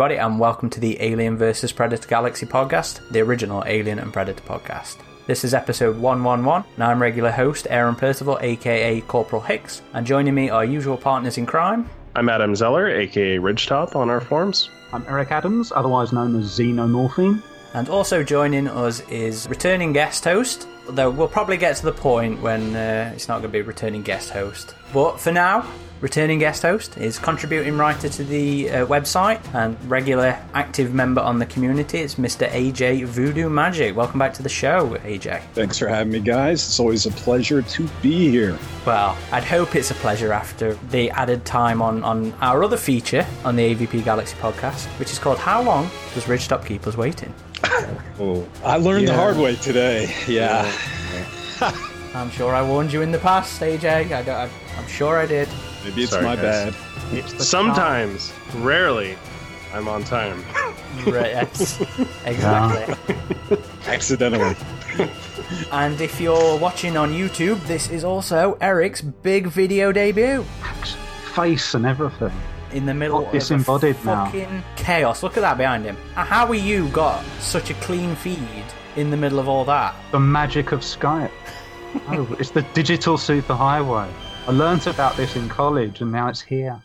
Hello, everybody, and welcome to the Alien vs. Predator Galaxy podcast, the original Alien and Predator podcast. This is episode 111, and I'm regular host Aaron Percival, aka Corporal Hicks, and joining me are usual partners in crime. I'm Adam Zeller, aka Ridgetop, on our forums. I'm Eric Adams, otherwise known as Xenomorphine. And also joining us is returning guest host, though we'll probably get to the point when uh, it's not going to be returning guest host. But for now, returning guest host is contributing writer to the uh, website and regular active member on the community. It's Mr. AJ Voodoo Magic. Welcome back to the show, AJ. Thanks for having me, guys. It's always a pleasure to be here. Well, I'd hope it's a pleasure after the added time on, on our other feature on the AVP Galaxy podcast, which is called How Long Does Ridgetop Keep Us Waiting? Oh, I learned Yeah. the hard way today. Yeah. I'm sure I warned you in the past, AJ. I, I, I'm sure I did. Maybe it's Sorry, my guys. bad. Sometimes, rarely, I'm on time. Right, yes. exactly. Accidentally. And if you're watching on YouTube, this is also Eric's big video debut. Face and everything. In the middle Got of a disembodied now. fucking chaos. Look at that behind him. How are you got such a clean feed in the middle of all that? The magic of Skype. Oh, it's the digital superhighway. I learnt about this in college and now it's here.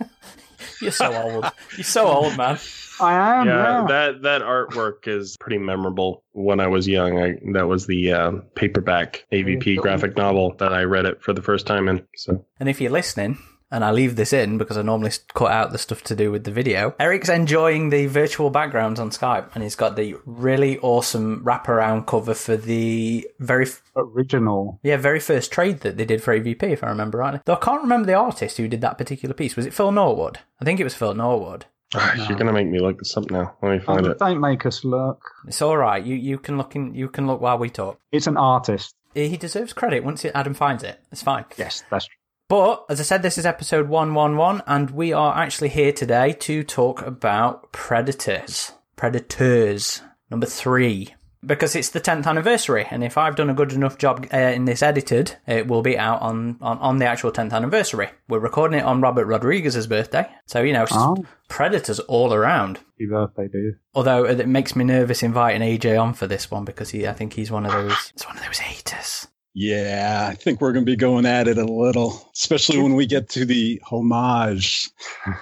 You're so old. You're so old, man. I am, yeah, yeah. that that artwork is pretty memorable. When I was young, I, that was the uh, paperback AVP graphic novel that I read it for the first time in. So And if you're listening, and I leave this in because I normally cut out the stuff to do with the video, Eric's enjoying the virtual backgrounds on Skype, and he's got the really awesome wraparound cover for the very Original. Yeah, very first trade that they did for AVP, if I remember rightly. Though I can't remember the artist who did that particular piece. Was it Phil Norwood? I think it was Phil Norwood. you're gonna make me look this up now. Let me find Oh, it. don't make us look. It's all right. You you can look in. You can look while we talk. It's an artist. He deserves credit once Adam finds it. It's fine. Yes, that's true. But as I said, this is episode one one one, and we are actually here today to talk about predators. Predators number three. Because it's the 10th anniversary, and if I've done a good enough job uh, in this edited, it will be out on, on, on the actual 10th anniversary. We're recording it on Robert Rodriguez's birthday, so you know, Oh. predators all around. Happy birthday, dude. Although it makes me nervous inviting AJ on for this one because he, I think he's one of those, it's one of those haters. Yeah, I think we're going to be going at it a little, especially when we get to the homage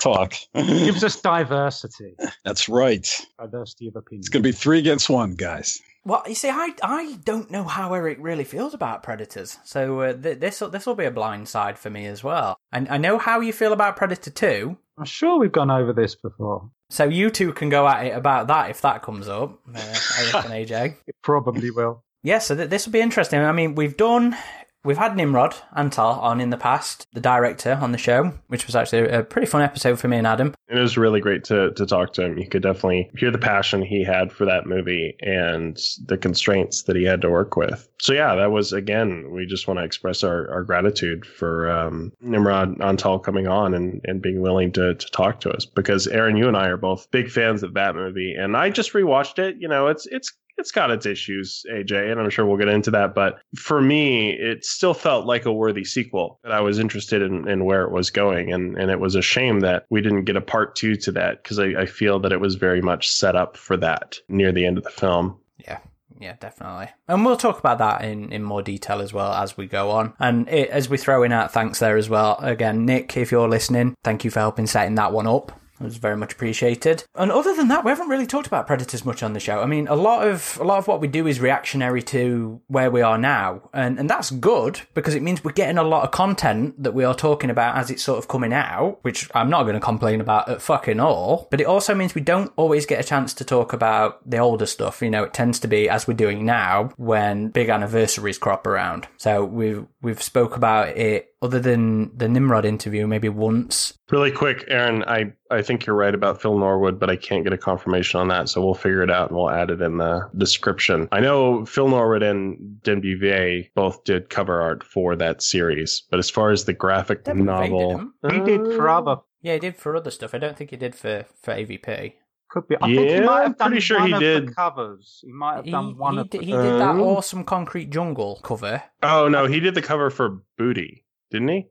talk. Gives us diversity. That's right. Diversity of opinion. It's going to be three against one, guys. Well, you see, I I don't know how Eric really feels about Predators, so uh, th- this this will be a blind side for me as well. And I know how you feel about Predator Two, I'm sure we've gone over this before. so you two can go at it about that if that comes up, uh, Eric and AJ. It probably will. Yeah, so th- this will be interesting. I mean, we've done. We've had Nimrod Antal on in the past, the director on the show, which was actually a pretty fun episode for me and Adam. It was really great to to talk to him. You could definitely hear the passion he had for that movie and the constraints that he had to work with. So yeah, that was again. We just want to express our, our gratitude for um, Nimrod Antal coming on and, and being willing to to talk to us because Aaron, you and I are both big fans of that movie, and I just rewatched it. You know, it's it's it's got its issues, AJ, and I'm sure we'll get into that. But for me, it still felt like a worthy sequel that I was interested in, in where it was going. And, and it was a shame that we didn't get a part two to that because I, I feel that it was very much set up for that near the end of the film. Yeah, yeah, definitely. And we'll talk about that in, in more detail as well as we go on. And it, as we throw in our thanks there as well. Again, Nick, if you're listening, thank you for helping setting that one up. It was very much appreciated. And other than that, we haven't really talked about predators much on the show. I mean, a lot of a lot of what we do is reactionary to where we are now, and and that's good because it means we're getting a lot of content that we are talking about as it's sort of coming out, which I'm not going to complain about at fucking all. But it also means we don't always get a chance to talk about the older stuff. You know, it tends to be as we're doing now when big anniversaries crop around. So we've we've spoke about it other than the Nimrod interview maybe once Really quick, Aaron, I, I think you're right about Phil Norwood, but I can't get a confirmation on that. So we'll figure it out and we'll add it in the description. I know Phil Norwood and Den Beauvais both did cover art for that series, but as far as the graphic Devin novel. didn't. He did for Uh, other. Yeah, he did for other stuff. I don't think he did for, for AVP. Could be. I think he Yeah, might have done pretty sure one he of did. the covers. He might have He, done one he, of did, the. he did that Um, awesome Concrete Jungle cover. Oh, no, he did the cover for Booty, didn't he?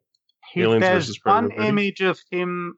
He- Aliens there's versus Predator one Booty. image of him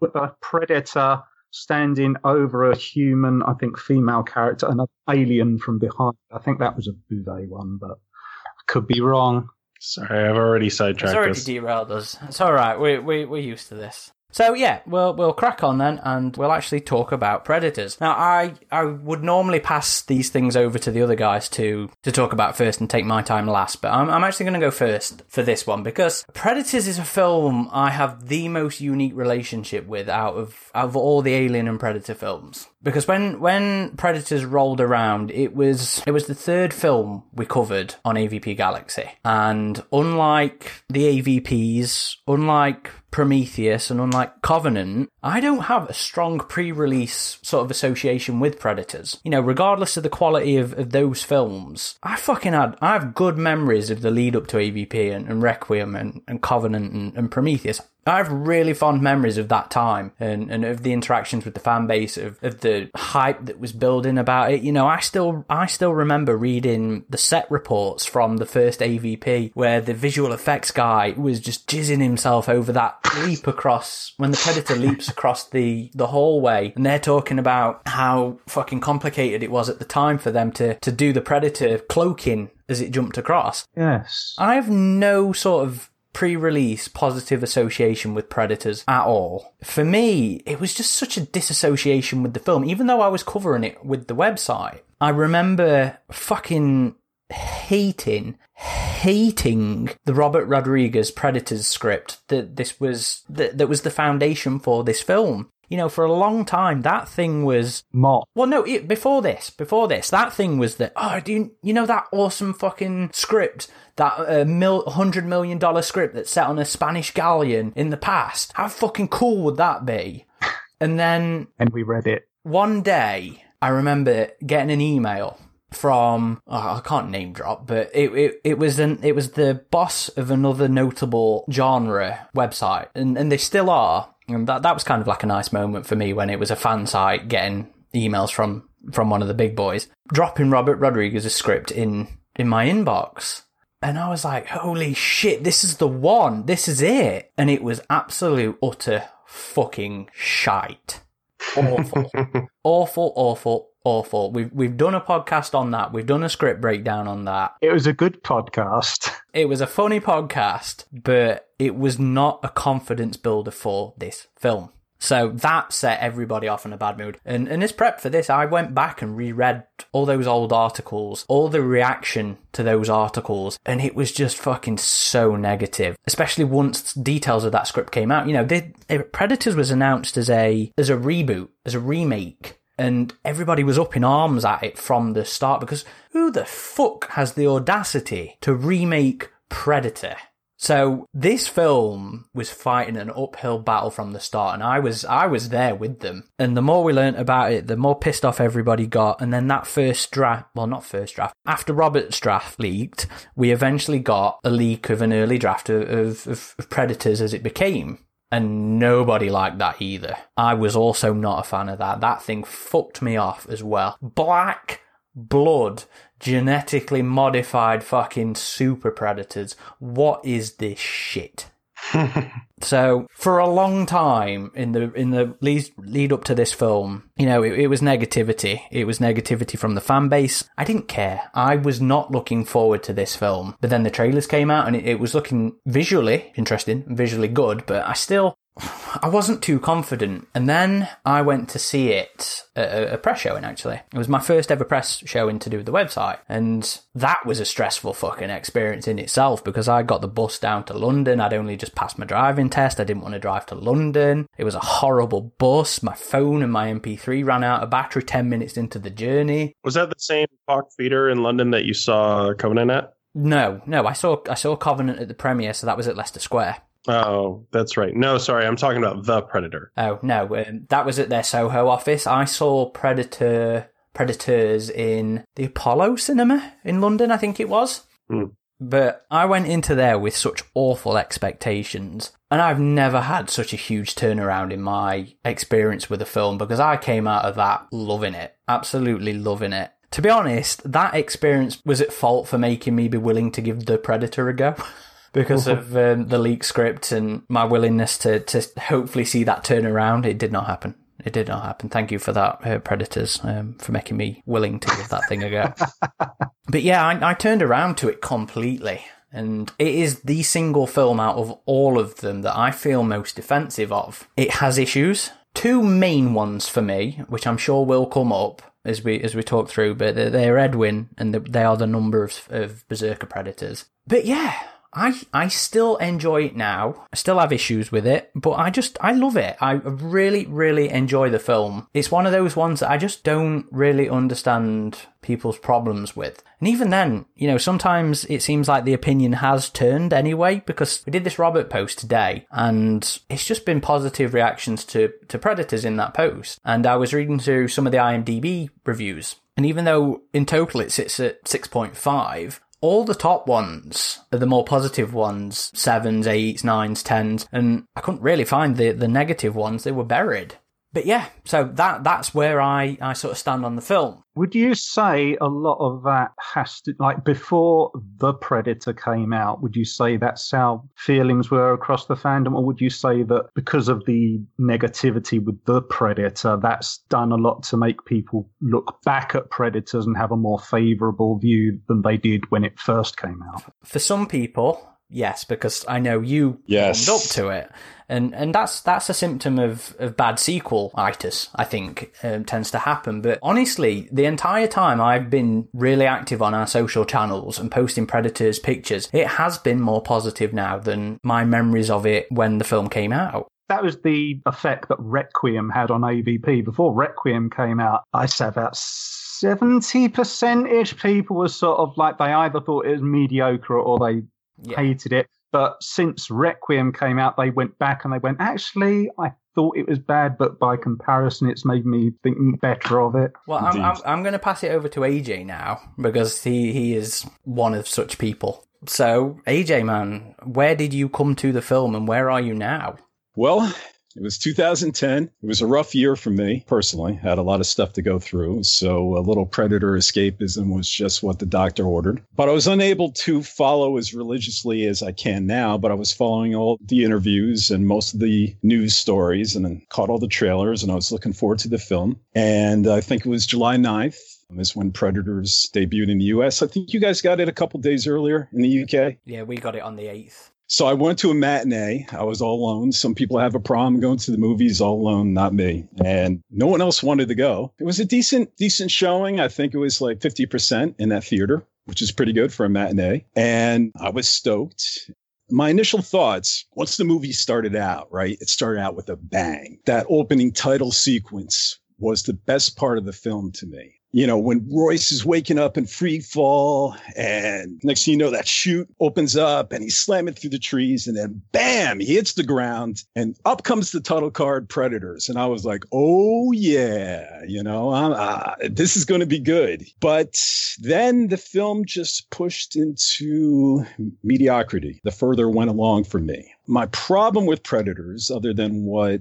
with a predator standing over a human, I think female character, and an alien from behind. I think that was a Beauvais one, but I could be wrong. Sorry, I've already It's sidetracked already us. derailed us. It's all right. We we we're used to this. So yeah, we'll we'll crack on then, and we'll actually talk about predators. Now, I I would normally pass these things over to the other guys to to talk about first and take my time last, but I'm I'm actually going to go first for this one because Predators is a film I have the most unique relationship with out of out of all the Alien and Predator films. Because when when Predators rolled around, it was it was the third film we covered on AVP Galaxy, and unlike the AVPs, unlike Prometheus and unlike Covenant, I don't have a strong pre-release sort of association with Predators. You know, regardless of the quality of, of those films, I fucking had I have good memories of the lead up to AVP and, and Requiem and, and Covenant and, and Prometheus. I have really fond memories of that time and, and of the interactions with the fan base, of, of the hype that was building about it. You know, I still I still remember reading the set reports from the first AVP where the visual effects guy was just jizzing himself over that leap across when the predator leaps across the, the hallway and they're talking about how fucking complicated it was at the time for them to, to do the predator cloaking as it jumped across. Yes. I have no sort of pre-release positive association with Predators at all. For me, it was just such a disassociation with the film, even though I was covering it with the website. I remember fucking hating, hating the Robert Rodriguez Predators script that this was, that, that was the foundation for this film. You know, for a long time, that thing was Mott. well, no, it, before this, before this, that thing was that, oh, do you, you know that awesome fucking script, that uh, mil, $100 million script that's set on a Spanish galleon in the past? How fucking cool would that be? And then And we read it. one day, I remember getting an email from oh, I can't name drop, but it, it it was an it was the boss of another notable genre website, and and they still are. And that that was kind of like a nice moment for me when it was a fan site getting emails from from one of the big boys, dropping Robert Rodriguez's script in in my inbox. And I was like, holy shit, this is the one. This is it. And it was absolute, utter fucking shite. Awful. awful, awful, awful. We've, we've done a podcast on that. We've done a script breakdown on that. It was a good podcast. It was a funny podcast, but it was not a confidence builder for this film. So that set everybody off in a bad mood. And, and as prep for this, I went back and reread all those old articles, all the reaction to those articles, and it was just fucking so negative. Especially once details of that script came out. You know, they- Predators was announced as a as a reboot, as a remake. And everybody was up in arms at it from the start because who the fuck has the audacity to remake Predator? So this film was fighting an uphill battle from the start, and I was I was there with them. And the more we learnt about it, the more pissed off everybody got. And then that first draft, well, not first draft, after Robert's draft leaked, we eventually got a leak of an early draft of, of, of Predators as it became. And nobody liked that either. I was also not a fan of that. That thing fucked me off as well. Black blood, genetically modified fucking super predators. What is this shit? So for a long time in the in the lead, lead up to this film, you know, it, it was negativity. It was negativity from the fan base. I didn't care. I was not looking forward to this film. But then the trailers came out and it, it was looking visually interesting, visually good. But I still I wasn't too confident. And then I went to see it at a, press showing, actually. It was my first ever press showing to do with the website. And that was a stressful fucking experience in itself because I got the bus down to London. I'd only just passed my driving test. I didn't want to drive to London. It was a horrible bus. My phone and my MP3 ran out of battery 10 minutes into the journey. Was that the same Park Theater in London that you saw Covenant at? No, no, I saw I saw Covenant at the premiere, so that was at Leicester Square. Oh, that's right. No, sorry, I'm talking about the Predator. Oh no, um, that was at their Soho office. I saw Predator Predators in the Apollo Cinema in London, I think it was. Hmm. But I went into there with such awful expectations, and I've never had such a huge turnaround in my experience with a film because I came out of that loving it, absolutely loving it. To be honest, that experience was at fault for making me be willing to give The Predator a go. because of um, the leak script and my willingness to, to hopefully see that turn around. It did not happen. It did not happen. Thank you for that, uh, Predators, um, for making me willing to give that thing a go. but yeah, I, I turned around to it completely. And it is the single film out of all of them that I feel most defensive of. It has issues. Two main ones for me, which I'm sure will come up as we as we talk through, but they're Edwin and they are the number of, of Berserker Predators. But yeah, I I still enjoy it now. I still have issues with it, but I just I love it. I really really enjoy the film. It's one of those ones that I just don't really understand people's problems with. And even then, you know, sometimes it seems like the opinion has turned anyway because we did this Robert post today and it's just been positive reactions to to Predators in that post. And I was reading through some of the IMDb reviews and even though in total it sits at 6.5, all the top ones are the more positive ones sevens, eights, nines, tens, and I couldn't really find the, the negative ones. They were buried. But yeah, so that that's where I, I sort of stand on the film. Would you say a lot of that has to, like, before The Predator came out, would you say that's how feelings were across the fandom? Or would you say that because of the negativity with The Predator, that's done a lot to make people look back at Predators and have a more favorable view than they did when it first came out? For some people, yes, because I know you yes. warmed up to it, and and that's that's a symptom of of bad sequel itis. I think um, tends to happen. But honestly, the entire time I've been really active on our social channels and posting Predators pictures, it has been more positive now than my memories of it when the film came out that was the effect that Requiem had on AVP. Before Requiem came out, I say about 70% ish people were sort of like they either thought it was mediocre or they yeah. hated it. But since Requiem came out, they went back and they went, actually, I thought it was bad, but by comparison, it's made me think better of it. Well, I'm, I'm, I'm going to pass it over to AJ now because he, he is one of such people. So, AJ, man, where did you come to the film and where are you now? Well, it was 2010. It was a rough year for me personally. Had a lot of stuff to go through. So a little predator escapism was just what the doctor ordered. But I was unable to follow as religiously as I can now. But I was following all the interviews and most of the news stories and then caught all the trailers. And I was looking forward to the film. And I think it was July 9th is when Predators debuted in the US. I think you guys got it a couple days earlier in the UK. Yeah, we got it on the 8th. So I went to a matinee. I was all alone. Some people have a problem going to the movies all alone, not me. And no one else wanted to go. It was a decent, decent showing. I think it was like 50% in that theater, which is pretty good for a matinee. And I was stoked. My initial thoughts, once the movie started out, right? It started out with a bang. That opening title sequence was the best part of the film to me you know, when Royce is waking up in free fall and next thing you know, that chute opens up and he's slamming through the trees and then bam, he hits the ground and up comes the title card Predators. And I was like, oh yeah, you know, uh, this is going to be good. But then the film just pushed into mediocrity the further it went along for me. My problem with Predators, other than what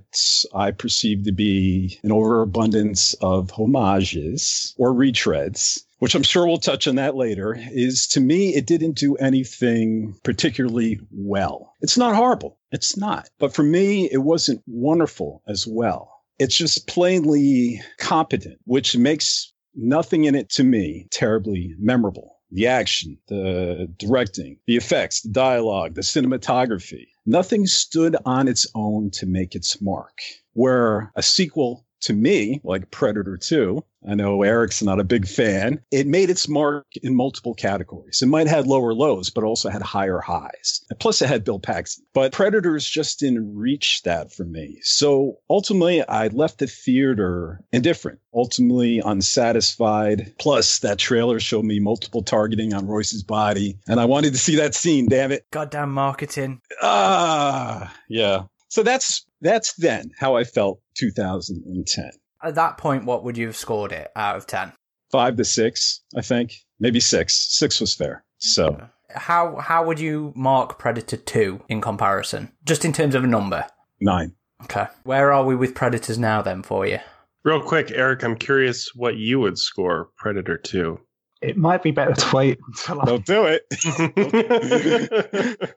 I perceive to be an overabundance of homages or retreads, which I'm sure we'll touch on that later, is to me, it didn't do anything particularly well. It's not horrible. It's not. But for me, it wasn't wonderful as well. It's just plainly competent, which makes nothing in it to me terribly memorable the action, the directing, the effects, the dialogue, the cinematography. Nothing stood on its own to make its mark. Where a sequel to me, like Predator 2, I know Eric's not a big fan. It made its mark in multiple categories. It might have had lower lows, but also had higher highs. And plus, it had Bill Paxton. But Predators just didn't reach that for me. So ultimately, I left the theater indifferent, ultimately unsatisfied. Plus, that trailer showed me multiple targeting on Royce's body, and I wanted to see that scene. Damn it! Goddamn marketing. Ah, yeah. So that's that's then how I felt 2010 at that point, what would you have scored it out of 10? Five to six, I think. Maybe six. Six was fair. So. How how would you mark Predator 2 in comparison? Just in terms of a number? Nine. Okay. Where are we with Predators now then for you? Real quick, Eric, I'm curious what you would score Predator 2. It might be better to wait until I, Don't do it.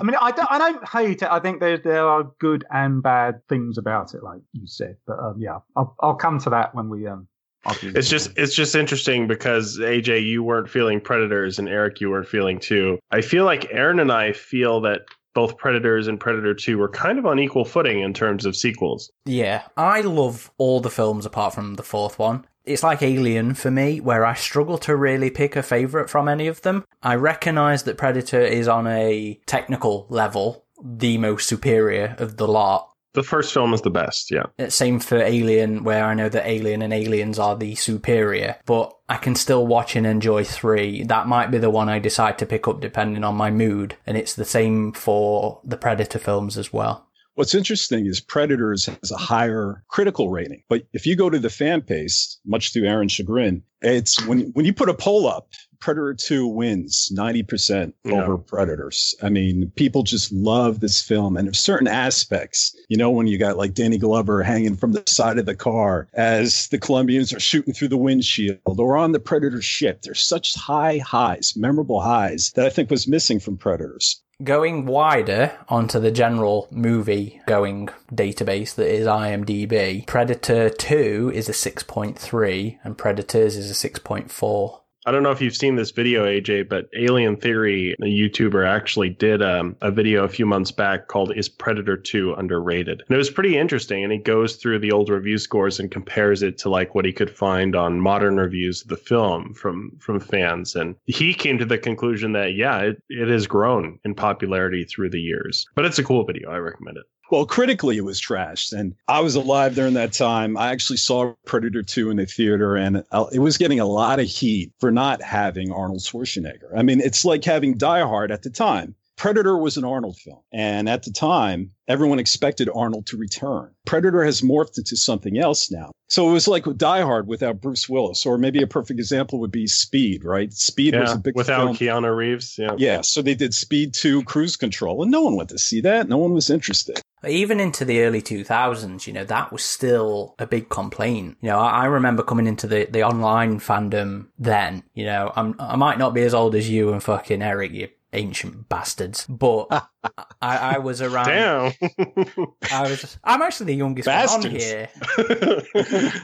I mean, I don't, I don't hate it. I think there there are good and bad things about it, like you said. But um, yeah, I'll, I'll come to that when we um. It's just it's just interesting because AJ, you weren't feeling predators, and Eric, you weren't feeling too. I feel like Aaron and I feel that both Predators and Predator Two were kind of on equal footing in terms of sequels. Yeah, I love all the films apart from the fourth one. It's like Alien for me, where I struggle to really pick a favourite from any of them. I recognise that Predator is on a technical level the most superior of the lot. The first film is the best, yeah. Uh, Same for Alien, where I know that Alien and Aliens are the superior, but I can still watch and enjoy three. That might be the one I decide to pick up depending on my mood, and it's the same for the Predator films as well. What's interesting is Predators has a higher critical rating, but if you go to the fan base, much to Aaron's chagrin, it's when when you put a poll up, Predator 2 wins 90% Yeah. over Predators. I mean, people just love this film and certain aspects, you know, when you got like Danny Glover hanging from the side of the car as the Colombians are shooting through the windshield or on the Predator ship. There's such high highs, memorable highs that I think was missing from Predators. Going wider onto the general movie going database that is IMDb, Predator 2 is a 6.3 and Predators is a 6.4. I don't know if you've seen this video, AJ, but Alien Theory, a YouTuber, actually did um, a video a few months back called "Is Predator 2 Underrated?" And it was pretty interesting. And he goes through the old review scores and compares it to like what he could find on modern reviews of the film from from fans. And he came to the conclusion that yeah, it, it has grown in popularity through the years. But it's a cool video. I recommend it. Well, critically, it was trashed. And I was alive during that time. I actually saw Predator 2 in the theater, and uh, it was getting a lot of heat for not having Arnold Schwarzenegger. I mean, it's like having Die Hard at the time. Predator was an Arnold film. And at the time, everyone expected Arnold to return. Predator has morphed into something else now. So it was like Die Hard without Bruce Willis, or maybe a perfect example would be Speed, right? Speed was a big without film. Keanu Reeves. Yeah. Yeah, so they did Speed 2 Cruise Control, and no one went to see that. No one was interested. Even into the early 2000s, you know, that was still a big complaint. You know, I, I remember coming into the, the online fandom then, you know, I'm, I might not be as old as you and fucking Eric, you ancient bastards, but I, I was around. Damn. I was, I'm actually the youngest one on here.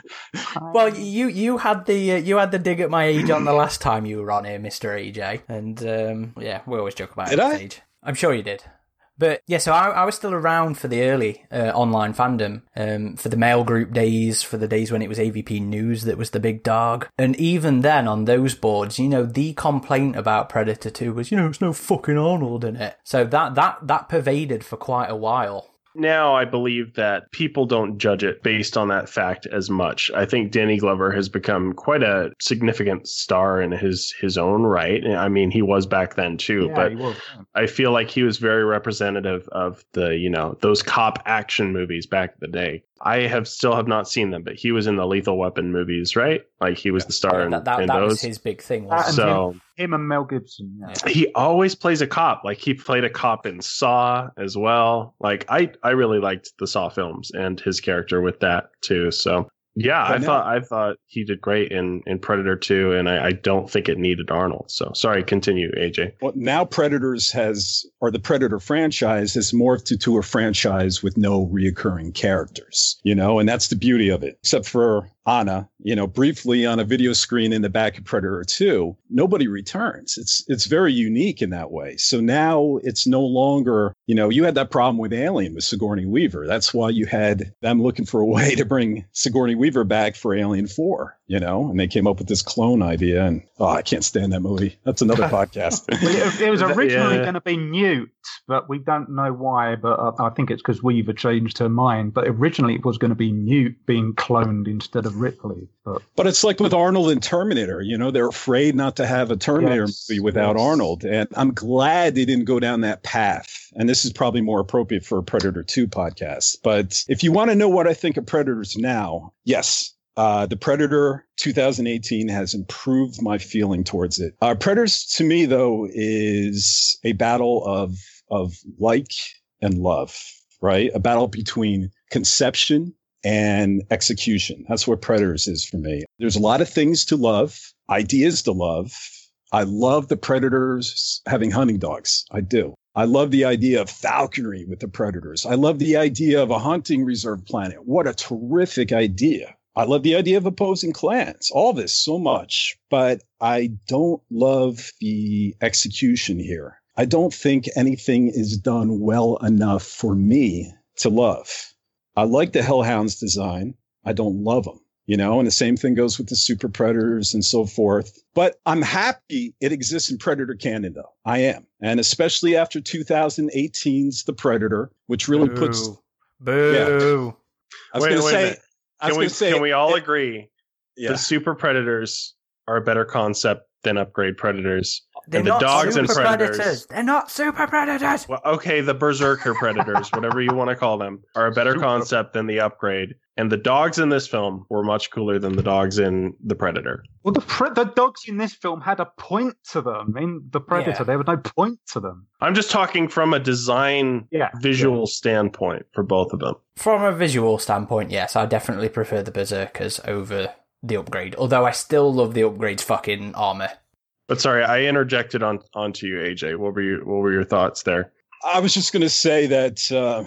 Well, you you had the uh, you had the dig at my age on the last time you were on here, Mister AJ, and um, yeah, we always joke about Did I? age. I'm sure you did. But yeah, so I, I was still around for the early uh, online fandom, um, for the mail group days, for the days when it was AVP News that was the big dog. And even then, on those boards, you know, the complaint about Predator 2 was, you know, it's no fucking Arnold in it. So that that that pervaded for quite a while. Now I believe that people don't judge it based on that fact as much. I think Danny Glover has become quite a significant star in his his own right. I mean, he was back then too, Yeah, but. I feel like he was very representative of the, you know, those cop action movies back in the day. I have still have not seen them, but he was in the Lethal Weapon movies, right? Like he was the star in, that that, in that those. was his big thing. That Wasn't and it? so Him and Mel Gibson. Yeah. he always plays a cop. Like he played a cop in Saw as well. Like I, I really liked the Saw films and his character with that too. So yeah, I now- thought I thought he did great in in Predator 2, and I, I don't think it needed Arnold. So sorry, continue, AJ. Well, now Predators has, or the Predator franchise has morphed into a franchise with no reoccurring characters, you know, and that's the beauty of it. Except for Anna, you know, briefly on a video screen in the back of Predator 2, nobody returns. It's it's very unique in that way. So now it's no longer, you know, you had that problem with Alien with Sigourney Weaver. That's why you had them looking for a way to bring Sigourney Weaver back for Alien 4, you know, and they came up with this clone idea. And oh, I can't stand that movie. That's another podcast. It, it was originally yeah. going to be Newt, but we don't know why. But uh, I think it's because Weaver changed her mind. But originally it was going to be Newt being cloned instead of Ripley. But But it's like with Arnold and Terminator, you know, they're afraid not to have a Terminator Yes, movie without yes. Arnold. And I'm glad they didn't go down that path. And this is probably more appropriate for a Predator 2 podcast. But if you want to know what I think of Predators now, yes. Uh, the Predator 2018 has improved my feeling towards it. Uh, Predators to me, though, is a battle of, of like and love, right? A battle between conception and execution. That's what Predators is for me. There's a lot of things to love, ideas to love. I love the Predators having hunting dogs. I do. I love the idea of falconry with the Predators. I love the idea of a hunting reserve planet. What a terrific idea. I love the idea of opposing clans, all this so much, but I don't love the execution here. I don't think anything is done well enough for me to love. I like the Hellhounds design. I don't love them, you know, and the same thing goes with the Super Predators and so forth. But I'm happy it exists in Predator canon, though. I am. And especially after 2018's The Predator, which really Boo. puts. Boo. I was going to say. I Can we, say. can we all it- agree Yeah. the super predators are a better concept than upgrade predators? They're And the not dogs and super predators. They're not super predators. Well, okay, the berserker predators, whatever you want to call them, are a better Super- concept than the upgrade. And the dogs in this film were much cooler than the dogs in the Predator. Well, the pre- the dogs in this film had a point to them. In the Predator, Yeah. there was no point to them. I'm just talking from a design Yeah, visual standpoint for both of them. From a visual standpoint, yes, I definitely prefer the berserkers over the upgrade. Although I still love the upgrade's fucking armor. But sorry, I interjected on onto you, AJ. What were you what were your thoughts there? I was just going to say that uh,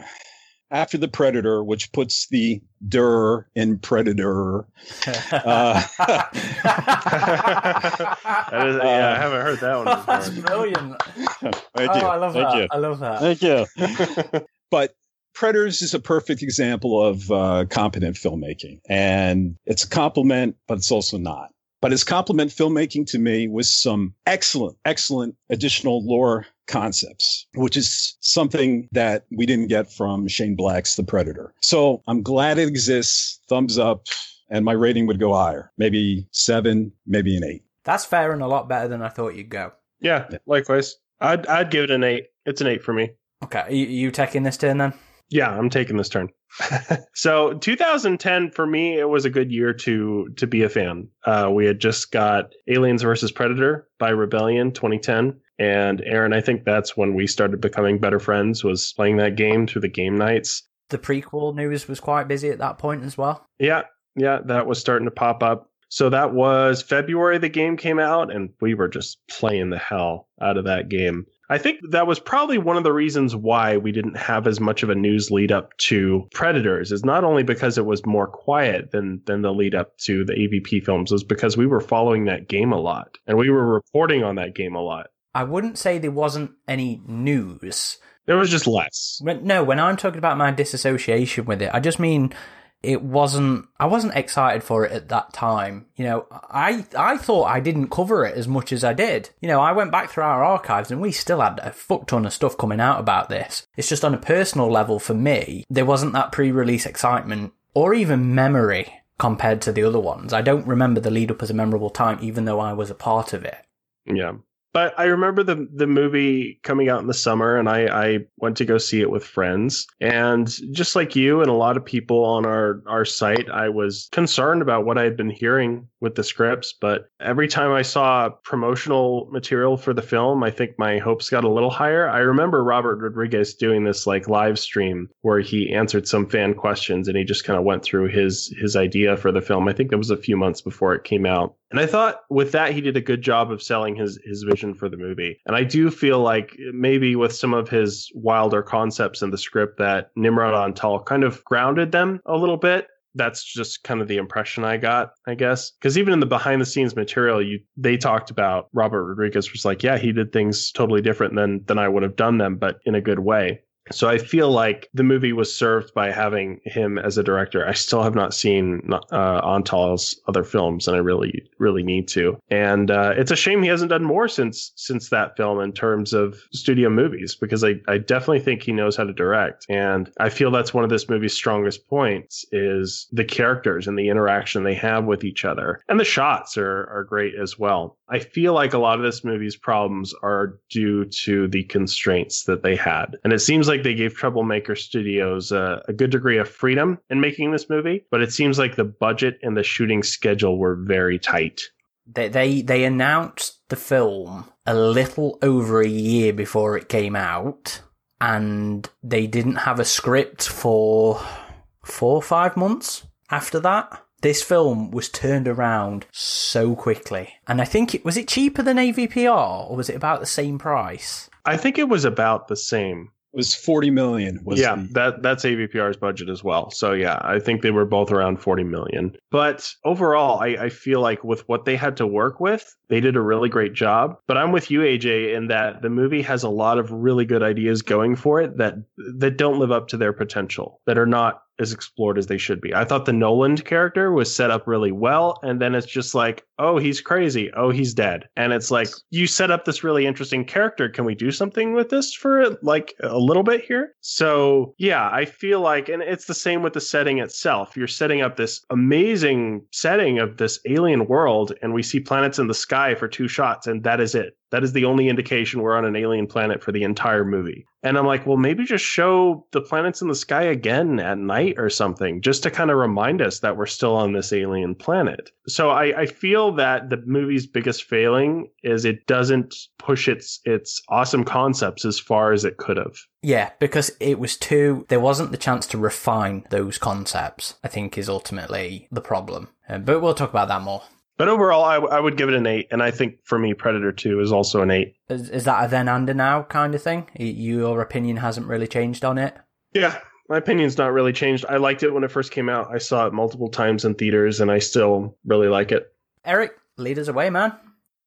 after the Predator, which puts the der in Predator, uh, That is- yeah, I haven't heard that one That's before. brilliant. thank oh, you, I love thank that. you, I love that. thank you. but Predators is a perfect example of uh, competent filmmaking, and it's a compliment, but it's also not. But it's compliment filmmaking to me with some excellent, excellent additional lore concepts, which is something that we didn't get from Shane Black's The Predator. So I'm glad it exists. Thumbs up. And my rating would go higher, maybe seven, maybe an eight. That's fair and a lot better than I thought you'd go. yeah, likewise. I'd I'd give it an eight. It's an eight for me. Okay, are you, you taking this turn then? Yeah, I'm taking this turn. so 2010 for me, it was a good year to to be a fan. Uh, we had just got Aliens versus Predator by Rebellion 2010, and Aaron, I think that's when we started becoming better friends. Was playing that game through the game nights. The prequel news was quite busy at that point as well. Yeah, yeah, that was starting to pop up. So that was February the game came out, and we were just playing the hell out of that game. I think that was probably one of the reasons why we didn't have as much of a news lead up to Predators. Is not only because it was more quiet than than the lead up to the AVP films, was because we were following that game a lot and we were reporting on that game a lot. I wouldn't say there wasn't any news. There was just less. When, no, when I'm talking about my disassociation with it, I just mean it wasn't. I wasn't excited for it at that time. You know, I I thought I didn't cover it as much as I did. You know, I went back through our archives and we still had a fuck ton of stuff coming out about this. It's just on a personal level for me, there wasn't that pre-release excitement or even memory compared to the other ones. I don't remember the lead up as a memorable time, even though I was a part of it. Yeah. But I remember the the movie coming out in the summer, and I, I went to go see it with friends. And just like you and a lot of people on our, our site, I was concerned about what I had been hearing with the scripts. But every time I saw promotional material for the film, I think my hopes got a little higher. I remember Robert Rodriguez doing this like live stream where he answered some fan questions and he just kind of went through his his idea for the film. I think that was a few months before it came out. And I thought with that he did a good job of selling his his vision for the movie. And I do feel like maybe with some of his wilder concepts in the script that Nimrod Antal kind of grounded them a little bit. That's just kind of the impression I got, I guess. Because even in the behind the scenes material, you they talked about Robert Rodriguez was like, yeah, he did things totally different than than I would have done them, but in a good way. So I feel like the movie was served by having him as a director. I still have not seen uh, Antal's other films, and I really, really need to. And uh, it's a shame he hasn't done more since since that film in terms of studio movies, because I, I definitely think he knows how to direct. And I feel that's one of this movie's strongest points is the characters and the interaction they have with each other, and the shots are are great as well. I feel like a lot of this movie's problems are due to the constraints that they had. And it seems like they gave Troublemaker Studios a, a, good degree of freedom in making this movie, but it seems like the budget and the shooting schedule were very tight. They, they, they announced the film a little over a year before it came out, and they didn't have a script for four or five months after that. This film was turned around so quickly. And I think it was it cheaper than AVPR or was it about the same price? I think it was about the same. It was 40 million. Was yeah, the- that that's AVPR's budget as well. So yeah, I think they were both around 40 million. But overall, I, I feel like with what they had to work with, they did a really great job. But I'm with you, AJ, in that the movie has a lot of really good ideas going for it that that don't live up to their potential, that are not as explored as they should be. I thought the Nolan character was set up really well, and then it's just like, oh, he's crazy. Oh, he's dead. And it's like, you set up this really interesting character. Can we do something with this for like a little bit here? So, yeah, I feel like, and it's the same with the setting itself. You're setting up this amazing setting of this alien world, and we see planets in the sky for two shots, and that is it. That is the only indication we're on an alien planet for the entire movie. And I'm like, well, maybe just show the planets in the sky again at night or something, just to kind of remind us that we're still on this alien planet. So I, I feel that the movie's biggest failing is it doesn't push its its awesome concepts as far as it could have. Yeah, because it was too. There wasn't the chance to refine those concepts. I think is ultimately the problem. Uh, but we'll talk about that more. But overall, I, w- I would give it an eight, and I think for me, Predator Two is also an eight. Is, is that a then and a now kind of thing? Your opinion hasn't really changed on it. Yeah, my opinion's not really changed. I liked it when it first came out. I saw it multiple times in theaters, and I still really like it. Eric, lead us away, man.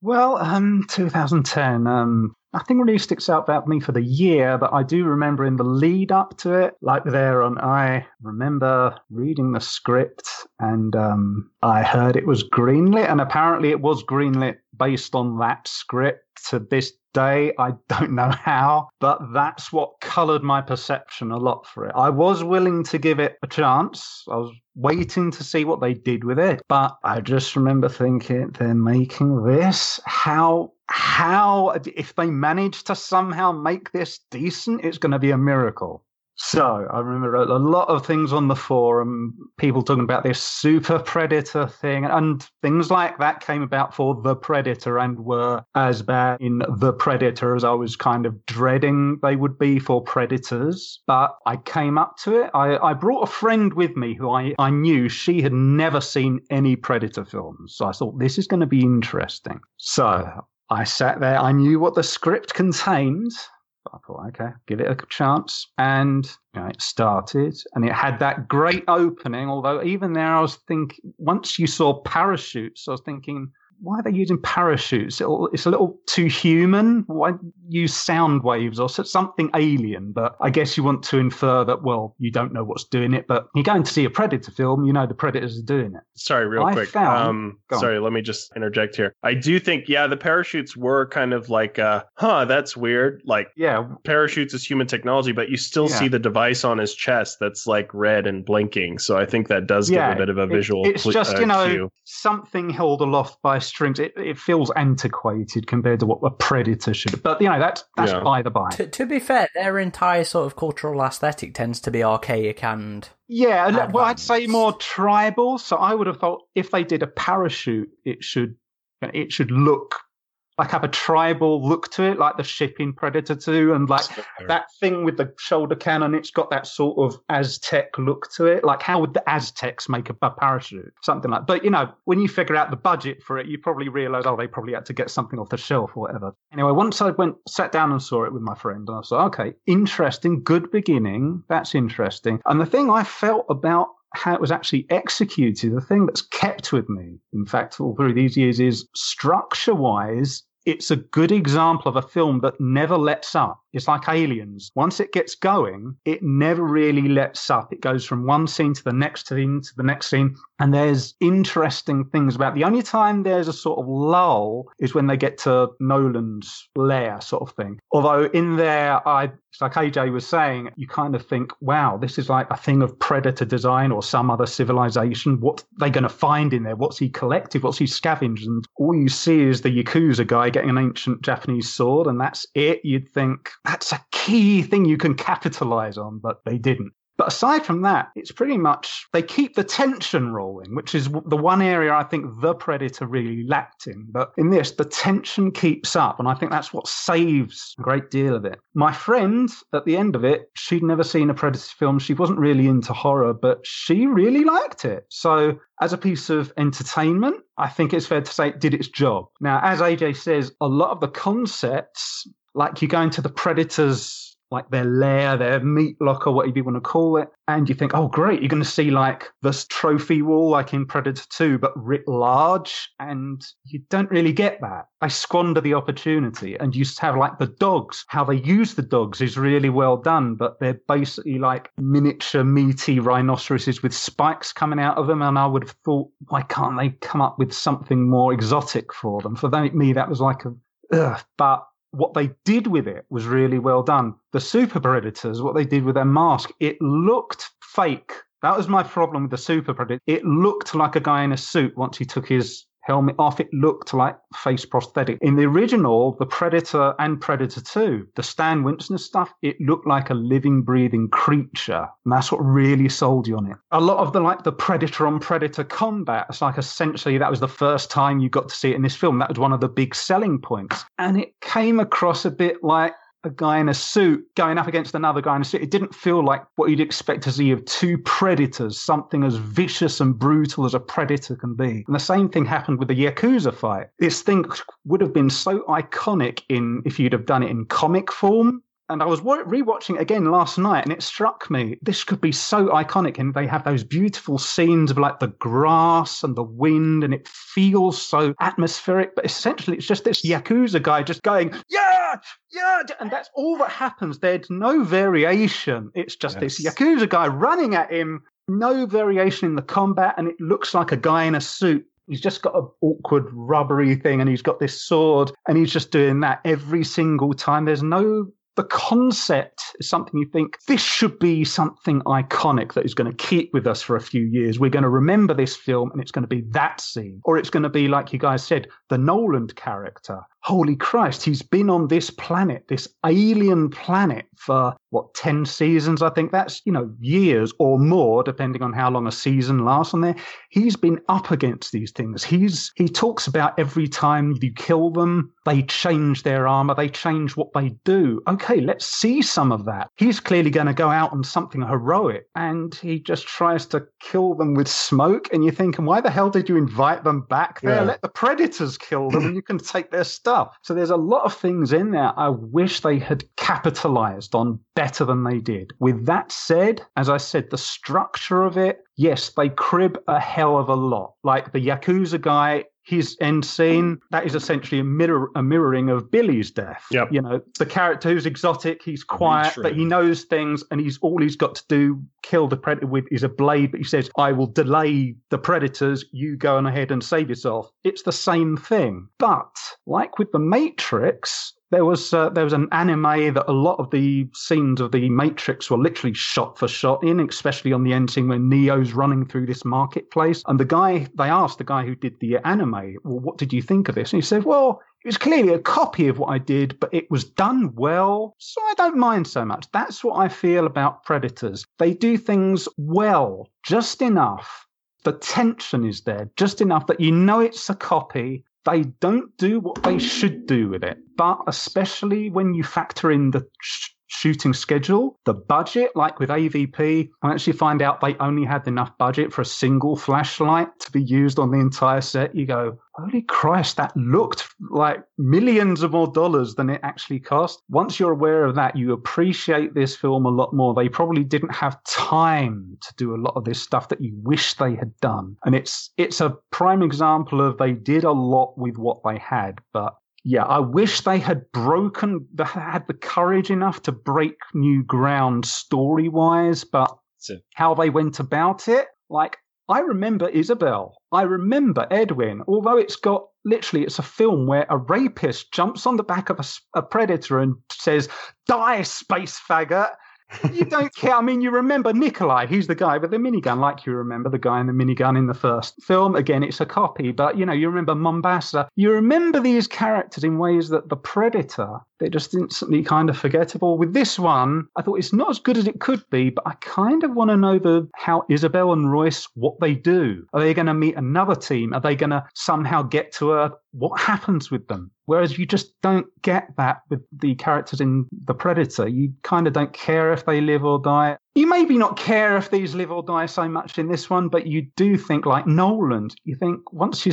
Well, um, 2010. Um, nothing really sticks out about me for the year, but I do remember in the lead up to it, like there on, I remember reading the script and um, I heard it was greenlit, and apparently it was greenlit based on that script. To this day, I don't know how, but that's what coloured my perception a lot for it. I was willing to give it a chance. I was waiting to see what they did with it, but I just remember thinking they're making this. How how if they manage to somehow make this decent, it's going to be a miracle. So I remember a lot of things on the forum, people talking about this super predator thing, and things like that came about for the predator and were as bad in the predator as I was kind of dreading they would be for predators. But I came up to it. I, I brought a friend with me who I, I knew she had never seen any predator films. So I thought this is going to be interesting. So I sat there. I knew what the script contained. I thought, okay, give it a chance. And you know, it started and it had that great opening. Although, even there, I was thinking, once you saw parachutes, I was thinking, why are they using parachutes? It's a little too human. Why use sound waves or something alien? But I guess you want to infer that, well, you don't know what's doing it, but you're going to see a Predator film, you know the Predators are doing it. Sorry, real I quick. found- um, sorry, let me just interject here. I do think, yeah, the parachutes were kind of like, uh, huh, that's weird. Like, Yeah, parachutes is human technology, but you still Yeah. see the device on his chest that's like red and blinking. So I think that does Yeah, give a bit of a visual. it's cl- just uh, you know cue. something held aloft by strings. It, it feels antiquated compared to what a predator should. But you know that's that's Yeah. by the by. To, to be fair, their entire sort of cultural aesthetic tends to be archaic and Yeah, and, uh, well, I'd say more tribal. So I would have thought if they did a parachute, it should it should look like have a tribal look to it, like the shipping Predator two, and like that thing with the shoulder cannon. It's got that sort of Aztec look to it. Like how would the Aztecs make a, a parachute? Something like. But you know, when you figure out the budget for it, you probably realise, oh, they probably had to get something off the shelf or whatever. Anyway, once I went sat down and saw it with my friend, and I thought, okay, interesting, good beginning. That's interesting. And the thing I felt about how it was actually executed, the thing that's kept with me, in fact, all through these years, is structure wise, it's a good example of a film that never lets up. It's like Aliens. Once it gets going, it never really lets up. It goes from one scene to the next scene to the next scene. And there's interesting things about it. the only time there's a sort of lull is when they get to Nolan's lair sort of thing. Although in there, I it's like AJ was saying, you kind of think, wow, this is like a thing of predator design or some other civilization. What are they going to find in there? What's he collected? What's he scavenged? And all you see is the Yakuza guy getting an ancient Japanese sword, and that's it. You'd think that's a key thing you can capitalize on, but they didn't. But aside from that, it's pretty much they keep the tension rolling, which is the one area I think the Predator really lacked in. But in this, the tension keeps up, and I think that's what saves a great deal of it. My friend, at the end of it, she'd never seen a Predator film. She wasn't really into horror, but she really liked it. So as a piece of entertainment, I think it's fair to say it did its job. Now, as AJ says, a lot of the concepts, like you go into the Predators like their lair, their meat locker, whatever you want to call it. And you think, oh, great, you're going to see like this trophy wall, like in Predator 2, but writ large. And you don't really get that. They squander the opportunity. And you have like the dogs. How they use the dogs is really well done, but they're basically like miniature, meaty rhinoceroses with spikes coming out of them. And I would have thought, why can't they come up with something more exotic for them? For me, that was like a, ugh. But what they did with it was really well done. The super predators, what they did with their mask, it looked fake. That was my problem with the super predator. It looked like a guy in a suit once he took his helmet off, it looked like face prosthetic. In the original, the Predator and Predator 2, the Stan Winston stuff, it looked like a living, breathing creature. And that's what really sold you on it. A lot of the like the Predator on Predator combat, it's like essentially that was the first time you got to see it in this film. That was one of the big selling points. And it came across a bit like a guy in a suit going up against another guy in a suit. It didn't feel like what you'd expect to see of two predators, something as vicious and brutal as a predator can be. And the same thing happened with the Yakuza fight. This thing would have been so iconic in if you'd have done it in comic form and I was rewatching it again last night, and it struck me this could be so iconic. And they have those beautiful scenes of like the grass and the wind, and it feels so atmospheric. But essentially, it's just this yakuza guy just going, yeah, yeah, and that's all that happens. There's no variation. It's just yes. this yakuza guy running at him. No variation in the combat, and it looks like a guy in a suit He's just got an awkward rubbery thing and he's got this sword and he's just doing that every single time. There's no the concept is something you think this should be something iconic that is going to keep with us for a few years. We're going to remember this film and it's going to be that scene. Or it's going to be, like you guys said, the Nolan character holy Christ, he's been on this planet, this alien planet for what, 10 seasons? I think that's, you know, years or more, depending on how long a season lasts on there. He's been up against these things. He's, he talks about every time you kill them, they change their armor, they change what they do. Okay, let's see some of that. He's clearly going to go out on something heroic and he just tries to kill them with smoke. And you're thinking, why the hell did you invite them back there? Yeah. Let the predators kill them and you can take their stuff So there's a lot of things in there I wish they had capitalized on better than they did. With that said, as I said, the structure of it, yes, they crib a hell of a lot. Like the Yakuza guy his end scene mm. that is essentially a mirror a mirroring of Billy's death. Yep. You know, the character who's exotic, he's quiet, but he knows things and he's all he's got to do kill the predator with is a blade, but he says, I will delay the predators, you go on ahead and save yourself. It's the same thing. But like with the Matrix, there was uh, there was an anime that a lot of the scenes of the Matrix were literally shot for shot in, especially on the end scene when Neo's running through this marketplace. And the guy they asked the guy who did the anime, well, what did you think of this? And he said, well. It was clearly a copy of what I did, but it was done well, so I don't mind so much. That's what I feel about Predators. They do things well, just enough the tension is there just enough that you know it's a copy they don't do what they should do with it. But especially when you factor in the shooting schedule, the budget, like with AVP, I actually find out they only had enough budget for a single flashlight to be used on the entire set. You go, holy Christ, that looked like millions of more dollars than it actually cost. Once you're aware of that, you appreciate this film a lot more. They probably didn't have time to do a lot of this stuff that you wish they had done. And it's it's a prime example of they did a lot with what they had, but yeah, I wish they had broken, had the courage enough to break new ground story wise, but how they went about it, like, I remember Isabel. I remember Edwin, although it's got literally, it's a film where a rapist jumps on the back of a, a predator and says, Die, space faggot you don't care. I mean, you remember Nikolai. He's the guy with the minigun, like you remember the guy in the minigun in the first film. Again, it's a copy, but you know, you remember Mombasa. You remember these characters in ways that the Predator, They're just instantly kind of forgettable. With this one, I thought it's not as good as it could be, but I kind of want to know the how Isabel and Royce what they do. Are they going to meet another team? Are they going to somehow get to Earth? What happens with them? Whereas you just don't get that with the characters in The Predator. You kind of don't care if they live or die. You maybe not care if these live or die so much in this one, but you do think like Nolan. You think once you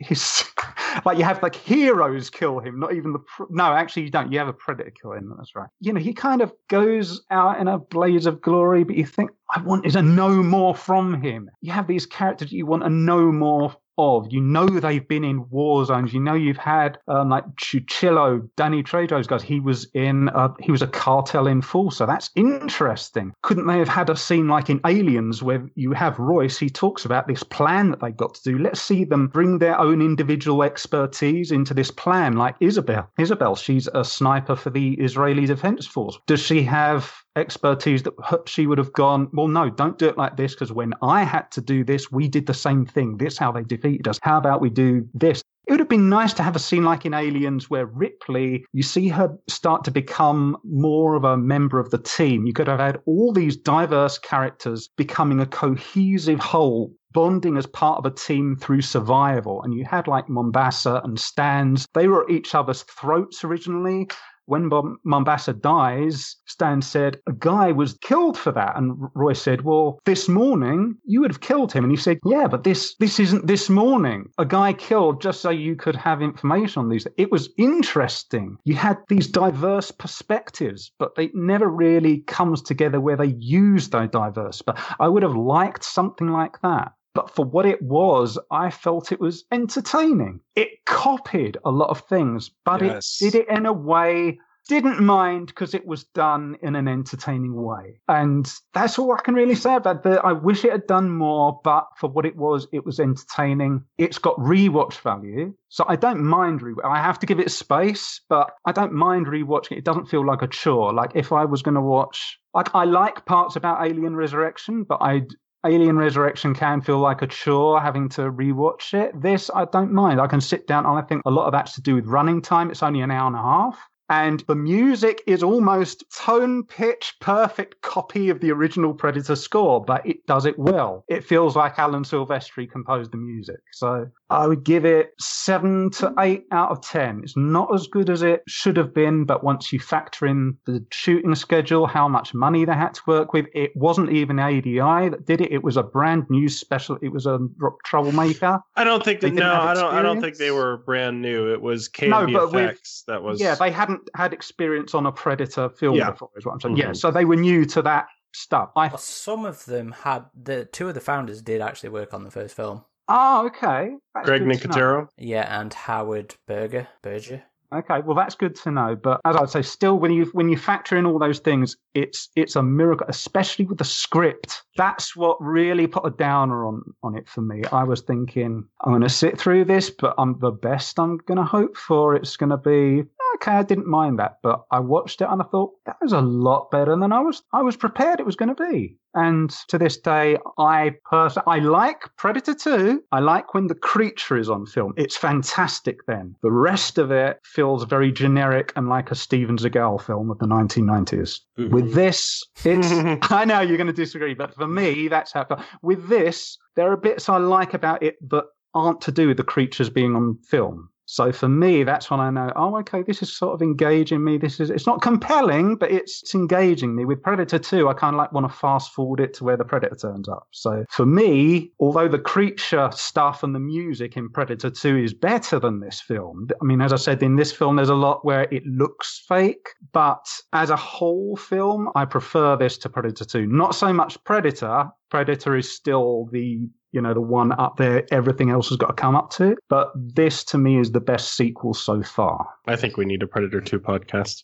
he's like you have like heroes kill him, not even the no. Actually, you don't. You have a predator kill him. That's right. You know, he kind of goes out in a blaze of glory, but you think I wanted to know more from him. You have these characters you want to know more of. You know they've been in war zones. You know you've had um, like Cuchillo, Danny Trejo's guys. He was in. Uh, he was a cartel enforcer. That's interesting. Couldn't they have had a scene like in Aliens where you have Royce? He talks about this plan that they've got to do. Let's see them bring their own individual expertise into this plan. Like Isabel. Isabel, she's a sniper for the Israeli Defense Force. Does she have expertise that she would have gone, well, no, don't do it like this because when I had to do this, we did the same thing. This how they defeated us. How about we do this? It would have been nice to have a scene like in Aliens where Ripley, you see her start to become more of a member of the team. You could have had all these diverse characters becoming a cohesive whole bonding as part of a team through survival. And you had like Mombasa and Stans. They were at each other's throats originally when Mombasa dies, Stan said, a guy was killed for that. And Roy said, well, this morning you would have killed him. And he said, yeah, but this, this isn't this morning. A guy killed just so you could have information on these. It was interesting. You had these diverse perspectives, but it never really comes together where they use those diverse. But I would have liked something like that but for what it was, I felt it was entertaining. It copied a lot of things, but yes. it did it in a way didn't mind because it was done in an entertaining way. And that's all I can really say about that. I wish it had done more, but for what it was, it was entertaining. It's got rewatch value. So I don't mind rewatch. I have to give it space, but I don't mind rewatching it. It doesn't feel like a chore. Like if I was going to watch like I like parts about Alien Resurrection, but I Alien Resurrection can feel like a chore having to rewatch it. This, I don't mind. I can sit down, and I think a lot of that's to do with running time. It's only an hour and a half. And the music is almost tone pitch perfect copy of the original Predator score, but it does it well. It feels like Alan Silvestri composed the music. So I would give it seven to eight out of 10. It's not as good as it should have been, but once you factor in the shooting schedule, how much money they had to work with, it wasn't even ADI that did it. It was a brand new special. It was a troublemaker. I don't think that, no, I don't, I don't think they were brand new. It was KNB no, effects that was. Yeah, they hadn't had experience on a Predator film yeah. before, is what I'm saying. Mm-hmm. Yeah, so they were new to that stuff. I, well, some of them had the two of the founders did actually work on the first film. Oh, okay. That's Greg Nicotero. Yeah, and Howard Berger. Berger. Okay, well that's good to know. But as I would say, still when you when you factor in all those things, it's it's a miracle, especially with the script. That's what really put a downer on on it for me. I was thinking I'm going to sit through this, but I'm the best I'm going to hope for. It's going to be okay, I didn't mind that, but I watched it and I thought that was a lot better than I was I was prepared it was going to be. And to this day, I personally I like Predator 2. I like when the creature is on film. It's fantastic then. The rest of it feels very generic and like a Steven Seagal film of the 1990s. Mm-hmm. With this, it's I know you're going to disagree, but for me, that's how. With this, there are bits I like about it that aren't to do with the creatures being on film. So for me, that's when I know, oh, okay, this is sort of engaging me. This is, it's not compelling, but it's, it's engaging me. With Predator 2, I kind of like want to fast forward it to where the Predator turns up. So for me, although the creature stuff and the music in Predator 2 is better than this film, I mean, as I said, in this film, there's a lot where it looks fake, but as a whole film, I prefer this to Predator 2. Not so much Predator. Predator is still the you know, the one up there. Everything else has got to come up to it. But this, to me, is the best sequel so far. I think we need a Predator 2 podcast.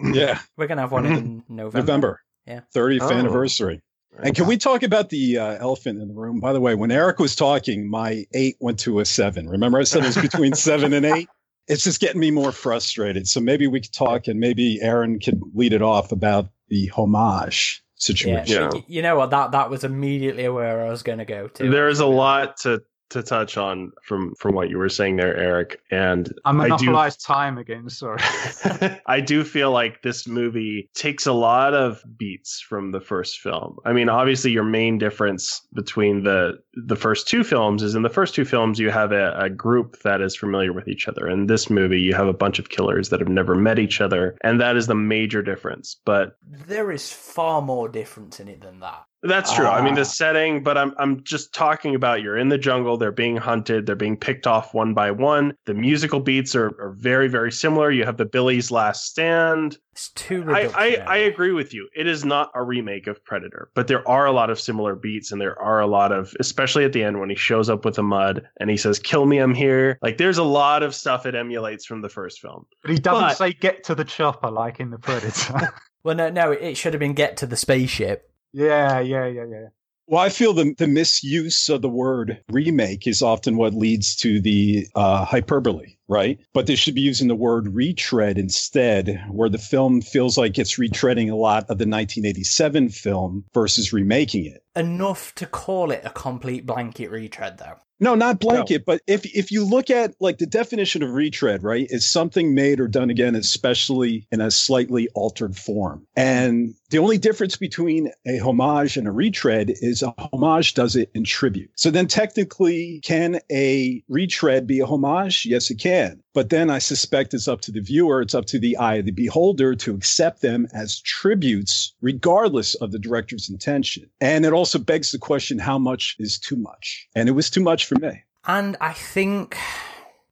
yeah. We're going to have one in November. November. Yeah. 30th oh. anniversary. And can we talk about the uh, elephant in the room? By the way, when Eric was talking, my eight went to a seven. Remember, I said it was between seven and eight? It's just getting me more frustrated. So maybe we could talk and maybe Aaron could lead it off about the homage situation. Yeah, you know what? That that was immediately where I was going to go to. There's a lot to to touch on from from what you were saying there, Eric, and I I do monopolized time again. Sorry. I do feel like this movie takes a lot of beats from the first film. I mean, obviously, your main difference between the the first two films is in the first two films you have a, a group that is familiar with each other. In this movie, you have a bunch of killers that have never met each other, and that is the major difference. But There is far more difference in it than that. That's true. I mean, Ah. the setting, but I'm I'm just talking about you're in the jungle, they're being hunted, they're being picked off one by one. The musical beats are, are very, very similar. You have the Billy's Last Stand. It's too I, I. I agree with you. It is not a remake of Predator, but there are a lot of similar beats, and there are a lot of, especially at the end when he shows up with the mud and he says, "Kill me, I'm here." Like, there's a lot of stuff it emulates from the first film. But he doesn't But- say get to the chopper like in the Predator. Well, no, no, it should have been get to the spaceship. Yeah, yeah, yeah, yeah. Well, I feel the, the misuse of the word remake is often what leads to the uh, hyperbole, right? But they should be using the word retread instead, where the film feels like it's retreading a lot of the 1987 film versus remaking it. Enough to call it a complete blanket retread, though. No, not blanket, but if if you look at like the definition of retread, right, is something made or done again, especially in a slightly altered form. And the only difference between a homage and a retread is a homage does it in tribute. So then technically, can a retread be a homage? Yes, it can. But then I suspect it's up to the viewer, it's up to the eye of the beholder to accept them as tributes, regardless of the director's intention. And it also begs the question, how much is too much? And it was too much for me. And I think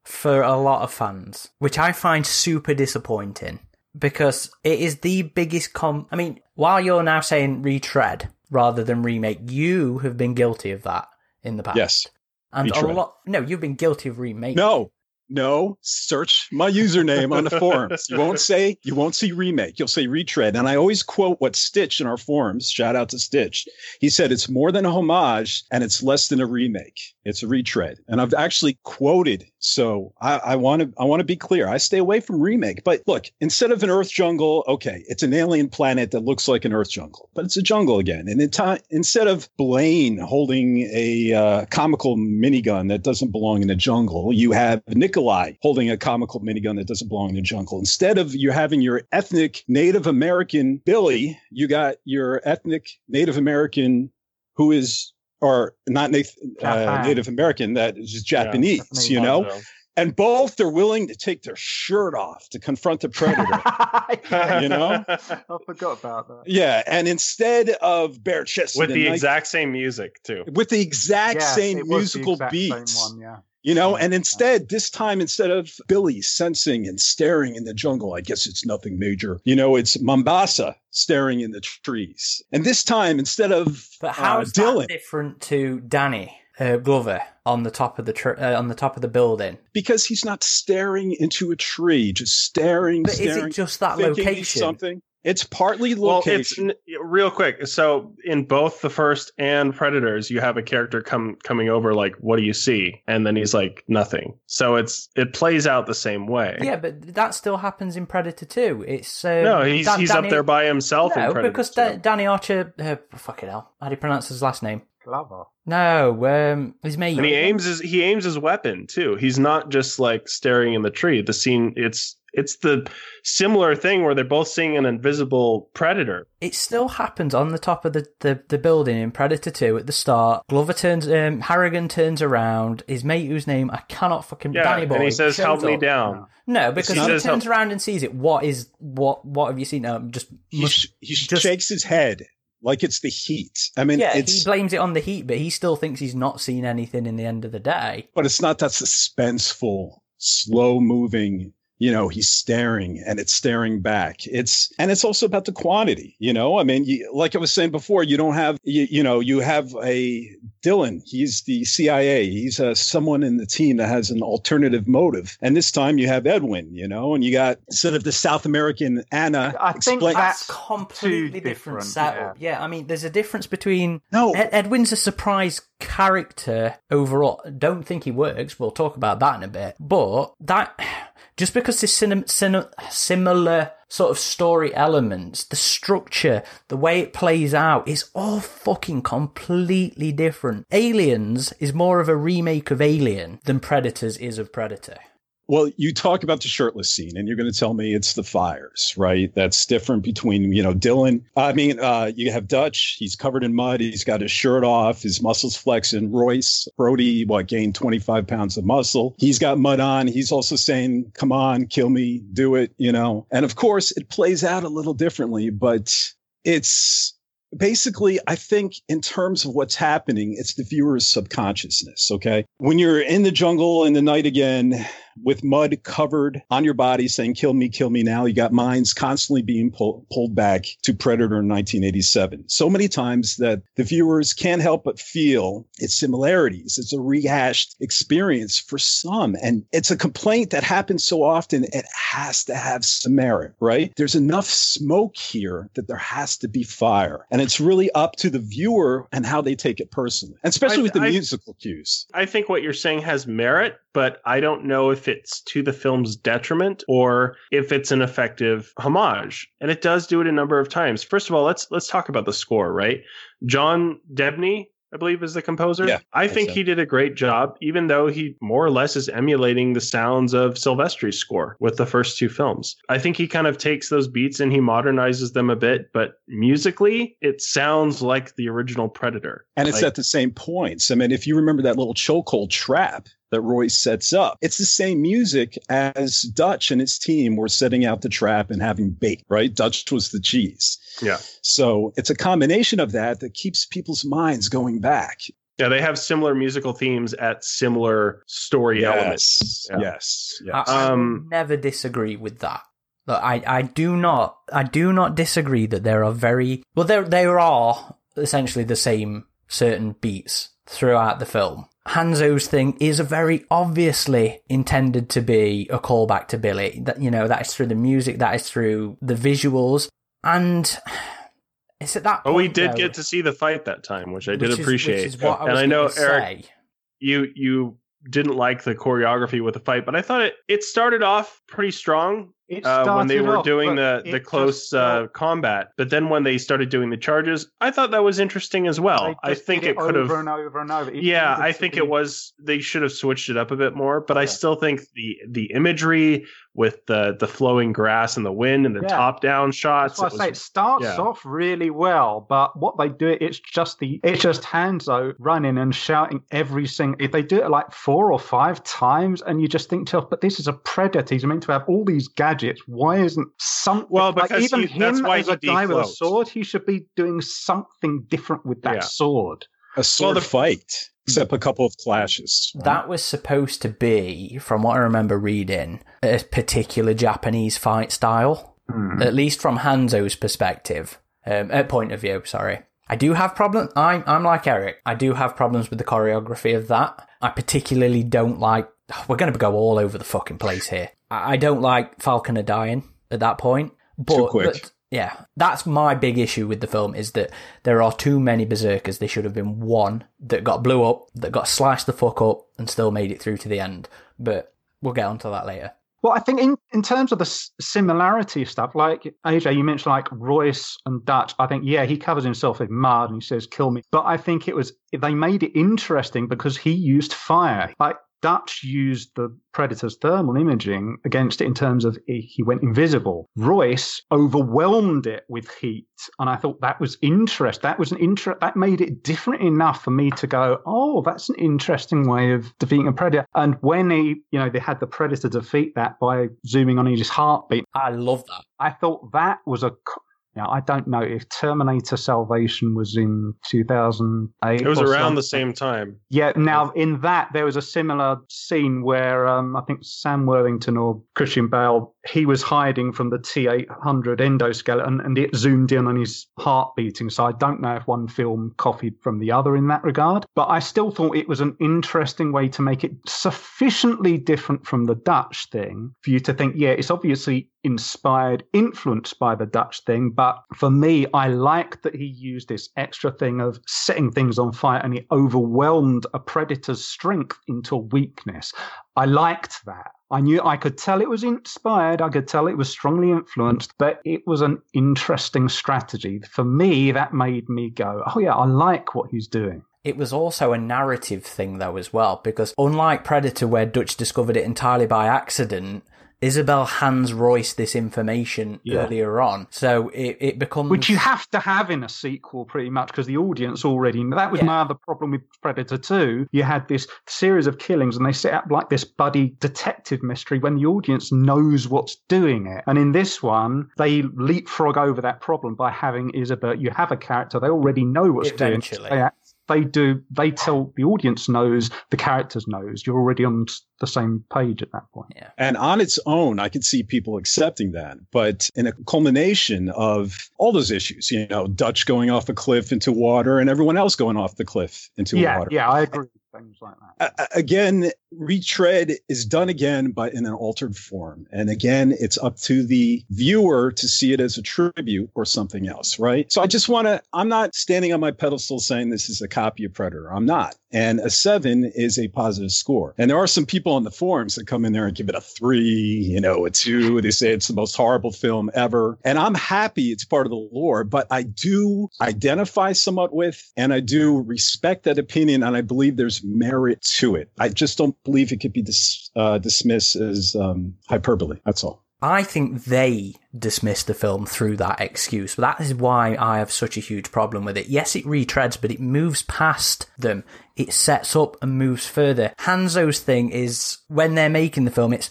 for a lot of fans, which I find super disappointing because it is the biggest com. I mean, while you're now saying retread rather than remake, you have been guilty of that in the past. Yes. And a lot. No, you've been guilty of remake. No, no. Search my username on the forums. You won't say you won't see remake. You'll say retread. And I always quote what Stitch in our forums. Shout out to Stitch. He said it's more than a homage and it's less than a remake. It's a retread. And I've actually quoted. So I want to I want to be clear. I stay away from remake. But look, instead of an Earth jungle, okay, it's an alien planet that looks like an Earth jungle, but it's a jungle again. And time, instead of Blaine holding a uh, comical minigun that doesn't belong in the jungle, you have Nikolai holding a comical minigun that doesn't belong in the jungle. Instead of you having your ethnic Native American Billy, you got your ethnic Native American who is or not Native, uh, Native American that is just Japanese, Japanese. you know, So, and both are willing to take their shirt off to confront the predator. You know? I forgot about that. yeah, and instead of bare chest with the exact same music too. with the exact Yeah, same it was the musical exact same beats, one, yeah. you know, Yeah. and instead this time instead of Billy sensing and staring in the jungle, I guess it's nothing major. You know, it's Mombasa staring in the trees, and this time instead of But how uh, is Dylan, that different to Danny uh, Glover on the top of the tr- uh, on the top of the building? because he's not staring into a tree, just staring, But is it just that location? something. It's partly location. Well, it's real quick. So in both the first and Predators, you have a character come coming over like, "What do you see?" And then he's like, "Nothing." So it's it plays out the same way. Yeah, but that still happens in Predator 2. It's um, No, he's Dan- he's Danny- up there by himself in No, because too. Da- Danny Archer. Uh, fucking hell, how do you pronounce his last name? Glover. No, um, his mate. and he aims his he aims his weapon too. He's not just like staring in the tree. The scene it's it's the similar thing where they're both seeing an invisible predator. It still happens on the top of the, the, the building in Predator 2 at the start. Glover turns, um, Harrigan turns around. His mate, whose name I cannot fucking. Yeah, Danny Boy. and he says, shows "Help me up. down." No, because He he, says, turns "Help." around and sees it. What is what? What have you seen? Um, just he, sh- he just- shakes his head like it's the heat. I mean, yeah, it's he blames it on the heat, but he still thinks he's not seen anything in the end of the day. but it's not that suspenseful, slow moving. You know, he's staring and it's staring back. It's, and it's also about the quantity, you know, I mean, you, like I was saying before, you don't have, you, you know, you have a Dylan. He's the CIA. He's uh, someone in the team that has an alternative motive. And this time you have Edwin, you know, and you got sort of the South American Anna. I think explain- that- That's completely different different, setup. Yeah. I mean, there's a difference between no, Ed- Edwin's a surprise character overall. Don't think he works. We'll talk about that in a bit. But that just because cinem- similar sort of story elements, the structure, the way it plays out is all fucking completely different. Aliens is more of a remake of Alien than Predators is of Predator. Well, you talk about the shirtless scene, and you're going to tell me it's the fires, right? That's different between, you know, Dylan. I mean, uh, you have Dutch. He's covered in mud. He's got his shirt off. His muscles flexing. Royce Brody, what, gained 25 pounds of muscle. He's got mud on. He's also saying, come on, kill me, do it, you know. And of course, it plays out a little differently, but it's basically, I think in terms of what's happening, it's the viewer's subconsciousness. Okay. When you're in the jungle in the night again, with mud covered on your body saying, kill me, kill me now. You got minds constantly being pull, pulled back to Predator in 1987. So many times that the viewers can't help but feel its similarities. It's a rehashed experience for some. And it's a complaint that happens so often, it has to have some merit, right? There's enough smoke here that there has to be fire. And it's really up to the viewer and how they take it personally, and especially I- with the I- musical cues. I think what you're saying has merit, but I don't know if it's to the film's detriment or if it's an effective homage. And it does do it a number of times. First of all, let's let's talk about the score, right? John Debney, I believe, is the composer. Yeah, I think so. he did a great job, even though he more or less is emulating the sounds of Silvestri's score with the first two films. I think he kind of takes those beats and he modernizes them a bit, but musically, it sounds like the original Predator. And it's Like- at the same points. I mean, if you remember that little chokehold trap that Roy sets up, it's the same music as Dutch and his team were setting out the trap and having bait, right? Dutch was the cheese. Yeah. So it's a combination of that that keeps people's minds going back. Yeah, they have similar musical themes at similar story elements. Yes. Yeah. Yes. Yes. I, I Um, never disagree with that. Look, I, I do not I do not disagree that there are very well there there are essentially the same certain beats throughout the film. Hanzo's thing is very obviously intended to be a callback to Billy. That you know, that is through the music, that is through the visuals, and it's at that. But we did though, get to see the fight that time, which I did is- appreciate. which I and I know Eric, say. you you didn't like the choreography with the fight, but I thought it it started off pretty strong uh, when they were off, doing the the close just uh, combat. But then when they started doing the charges, I thought that was interesting as well. I think did it could have. over and over. It Yeah, I think be- it was. They should have switched it up a bit more, but I still think the the imagery with the the flowing grass and the wind and the Yeah. top down shots. That's why I it say it starts yeah. off really well, but what they do, it's just the it's just Hanzo running and shouting every single. If they do it like four or five times, and you just think to yourself, but this is a predator. He's meant to have all these gadgets. Why isn't something? Well, like because even he- that's him why as he a guy with a sword, he should be doing something different with that Yeah. sword. a sword the- fight, except a couple of clashes. right? That was supposed to be, from what I remember reading, a particular Japanese fight style. At least from Hanzo's perspective, um, uh, point of view. Sorry, I do have problems. I'm I'm like Eric. I do have problems with the choreography of that. I particularly don't like. We're going to go all over the fucking place here. I, I don't like Falconer dying at that point. But, Too quick. but yeah, that's my big issue with the film is that there are too many berserkers. There should have been one that got blew up, that got sliced the fuck up, and still made it through to the end. But we'll get onto that later. Well, I think in, in terms of the similarity stuff, like AJ, you mentioned like Royce and Dutch. I think, yeah, he covers himself in mud and he says, kill me. But I think it was, they made it interesting because he used fire. Like Dutch used the Predator's thermal imaging against it in terms of he went invisible. Royce overwhelmed it with heat. And I thought that was interest. That was an interest that made it different enough for me to go, oh, that's an interesting way of defeating a predator. And when he, you know, they had the predator defeat that by zooming on his heartbeat, I love that. I thought that was a. Now I don't know if Terminator Salvation was in 2008. it was around the same time. Yeah. Now in that there was a similar scene where um, I think Sam Worthington or Christian Bale he was hiding from the T800 endoskeleton and it zoomed in on his heart beating. So I don't know if one film copied from the other in that regard, but I still thought it was an interesting way to make it sufficiently different from the Dutch thing for you to think, yeah, it's obviously inspired, influenced by the Dutch thing. But for me, I like that he used this extra thing of setting things on fire and he overwhelmed a predator's strength into weakness. I liked that. I knew I could tell it was inspired, I could tell it was strongly influenced, but it was an interesting strategy. For me, that made me go, oh, yeah, I like what he's doing. It was also a narrative thing, though, as well, because unlike Predator, where Dutch discovered it entirely by accident, Isabel hands Royce this information Yeah. earlier on. So it, it becomes. Which you have to have in a sequel, pretty much, because the audience already. That was Yeah. my other problem with Predator 2. You had this series of killings, and they set up like this buddy detective mystery when the audience knows what's doing it. And in this one, they leapfrog over that problem by having Isabel. You have a character, they already know what's doing it. Eventually. doing. They, do. They tell the audience knows, the characters knows. You're already on the same page at that point. yeah. And on its own, I could see people accepting that. But in a culmination of all those issues, you know, Dutch going off a cliff into water and everyone else going off the cliff into yeah, water. yeah, I agree. Things like that. A- again, retread is done again, but in an altered form. And again, it's up to the viewer to see it as a tribute or something else, right? So I just want to, I'm not standing on my pedestal saying this is a copy of Predator. I'm not. And a seven is a positive score. And there are some people on the forums that come in there and give it a three, you know, a two. They say it's the most horrible film ever. And I'm happy it's part of the lore, but I do identify somewhat with and I do respect that opinion. And I believe there's merit to it. I just don't believe it could be dis- uh, dismissed as um, hyperbole. That's all. I think they dismissed the film through that excuse. That is why I have such a huge problem with it. Yes, it retreads, but it moves past them. It sets up and moves further. Hanzo's thing is when they're making the film, it's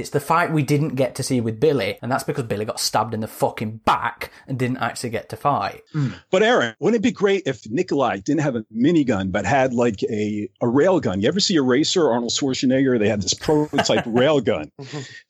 it's the fight we didn't get to see with Billy, and that's because Billy got stabbed in the fucking back and didn't actually get to fight. Hmm. But Aaron, wouldn't it be great if Nikolai didn't have a minigun, but had like a, a rail gun? You ever see Eraser, Arnold Schwarzenegger? They had this prototype rail gun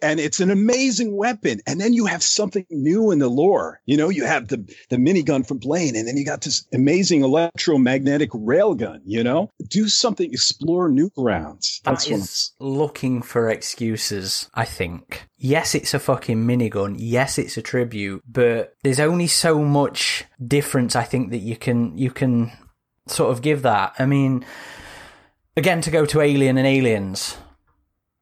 and it's an amazing weapon. And then you have something new in the lore. You know, you have the, the minigun from Blaine and then you got this amazing electromagnetic rail gun, you know, do something, explore new grounds. That That's what I'm- is looking for excuses, I think. Yes, it's a fucking minigun. Yes, it's a tribute, but there's only so much difference I think that you can you can sort of give that. I mean, again to go to Alien and Aliens.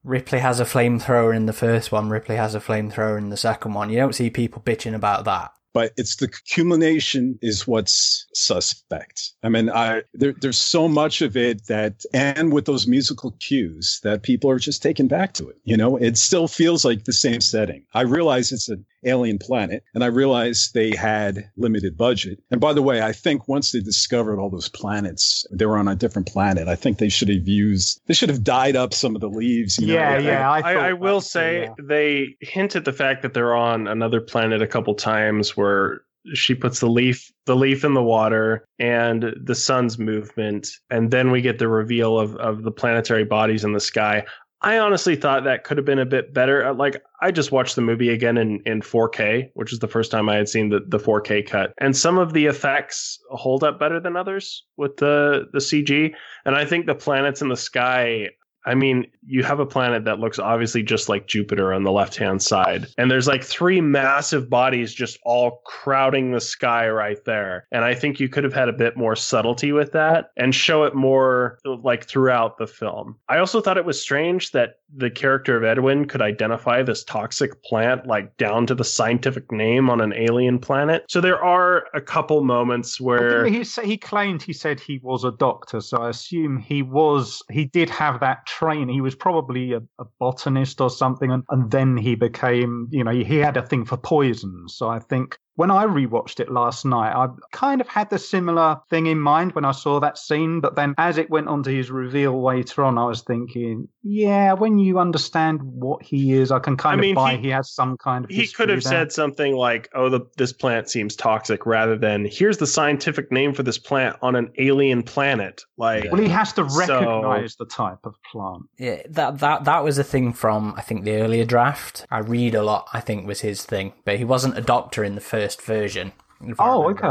Ripley has a flamethrower in the first one, Ripley has a flamethrower in the second one. You don't see people bitching about that. But it's the accumulation is what's suspect. I mean, I there, there's so much of it that, and with those musical cues, that people are just taken back to it. You know, it still feels like the same setting. I realize it's an alien planet, and I realized they had limited budget. And by the way, I think once they discovered all those planets, they were on a different planet. I think they should have used, they should have dyed up some of the leaves. You know, Yeah, like- yeah. I, I, I will too, say yeah. they hint at the fact that they're on another planet a couple times where she puts the leaf the leaf in the water and the sun's movement and then we get the reveal of, of the planetary bodies in the sky i honestly thought that could have been a bit better. Uh, like i just watched the movie again in, in 4k which is the first time i had seen the, the 4k cut. And some of the effects hold up better than others with the the cg and i think the planets in the sky I mean, you have a planet that looks obviously just like Jupiter on the left hand side. And there's like three massive bodies just all crowding the sky right there. And I think you could have had a bit more subtlety with that and show it more like throughout the film. I also thought it was strange that the character of Edwin could identify this toxic plant like down to the scientific name on an alien planet. So there are a couple moments where. He, he claimed he said he was a doctor, so I assume he was. He did have that training. He was probably a, a botanist or something, and, and then he became. You know, he, he had a thing for poisons. So I think when I rewatched it last night, I kind of had the similar thing in mind when I saw that scene. But then as it went on to his reveal later on, I was thinking, yeah, when you understand what he is, I can kind I mean, of buy he- he, has some kind of. he could have there. said something like oh the, this plant seems toxic rather than here's the scientific name for this plant on an alien planet like Well, he has to So- recognize the type of plant. Yeah, that that that was a thing from I think the earlier draft. I read a lot. I think was his thing, but he wasn't a doctor in the first version. If Oh, okay.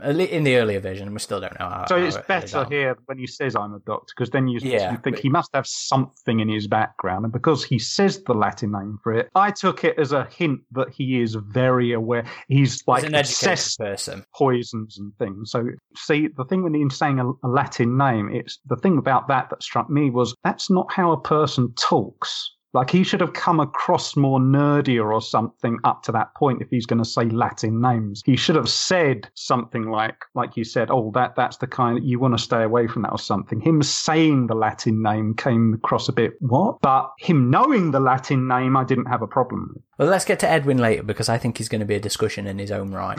rightly. In the earlier version, we still don't know how. So how it's it better here when he says I'm a doctor, because then you, Yeah, you think but- he must have something in his background. And because he says the Latin name for it, I took it as a hint that he is very aware. He's like He's an obsessed person. poisons and things. So, see, the thing when he's saying a, a Latin name, it's the thing about that that struck me was that's not how a person talks. Like he should have come across more nerdier or something up to that point if he's going to say Latin names. He should have said something like, like you said, oh, that that's the kind that you want to stay away from that or something. Him saying the Latin name came across a bit what, but him knowing the Latin name, I didn't have a problem with. Well, let's get to Edwin later because I think he's going to be a discussion in his own right.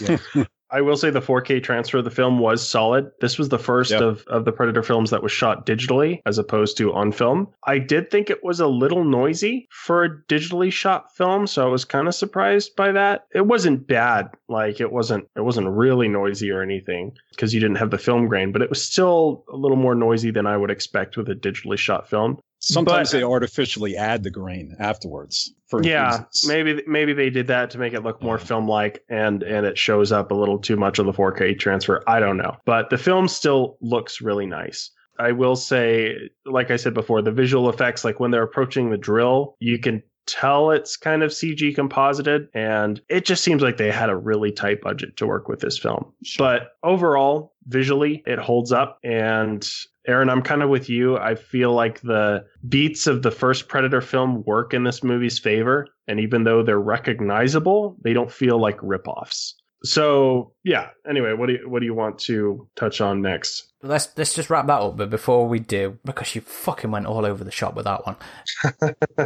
I will say the 4K transfer of the film was solid. This was the first Yep. of, of the Predator films that was shot digitally as opposed to on film. I did think it was a little noisy for a digitally shot film, so I was kind of surprised by that. It wasn't bad, like it wasn't it wasn't really noisy or anything because you didn't have the film grain, but it was still a little more noisy than I would expect with a digitally shot film. Sometimes But- they artificially add the grain afterwards. For yeah reasons. maybe maybe they did that to make it look more film like and and it shows up a little too much on the 4k transfer. I don't know. But the film still looks really nice. I will say like i said before the visual effects like when they're approaching the drill you can tell it's kind of cg composited and it just seems like they had a really tight budget to work with this film. But overall visually it holds up and Aaron, I'm kind of with you. I feel like the beats of the first Predator film work in this movie's favor, and even though they're recognizable, they don't feel like ripoffs. So, yeah. Anyway, what do you what do you want to touch on next? let's let's just wrap that up. But before we do, because you fucking went all over the shop with that one.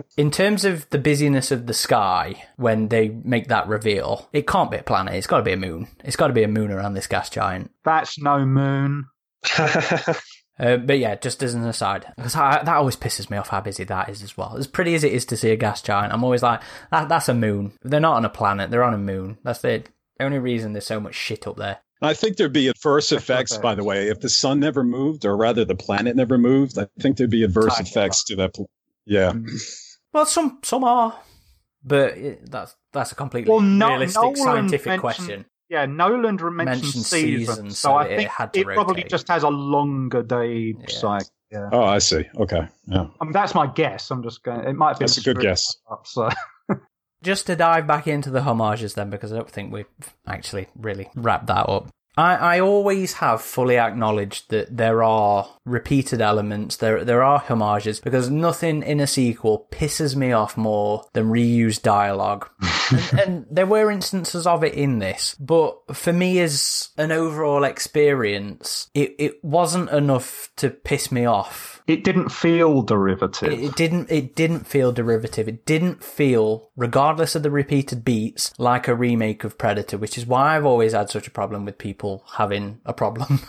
In terms of the busyness of the sky when they make that reveal, it can't be a planet. It's got to be a moon. It's got to be a moon around this gas giant. That's no moon. Uh, but yeah, just as an aside, because I, that always pisses me off how busy that is as well. As pretty as it is to see a gas giant, I'm always like, that, that's a moon. They're not on a planet, they're on a moon. That's the only reason there's so much shit up there. I think there'd be adverse Adverse effects, by the way, if the sun never moved, or rather the planet never moved. I think there'd be adverse Time effects to that. pl- Yeah. Well, some some are, but that's that's a completely Well, no- realistic Nolan scientific mentioned- question. Yeah, Nolan mentioned, Mentioned seasons, seasons, so, so I it think had to it probably rotate. just has a longer day Yeah. cycle. Yeah, Oh, I see. Okay. Yeah. I mean that's my guess. I'm just going. It might be That's a good guess. Up, so Just to dive back into the homages then, because I don't think we've actually really wrapped that up. I, I always have fully acknowledged that there are repeated elements, there there are homages, because nothing in a sequel pisses me off more than reused dialogue. and, and there were instances of it in this, but for me as an overall experience, it, it wasn't enough to piss me off. It didn't feel derivative. It, it didn't. It didn't feel derivative. It didn't feel, regardless of the repeated beats, like a remake of Predator, which is why I've always had such a problem with people having a problem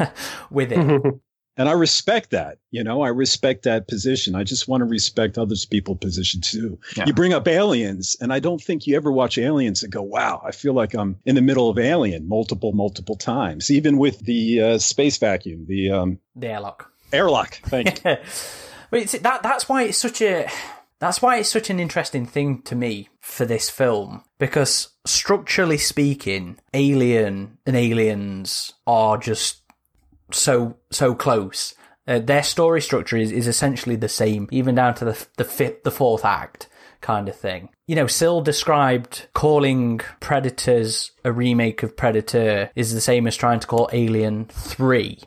with it. And I respect that. You know, I respect that position. I just want to respect others people's position too. Yeah. You bring up aliens, and I don't think you ever watch aliens and go, wow, I feel like I'm in the middle of alien multiple, multiple times. Even with the uh, space vacuum, the um, the airlock. Airlock. You. but it's, that that's why it's such a that's why it's such an interesting thing to me for this film because structurally speaking, Alien and Aliens are just so so close. Uh, their story structure is, is essentially the same, even down to the the fifth, the fourth act kind of thing. You know, Sill described calling Predators a remake of Predator is the same as trying to call Alien Three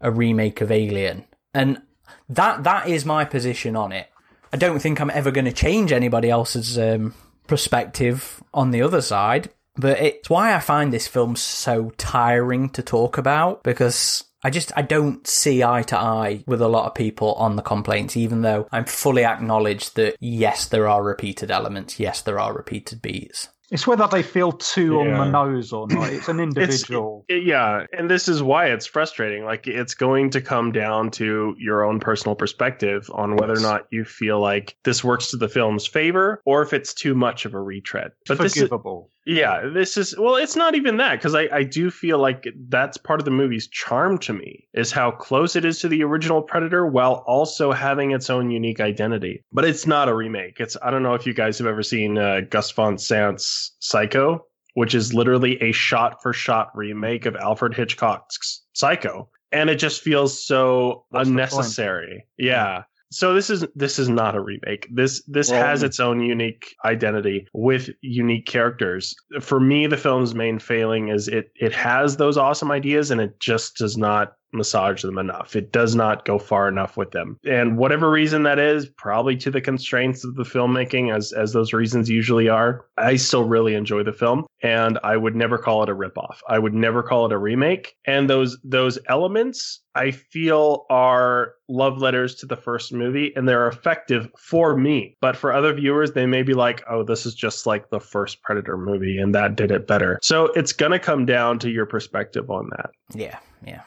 a remake of Alien, and that that is my position on it. I don't think I'm ever going to change anybody else's um, perspective on the other side, but it's why I find this film so tiring to talk about because I just I don't see eye to eye with a lot of people on the complaints, even though I'm fully acknowledged that yes, there are repeated elements, yes, there are repeated beats. It's whether they feel too on the nose or not. It's an individual. It- yeah, and this is why it's frustrating. Like it's going to come down to your own personal perspective on whether or not you feel like this works to the film's favor or if it's too much of a retread. But this is, forgivable. Yeah, this is well, it's not even that because I I do feel like that's part of the movie's charm to me is how close it is to the original Predator while also having its own unique identity. But it's not a remake. It's I don't know if you guys have ever seen uh, Gus Van Sant's Psycho which is literally a shot for shot remake of Alfred Hitchcock's Psycho. And it just feels so What's unnecessary. Yeah. So this is this is not a remake. This this Well- has mm. its own unique identity with unique characters. For me, the film's main failing is it it has those awesome ideas and it just does not massage them enough. It does not go far enough with them. And whatever reason that is, probably to the constraints of the filmmaking as as those reasons usually are, I still really enjoy the film and I would never call it a ripoff. I would never call it a remake. And those those elements I feel are love letters to the first movie and they're effective for me. But for other viewers, they may be like, oh, this is just like the first Predator movie and that did it better. So it's going to come down to your perspective on that. Yeah, yeah.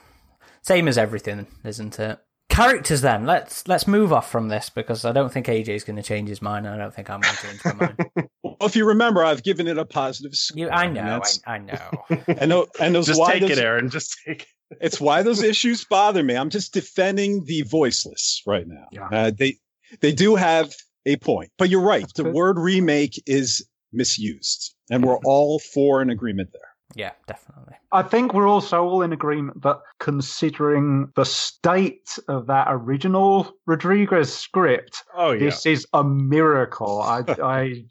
Same as everything, isn't it? Characters then. Let's let's move off from this because I don't think AJ's going to change his mind. and I don't think I'm going to change my mind. Well, if you remember, I've given it a positive score. You, I know, I, I know. I know, and those Just why take those, it, Aaron. Just take it. it's why those issues bother me. I'm just defending the voiceless right now. Yeah. Uh, they they do have a point, but you're right. The Okay. word remake is misused, and we're all for an agreement there. Yeah, definitely. I think we're also all in agreement that considering the state of that original Rodriguez script, Oh yeah. this is a miracle. I, I,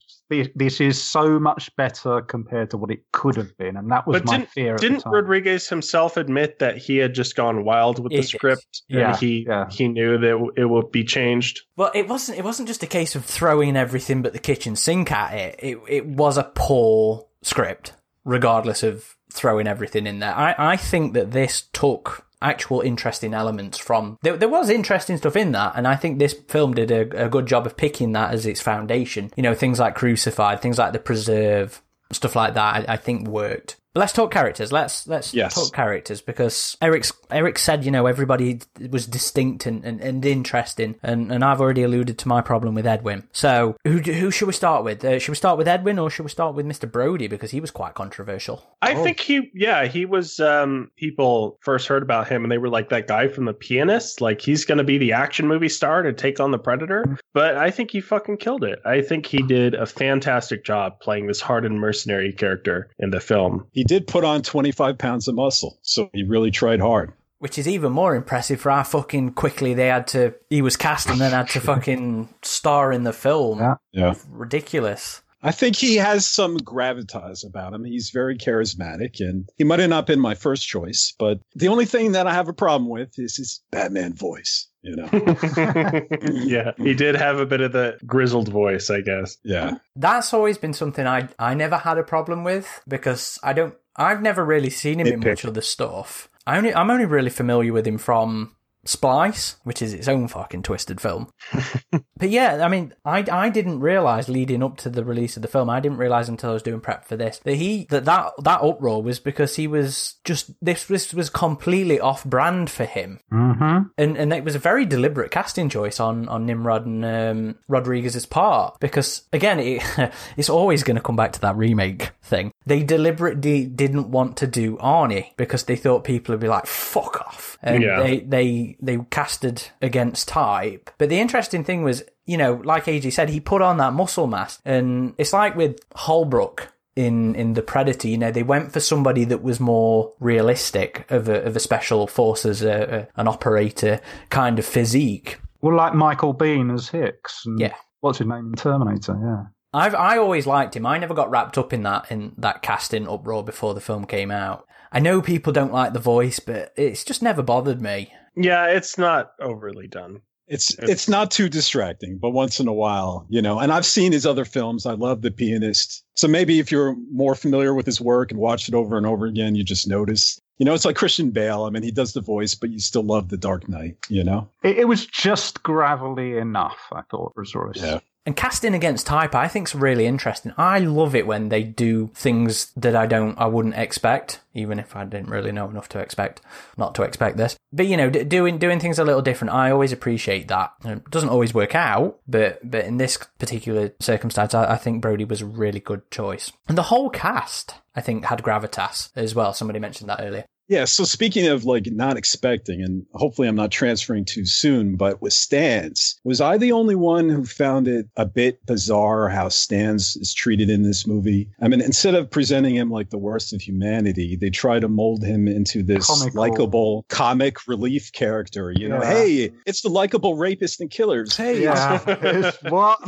this is so much better compared to what it could have been, and that was But my fear. At the Didn't time. Rodriguez himself admit that he had just gone wild with the He- script Yeah, and he yeah. he knew that it would be changed? Well, it wasn't. It wasn't just a case of throwing everything but the kitchen sink at it. It it was a poor script, regardless of throwing everything in there. I I think that this took actual interesting elements from there, there was interesting stuff in that and i think this film did a, a good job of picking that as its foundation you know things like crucified things like the preserve stuff like that i, I think worked but let's talk characters let's let's Yes. talk characters because eric's eric said you know everybody was distinct and, and, and interesting and, and i've already alluded to my problem with edwin so who who should we start with uh, should we start with edwin or should we start with mr brody because he was quite controversial I Oh. think he, yeah, he was. Um, people first heard about him, and they were like that guy from The Pianist. Like he's going to be the action movie star to take on the Predator. But I think he fucking killed it. I think he did a fantastic job playing this hardened mercenary character in the film. He did put on 25 pounds of muscle, so he really tried hard. Which is even more impressive for how fucking quickly they had to. He was cast and then had to fucking star in the film. Yeah. Yeah. Ridiculous. I think he has some gravitas about him. He's very charismatic, and he might have not been my first choice, but the only thing that I have a problem with is his Batman voice. You know, yeah, he did have a bit of the grizzled voice, I guess. yeah. That's always been something I I never had a problem with because I don't. I've never really seen him in Nitpick. much other stuff. I only I'm only really familiar with him from Splice, which is its own fucking twisted film. but yeah, I mean, I, I didn't realize leading up to the release of the film, I didn't realize until I was doing prep for this that he that that that uproar was because he was just this this was completely off brand for him, Mm-hmm. and and it was a very deliberate casting choice on on Nimrod and um, Rodriguez's part because again, it, it's always going to come back to that remake thing. They deliberately didn't want to do Arnie because they thought people would be like, "Fuck off," and Yeah. they they they casted against type. But the interesting thing was, you know, like AG said, he put on that muscle mass, and it's like with Holbrook in in the Predator. You know, they went for somebody that was more realistic of a of a special forces, a, a, an operator kind of physique. Well, like Michael Biehn as Hicks. And Yeah. What's his name in Terminator? Yeah. I've I always liked him. I never got wrapped up in that in that casting uproar before the film came out. I know people don't like the voice, but it's just never bothered me. Yeah, it's not overly done. It's It's- it's not too distracting, but once in a while, you know. And I've seen his other films. I love The Pianist. So maybe if you're more familiar with his work and watched it over and over again, you just notice. You know, it's like Christian Bale. I mean, he does the voice, but you still love The Dark Knight. You know. It, it was just gravelly enough, I thought, Resource. Yeah. And casting against type, I think's really interesting. I love it when they do things that I don't, I wouldn't expect, even if I didn't really know enough to expect, not to expect this. But you know, d- doing doing things a little different, I always appreciate that. It doesn't always work out, but but in this particular circumstance, I, I think Brody was a really good choice. And the whole cast, I think, had gravitas as well. Somebody mentioned that earlier. Yeah. So speaking of like not expecting, and hopefully I'm not transferring too soon, but with Stans, was I the only one who found it a bit bizarre how Stans is treated in this movie? I mean, instead of presenting him like the worst of humanity, they try to mold him into this Comical. likable comic relief character. You know, Yeah. hey, it's the likable rapist and killers. Hey, Yeah. It's what?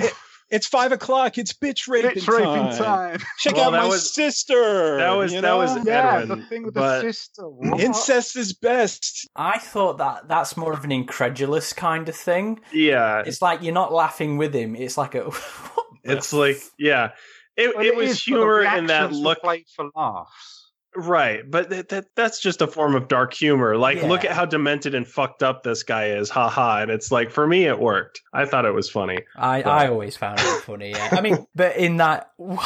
It's five o'clock. It's bitch raping Bitch raping time. time. Check Well, out my was- sister. that was- you that was? Yeah, Edwin, the thing with but- the sister. Mm. What? incest is best. I thought that that's more of an incredulous kind of thing. Yeah, It's like you're not laughing with him. It's like a. it's like yeah. It, Well, it was is, humor in that look played for laughs. Right, but that, that that's just a form of dark humor. Like, look at how demented and fucked up this guy is, ha ha. And it's like, for me, it worked. I thought it was funny. I, I always found it funny. Yeah. I mean, but in that what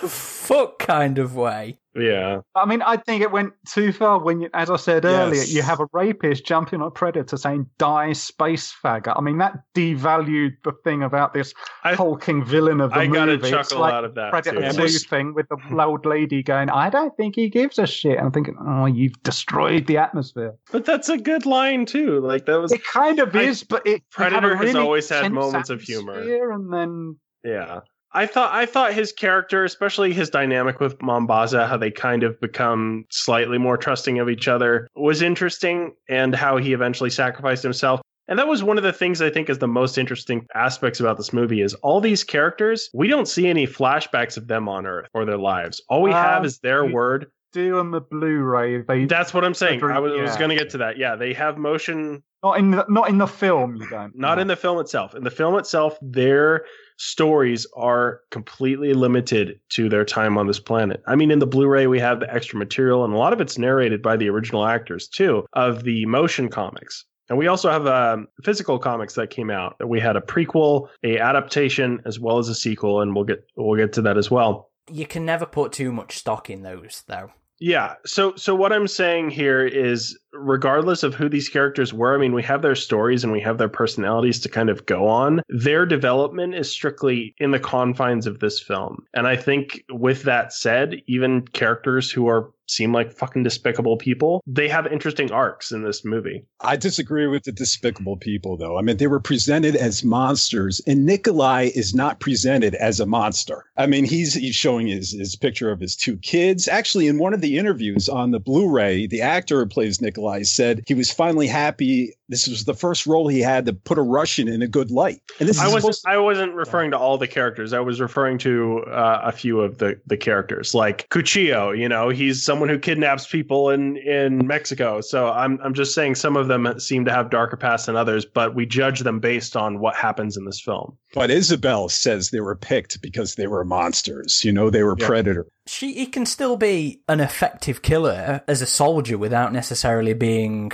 the fuck kind of way. Yeah, I mean, I think it went too far when, you, as I said earlier, Yes. you have a rapist jumping on a predator saying "die, space faggot." I mean, that devalued the thing about this I- hulking villain of the movie. I got a movie. It's chuckle like out of that Predator too. Two there's- thing with the old lady going, "I don't think he gives a shit." I'm thinking, "Oh, you've destroyed the atmosphere." But that's a good line too. Like that was, It kind of I- is, but it you have a Predator has always had moments of humor. and then yeah. I thought I thought his character, especially his dynamic with Mombasa, how they kind of become slightly more trusting of each other, was interesting, and how he eventually sacrificed himself. And that was one of the things I think is the most interesting aspects about this movie is all these characters, we don't see any flashbacks of them on Earth or their lives. All we Um, have is their word. do on the Blu-ray they That's what I'm saying. I was, was going to get to that. Yeah, they have motion not in the, not in the film. You don't not no. in the film itself. In the film itself, their stories are completely limited to their time on this planet. I mean, in the Blu-ray, we have the extra material, and a lot of it's narrated by the original actors too of the motion comics. And we also have um, physical comics that came out. That we had a prequel, a adaptation, as well as a sequel, and we'll get we'll get to that as well. You can never put too much stock in those, though. Yeah. So so what I'm saying here is regardless of who these characters were, I mean we have their stories and we have their personalities to kind of go on. Their development is strictly in the confines of this film. And I think with that said, even characters who are seem like fucking despicable people, they have interesting arcs in this movie. I disagree with the despicable people, though. I mean, they were presented as monsters, and Nikolai is not presented as a monster. I mean, he's he's showing his his picture of his two kids. Actually, in one of the interviews on the Blu-ray, the actor who plays Nikolai said he was finally happy. This was the first role he had to put a Russian in a good light. And this I is wasn't supposed I wasn't referring to all the characters. I was referring to uh, a few of the the characters, like Cuchillo. You know, he's someone who kidnaps people in in Mexico. So I'm I'm just saying some of them seem to have darker pasts than others, but we judge them based on what happens in this film. But Isabel says they were picked because they were monsters. You know, they were Yeah. predator. She, he can still be an effective killer as a soldier without necessarily being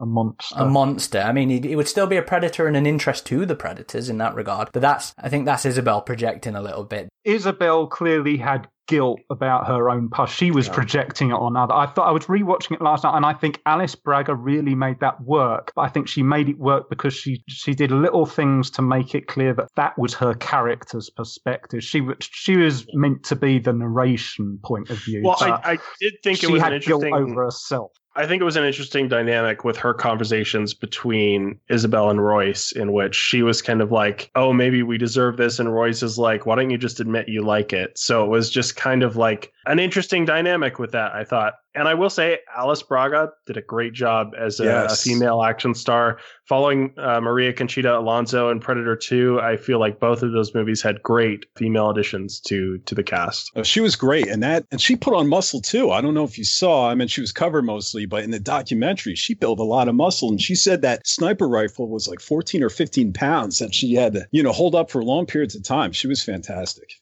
a monster. a monster. I mean, he, he would still be a predator and an interest to the predators in that regard. But that's, I think that's Isabel projecting a little bit. Isabel clearly had guilt about her own past. She was Yeah. projecting it on other. I thought I was rewatching it last night, and I think Alice Braga really made that work. But I think she made it work because she she did little things to make it clear that that was her character's perspective. She was she was meant to be the narration point of view. Well, I, I did think she it was an had guilt interesting. over herself. I think it was an interesting dynamic with her conversations between Isabel and Royce, in which she was kind of like, "Oh, maybe we deserve this," and Royce is like, "Why don't you just admit you like it?" So it was just kind of like an interesting dynamic with that. I thought, and I will say, Alice Braga did a great job as a, Yes. a female action star. Following uh, Maria Conchita Alonso in Predator Two, I feel like both of those movies had great female additions to to the cast. Oh, she was great, and that, and she put on muscle too. I don't know if you saw. I mean, she was covered mostly, but in the documentary, she built a lot of muscle, and she said that sniper rifle was like fourteen or fifteen pounds that she had to, you know, hold up for long periods of time. She was fantastic.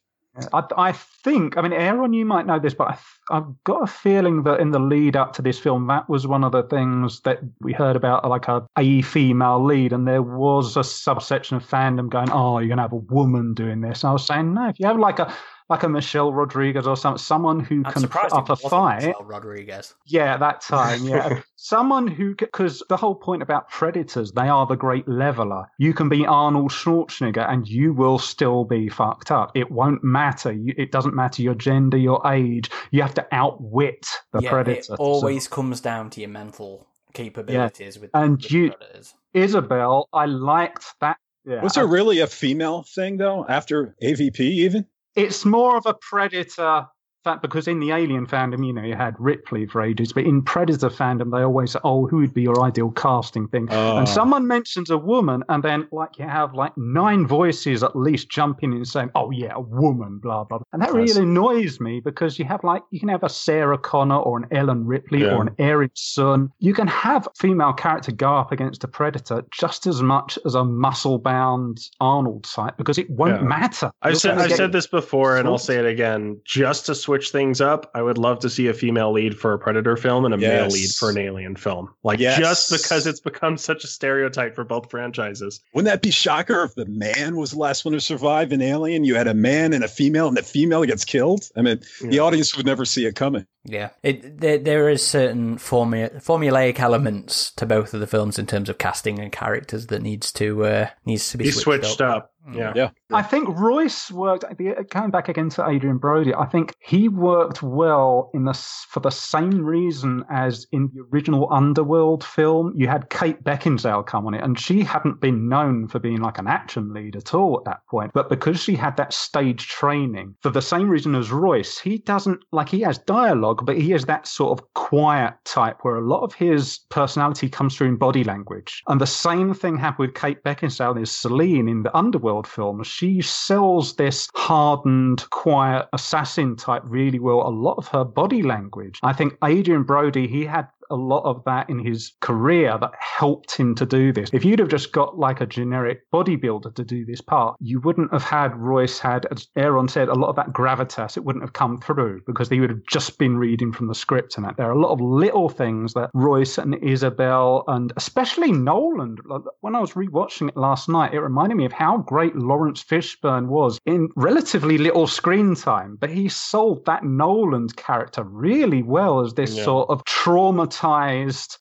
I, I think, I mean, Aaron, you might know this, but I, I've got a feeling that in the lead up to this film, that was one of the things that we heard about, like a, a female lead, and there was a subsection of fandom going, "Oh, you're going to have a woman doing this." And I was saying, no, if you have like a like a Michelle Rodriguez or some someone who I'm can put up a fight. Michelle Rodriguez. Yeah, that time, yeah. Someone who, because the whole point about predators, they are the great leveler. You can be Arnold Schwarzenegger and you will still be fucked up. It won't matter. You, it doesn't matter your gender, your age. You have to outwit the yeah, predator. it always comes down to your mental capabilities with, And with you- predators. Isabel, I liked that. Yeah, Was there really a female thing though after AVP even? It's more of a predator fact because in the alien fandom you know you had ripley for ages but in predator fandom they always say oh who would be your ideal casting thing Oh. and ah. someone mentions a woman and then like you have like nine voices at least jumping in and saying oh yeah a woman blah blah blah and that really annoys me because you have like you can have a sarah connor or an ellen ripley Yeah. or an erin sun you can have a female character go up against a predator just as much as a muscle bound arnold type because it won't Yeah. matter I've You're said I've said this before, and I'll say it again. Just to switch things up, I would love to see a female lead for a Predator film and a male lead for an Alien film. Like Yes. just because it's become such a stereotype for both franchises. Wouldn't that be shocker if the man was the last one to survive in Alien? You had a man and a female, and the female gets killed. I mean, the audience would never see it coming. Yeah, it there, there is certain formula, formulaic elements to both of the films in terms of casting and characters that needs to uh, needs to be He switched, switched up. Mm. Mm. Yeah. Yeah. I think Royce worked. the- uh, Going back again to Adrien Brody, I think he worked well in the for the same reason as in the original Underworld film. You had Kate Beckinsale come on it, and she hadn't been known for being like an action lead at all at that point. But because she had that stage training, for the same reason as Royce, he doesn't like he has dialogue, but he has that sort of quiet type where a lot of his personality comes through in body language. And the same thing happened with Kate Beckinsale as Selene in the Underworld film. She sells this hardened, quiet assassin type really well. A lot of her body language. I think Adrien Brody, he had a lot of that in his career that helped him to do this. If you'd have just got like a generic bodybuilder to do this part, you wouldn't have had Royce had, as Aaron said, a lot of that gravitas. It wouldn't have come through because he would have just been reading from the script and that. There are a lot of little things that Royce and Isabel and especially Nolan, when I was rewatching it last night, it reminded me of how great Laurence Fishburne was in relatively little screen time, but he sold that Nolan character really well as this Yeah. sort of traumatized.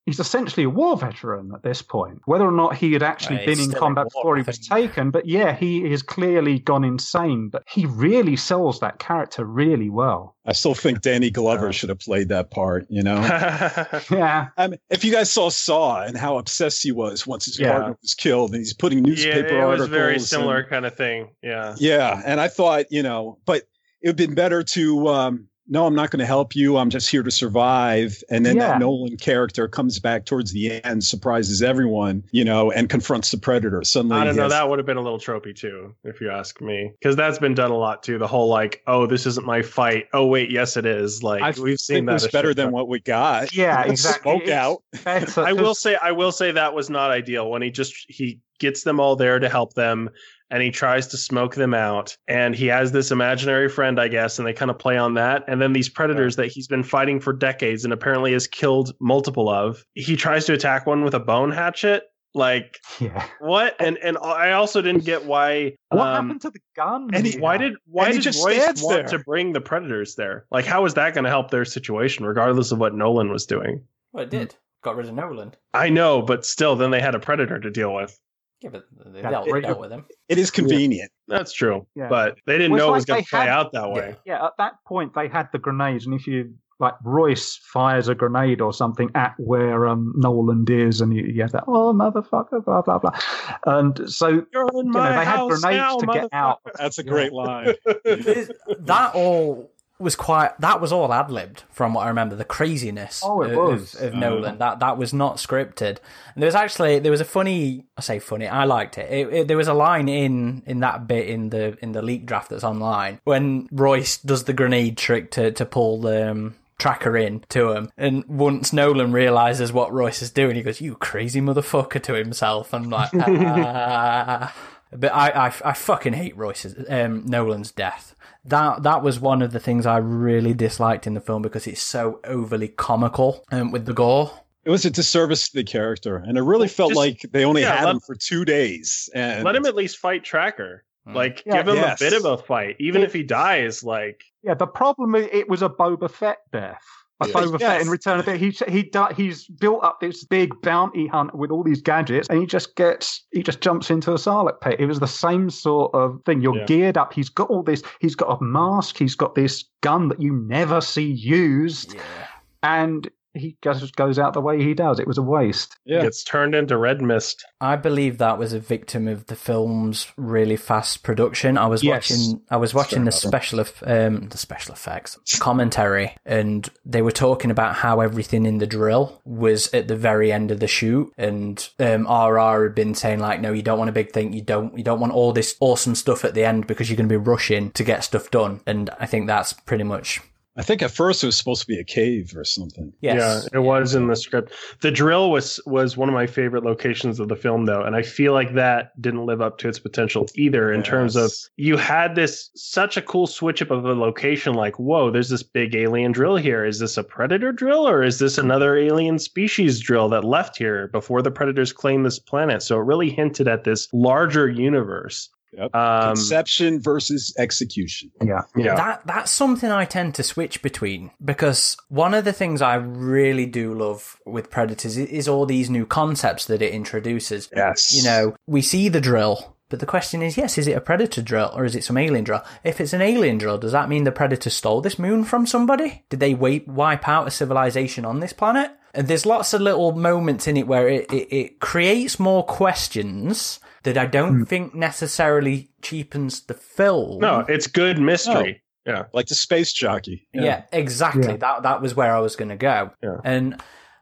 He's essentially a war veteran at this point. Whether or not he had actually Right, been in combat war, before he was taken, but yeah, he has clearly gone insane. But he really sells that character really well. I still think Danny Glover should have played that part. You know, Yeah. I mean, if you guys saw Saw and how obsessed he was once his Yeah. partner was killed, and he's putting newspaper yeah, newspaper it was articles. very and- similar kind of thing. Yeah. Yeah, and I thought, you know, but it would have been better to um, no, I'm not going to help you. I'm just here to survive. And then Yeah. that Nolan character comes back towards the end, surprises everyone, you know, and confronts the predator. Suddenly, I don't he know. has- That would have been a little tropey too, if you ask me, because that's been done a lot too. The whole like, oh, this isn't my fight. Oh, wait, yes, it is. Like I we've seen think that. it better than ton. what we got. Yeah, Let's exactly. Smoke It's out. better, I will say, I will say that was not ideal when he just he gets them all there to help them, and he tries to smoke them out, and he has this imaginary friend, I guess, and they kind of play on that, and then these predators that he's been fighting for decades and apparently has killed multiple of, he tries to attack one with a bone hatchet. Like Yeah. what? And and I also didn't get why. What um, happened to the gun? And he, why did why And he did just Royce want there. to bring the predators there? Like, how is that going to help their situation, regardless of what Nolan was doing? Well, it did. Got rid of Nolan. I know, but still, then they had a predator to deal with. Yeah, but they dealt, it- dealt with him. It is convenient. That's true, Yeah. but they didn't Well, it's know it was going to play had- out that way. Yeah, at that point they had the grenades, and if you like Royce fires a grenade or something at where um, Nolan is, and you, you have that oh motherfucker, blah blah blah, and so You're in you know, they had grenades now, to get out. That's a great line. That all was quite. That was all ad libbed, from what I remember. The craziness Oh, it of, was. of Uh. Nolan. That that was not scripted. And there was actually there was a funny. I say funny. I liked it. It, it. There was a line in in that bit in the in the leak draft that's online when Royce does the grenade trick to to pull the. Um, Tracker in to him, and once Nolan realizes what Royce is doing, he goes, "You crazy motherfucker!" to himself. I'm like, ah. But I, I, I fucking hate Royce's um, Nolan's death. That that was one of the things I really disliked in the film because it's so overly comical um, with the gore. It was a disservice to the character, and it really felt Just- like they only yeah, had let- him for two days. And Let him at least fight Tracker. Like, Yeah, give him yes. a bit of a fight, even if he dies. Like, Yeah, the problem is it was a Boba Fett death. A Yes. Boba Fett Yes. in Return of the he he he's built up this big bounty hunt with all these gadgets, and he just gets he just jumps into a Sarlacc pit. It was the same sort of thing. You're Yeah. geared up. He's got all this. He's got a mask. He's got this gun that you never see used, Yeah. and he just goes out the way he does. It was a waste. Yeah. gets turned into red mist. I believe that was a victim of the film's really fast production. I was Yes. watching, I was watching the special, eff- um, the special effects commentary, and they were talking about how everything in the drill was at the very end of the shoot, and um, RR had been saying like, no, you don't want a big thing, you don't, you don't want all this awesome stuff at the end because you're going to be rushing to get stuff done, and I think that's pretty much I think at first it was supposed to be a cave or something. yes. Yeah, it was in the script. The drill was was one of my favorite locations of the film, though, and I feel like that didn't live up to its potential either. In terms of you had this such a cool switch up of a location, like whoa, there's this big alien drill here. Is this a predator drill or is this another alien species drill that left here before the predators claimed this planet? So it really hinted at this larger universe. Yep. Um, Conception versus execution. Yeah. yeah, That that's something I tend to switch between because one of the things I really do love with Predators is, is all these new concepts that it introduces. yes, You know, we see the drill, but the question is, yes, is it a predator drill or is it some alien drill? If it's an alien drill, does that mean the predator stole this moon from somebody? Did they wipe, wipe out a civilization on this planet? And there's lots of little moments in it where it, it, it creates more questions that I don't hmm. think necessarily cheapens the film. no, it's good mystery. Yeah, Like the space jockey. Yeah, exactly. Yeah. That that was where I was going to go. Yeah. And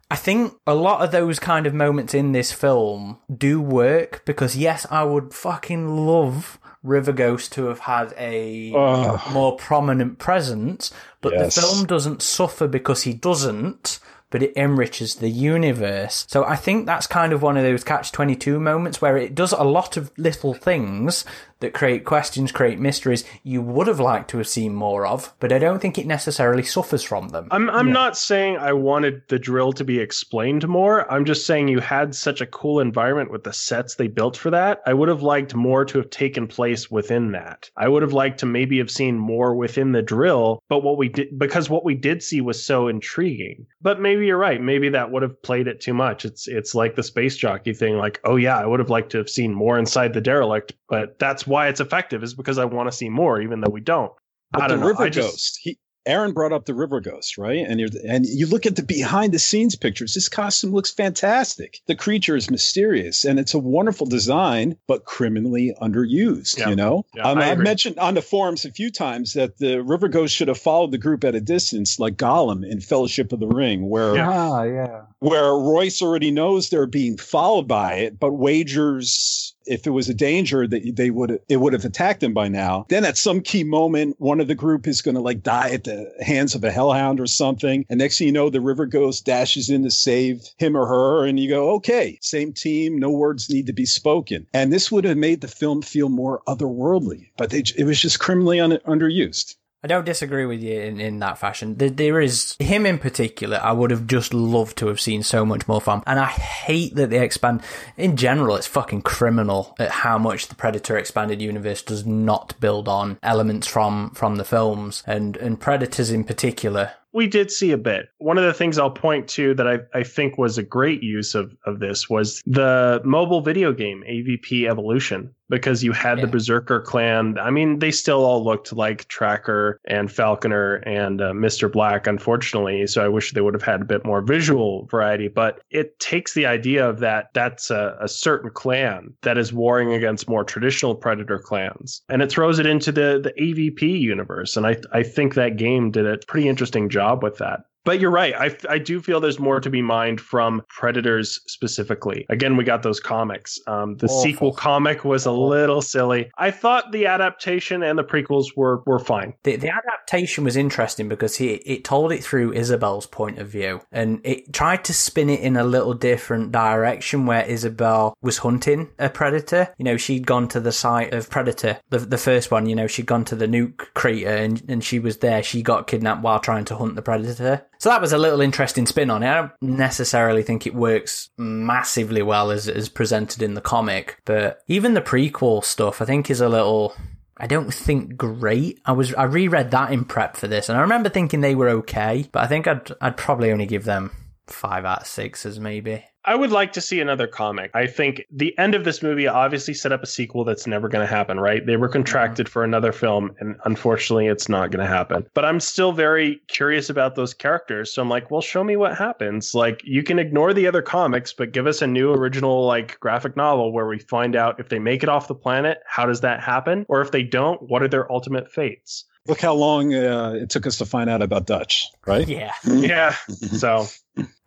I think a lot of those kind of moments in this film do work because yes, I would fucking love River Ghost to have had a Ugh. more prominent presence, but Yes. the film doesn't suffer because he doesn't. But it enriches the universe. So I think that's kind of one of those catch 22 moments where it does a lot of little things that create questions, create mysteries you would have liked to have seen more of, but I don't think it necessarily suffers from them. I'm I'm not saying I wanted the drill to be explained more. I'm just saying you had such a cool environment with the sets they built for that. I would have liked more to have taken place within that. I would have liked to maybe have seen more within the drill, but what we did because what we did see was so intriguing. But maybe you're right. Maybe that would have played it too much. It's it's like the space jockey thing like, "Oh yeah, I would have liked to have seen more inside the derelict, but that's why it's effective is because I want to see more even though we don't." But I don't know. river I just- ghost. He Aaron brought up the river ghost, right? And you're and you look at the behind the scenes pictures. This costume looks fantastic. The creature is mysterious and it's a wonderful design, but criminally underused. Yeah. You know, Yeah, um, I I've mentioned on the forums a few times that the river ghost should have followed the group at a distance, like Gollum in Fellowship of the Ring, where Yeah. Ah, yeah. where Royce already knows they're being followed by it, but wagers if it was a danger that they would it would have attacked him by now. Then at some key moment, one of the group is going to like die at the hands of a hellhound or something, and next thing you know, the river ghost dashes in to save him or her, and you go, okay, same team, no words need to be spoken, and this would have made the film feel more otherworldly, but they, it was just criminally un- underused. I don't disagree with you in, in that fashion. There, there is him in particular. I would have just loved to have seen so much more from, and I hate that they expand. In general, it's fucking criminal at how much the Predator expanded universe does not build on elements from from the films and and Predators in particular. We did see a bit. One of the things I'll point to that I, I think was a great use of, of this was the mobile video game AVP Evolution because you had Yeah. the Berserker clan. I mean, they still all looked like Tracker and Falconer and uh, Mr. Black, unfortunately. So I wish they would have had a bit more visual variety. But it takes the idea of that that's a, a certain clan that is warring against more traditional Predator clans, and it throws it into the the AVP universe. And I I think that game did a pretty interesting job with that. But you're right. I, I do feel there's more to be mined from Predators specifically. Again, we got those comics. Um, the Awful. sequel comic was a little silly. I thought the adaptation and the prequels were were fine. The, the adaptation was interesting because he, it told it through Isabel's point of view and it tried to spin it in a little different direction where Isabel was hunting a predator. You know, she'd gone to the site of Predator, the, the first one, you know, she'd gone to the nuke crater and, and she was there. She got kidnapped while trying to hunt the predator. So that was a little interesting spin on it. I don't necessarily think it works massively well as as presented in the comic, but even the prequel stuff I think is a little I don't think great. I was I reread that in prep for this and I remember thinking they were okay, but I think I'd I'd probably only give them 5 out of 6s maybe. I would like to see another comic. I think the end of this movie obviously set up a sequel that's never going to happen, right? They were mhm. contracted for another film, and unfortunately, it's not going to happen. But I'm still very curious about those characters. So I'm like, well, show me what happens. Like, you can ignore the other comics, but give us a new original, like, graphic novel where we find out if they make it off the planet, how does that happen? Or if they don't, what are their ultimate fates? Look how long uh, it took us to find out about Dutch, right? Yeah. Yeah. So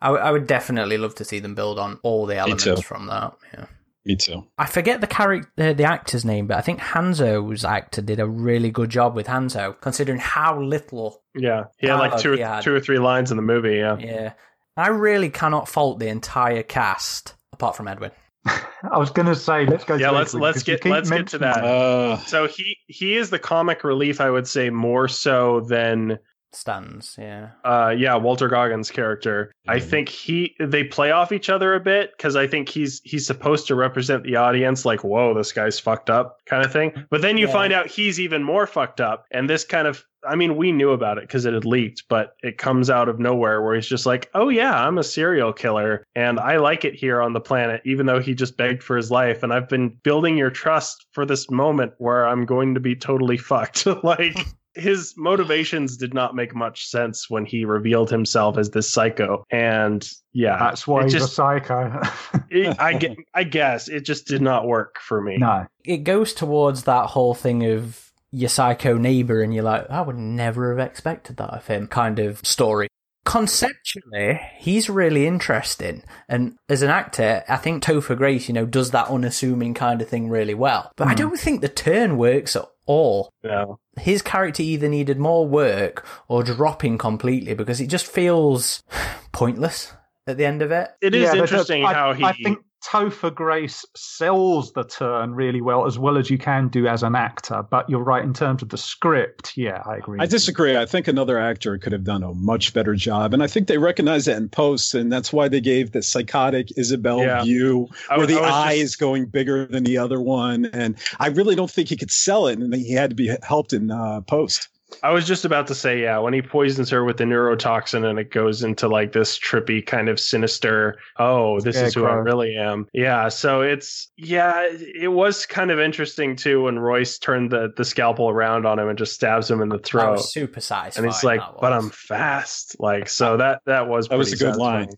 I, w- I would definitely love to see them build on all the elements from that. Yeah. Me too. I forget the character, the actor's name, but I think Hanzo's actor did a really good job with Hanzo, considering how little. yeah, he had like two, he had. two or three lines in the movie. Yeah. Yeah, I really cannot fault the entire cast apart from Edwin. I was going to say, let's go. Yeah, let's- Edwin, let's 'cause you get- let's get to that. Uh, So he he is the comic relief, I would say, more so than Stans, yeah. uh yeah walton goggins character i Mhm. think he they play off each other a bit because i think he's he's supposed to represent the audience like whoa this guy's fucked up kind of thing but then you Yeah. find out he's even more fucked up and this kind of i mean we knew about it because it had leaked but it comes out of nowhere where he's just like oh yeah i'm a serial killer and i like it here on the planet even though he just begged for his life and i've been building your trust for this moment where i'm going to be totally fucked like his motivations did not make much sense when he revealed himself as this psycho and yeah That's why it he's a just psycho. it, i get i guess it just did not work for me no. It goes towards that whole thing of your psycho neighbor, and you're like, I would never have expected that of him kind of story. Conceptually, he's really interesting. And as an actor, I think Topher Grace, you know, does that unassuming kind of thing really well. But I Hmm. don't think the turn works at all. no his character either needed more work or dropping completely because it just feels pointless at the end of it. it is Yeah, interesting I, how he I think Topher Grace sells the turn really well, as well as you can do as an actor. But you're right in terms of the script. Yeah, I agree. I disagree. I think another actor could have done a much better job, and I think they recognize that in post, and that's why they gave the psychotic Isabel Yeah. view, where was- the eye just- is going bigger than the other one, and I really don't think he could sell it, and he had to be helped in uh, post. I was just about to say, yeah, when he poisons her with the neurotoxin and it goes into like this trippy kind of sinister, oh, this is who I really am. Yeah. So it's, yeah, it was kind of interesting too when Royce turned the, the scalpel around on him and just stabs him in the That throat. was super satisfying. And he's like, but. I'm fast. Like, so that, that was, That was a good line.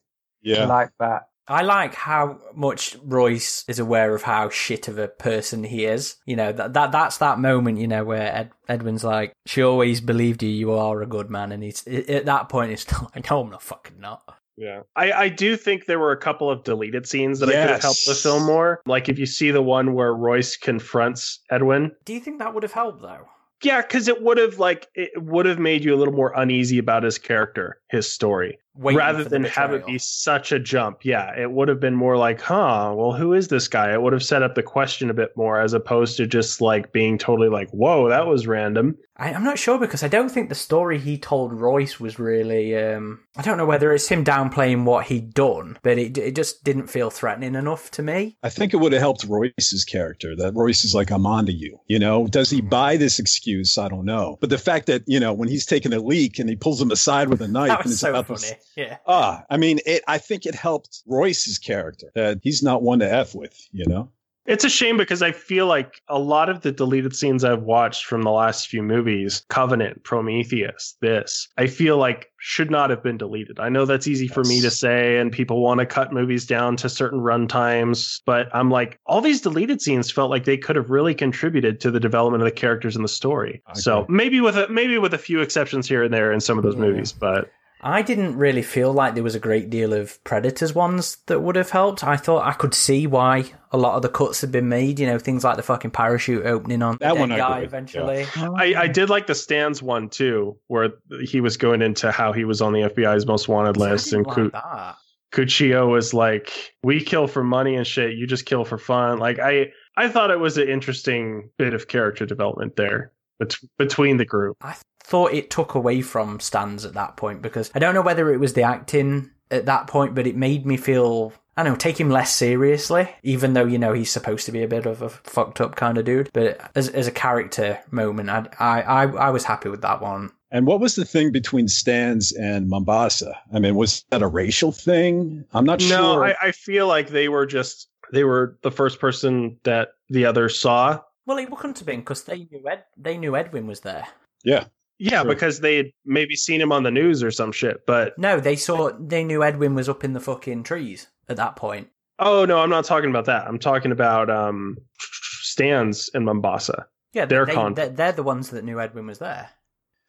Yeah, I like that. I like how much Royce is aware of how shit of a person he is. You know that that that's that moment. You know where Ed, Edwin's like, she always believed you. You are a good man, and he's at that point. He's still like, no, I'm not fucking not. Yeah. I, I do think there were a couple of deleted scenes that I could have helped the film more. Like if you see the one where Royce confronts Edwin, Do you think that would have helped though? Yeah, because it would have like it would have made you a little more uneasy about his character, his story, rather for the than have it be such a jump. Yeah, it would have been more like, huh, well, who is this guy? It would have set up the question a bit more, as opposed to just like being totally like, whoa, that was random. I, I'm not sure because I don't think the story he told Royce was really. Um, I don't know whether it's him downplaying what he'd done, but it it just didn't feel threatening enough to me. I think it would have helped Royce's character. That Royce is like, I'm onto you. You know, does he buy this excuse? I don't know. But the fact that you know when he's taking a leak and he pulls him aside with a knife and it's so about funny. to Yeah. Ah, I mean, it. I think it helped Royce's character that he's not one to f with. You know, It's a shame because I feel like a lot of the deleted scenes I've watched from the last few movies, Covenant, Prometheus, this, I feel like should not have been deleted. I know that's easy for me to say, and people want to cut movies down to certain run times, but I'm like, all these deleted scenes felt like they could have really contributed to the development of the characters in the story. I So maybe with a maybe with a few exceptions here and there in some of those Yeah. movies, but I didn't really feel like there was a great deal of Predators ones that would have helped. I thought I could see why a lot of the cuts had been made. You know, things like the fucking parachute opening on That the one dead I guy agree, eventually. I, I did like the stands one too, where he was going into how he was on the FBI's most wanted I list didn't and like Ku- that. Cuchillo was like, "We kill for money and shit. You just kill for fun." Like I, I thought it was an interesting bit of character development there bet- between the group. I thought it took away from Stans at that point because I don't know whether it was the acting at that point, but it made me feel I don't know, take him less seriously, even though, you know, he's supposed to be a bit of a fucked up kind of dude. But as, as a character moment, I, I, I, I was happy with that one. And what was the thing between Stans and Mombasa? I mean, was that a racial thing? I'm not no, sure. No, I, I feel like they were just, they were the first person that the other saw. Well, it couldn't have been because they knew Ed, they knew Edwin was there. Yeah. Yeah, sure. because they had maybe seen him on the news or some shit. But no, they saw they knew Edwin was up in the fucking trees at that point. Oh no, I'm not talking about that. I'm talking about um Stans in Mombasa. Yeah, their they, con- they're, they're the ones that knew Edwin was there.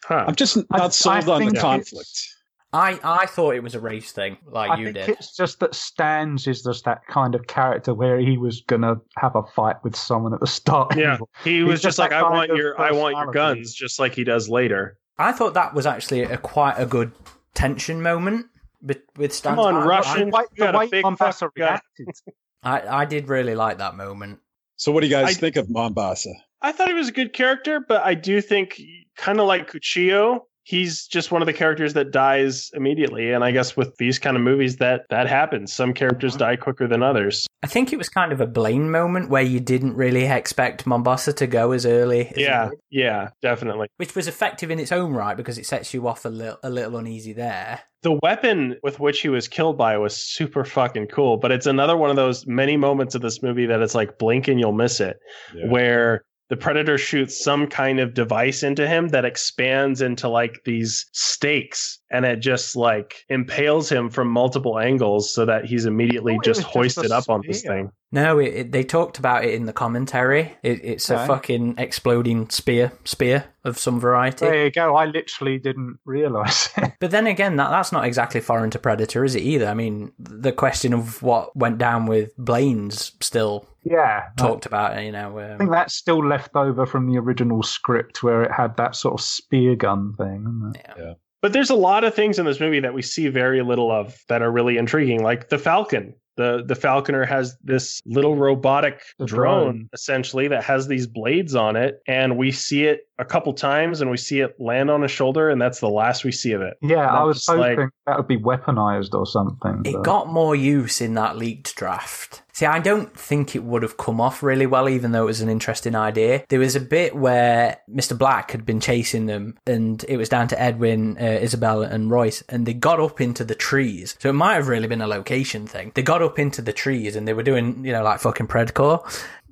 Huh. I'm just not I, sold I on the conflict. I, I thought it was a race thing, like I you think did. It's just that Stans is just that kind of character where he was gonna have a fight with someone at the start. Yeah, he was just, just like, "I want your, I want your guns," just like he does later. I thought that was actually a quite a good tension moment with, with Stans. Come on, I, Russian! I, the way Mombasa reacted. I, I did really like that moment. So, what do you guys I, think of Mombasa? I thought he was a good character, but I do think, kind of like Cuchillo, he's just one of the characters that dies immediately. And i guess with these kind of movies that that happens. Some characters die quicker than others. I think it was kind of a blaine moment where you didn't really expect mombasa to go as early as yeah yeah definitely. Which was effective in its own right because it sets you off a little a little uneasy there. The weapon with which he was killed by was super fucking cool but it's another one of those many moments of this movie that it's like blink and you'll miss it yeah. where the predator shoots some kind of device into him that expands into like these stakes and it just like impales him from multiple angles so that he's immediately oh, just hoisted just up on this thing. No, it, it, they talked about it in the commentary. It, it's okay. a fucking exploding spear, spear of some variety. There you go. I literally didn't realize. but then again, that that's not exactly foreign to Predator, is it either? I mean, the question of what went down with Blaine's still yeah talked about. You know, um, I think that's still left over from the original script where it had that sort of spear gun thing. Yeah. yeah. But there's a lot of things in this movie that we see very little of that are really intriguing, like the Falcon the the falconer has this little robotic drone, drone, essentially that has these blades on it. And we see it a couple times and we see it land on a shoulder and that's the last we see of it. Yeah i was hoping like, that would be weaponized or something it but... got more use in that leaked draft see i don't think it would have come off really well even though it was an interesting idea. There was a bit where mr black had been chasing them and it was down to edwin uh, isabel and royce and they got up into the trees. So it might have really been a location thing. They got up into the trees and they were doing, you know, like fucking Predkour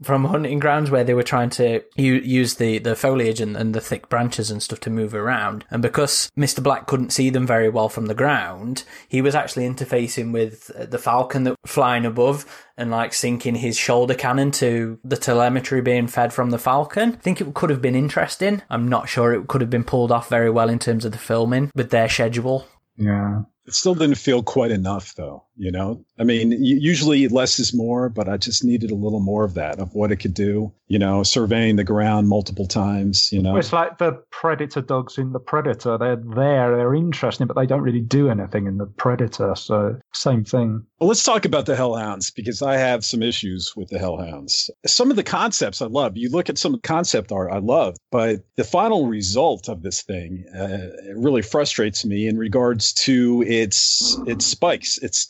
from hunting grounds where they were trying to u- use the, the foliage and, and the thick branches and stuff to move around. And because Mr. Black couldn't see them very well from the ground, he was actually interfacing with uh, the falcon that was flying above and like syncing his shoulder cannon to the telemetry being fed from the falcon. I think it could have been interesting. I'm not sure it could have been pulled off very well in terms of the filming with their schedule. Yeah. It still didn't feel quite enough, though. You know, I mean, usually less is more, but I just needed a little more of that, of what it could do. You know, surveying the ground multiple times. You know, it's like the predator dogs in the Predator. They're there, they're interesting, but they don't really do anything in the Predator. So same thing. Well, let's talk about the Hellhounds because I have some issues with the Hellhounds. Some of the concepts I love. You look at some of the concept art I love, but the final result of this thing uh, really frustrates me in regards to its its spikes, its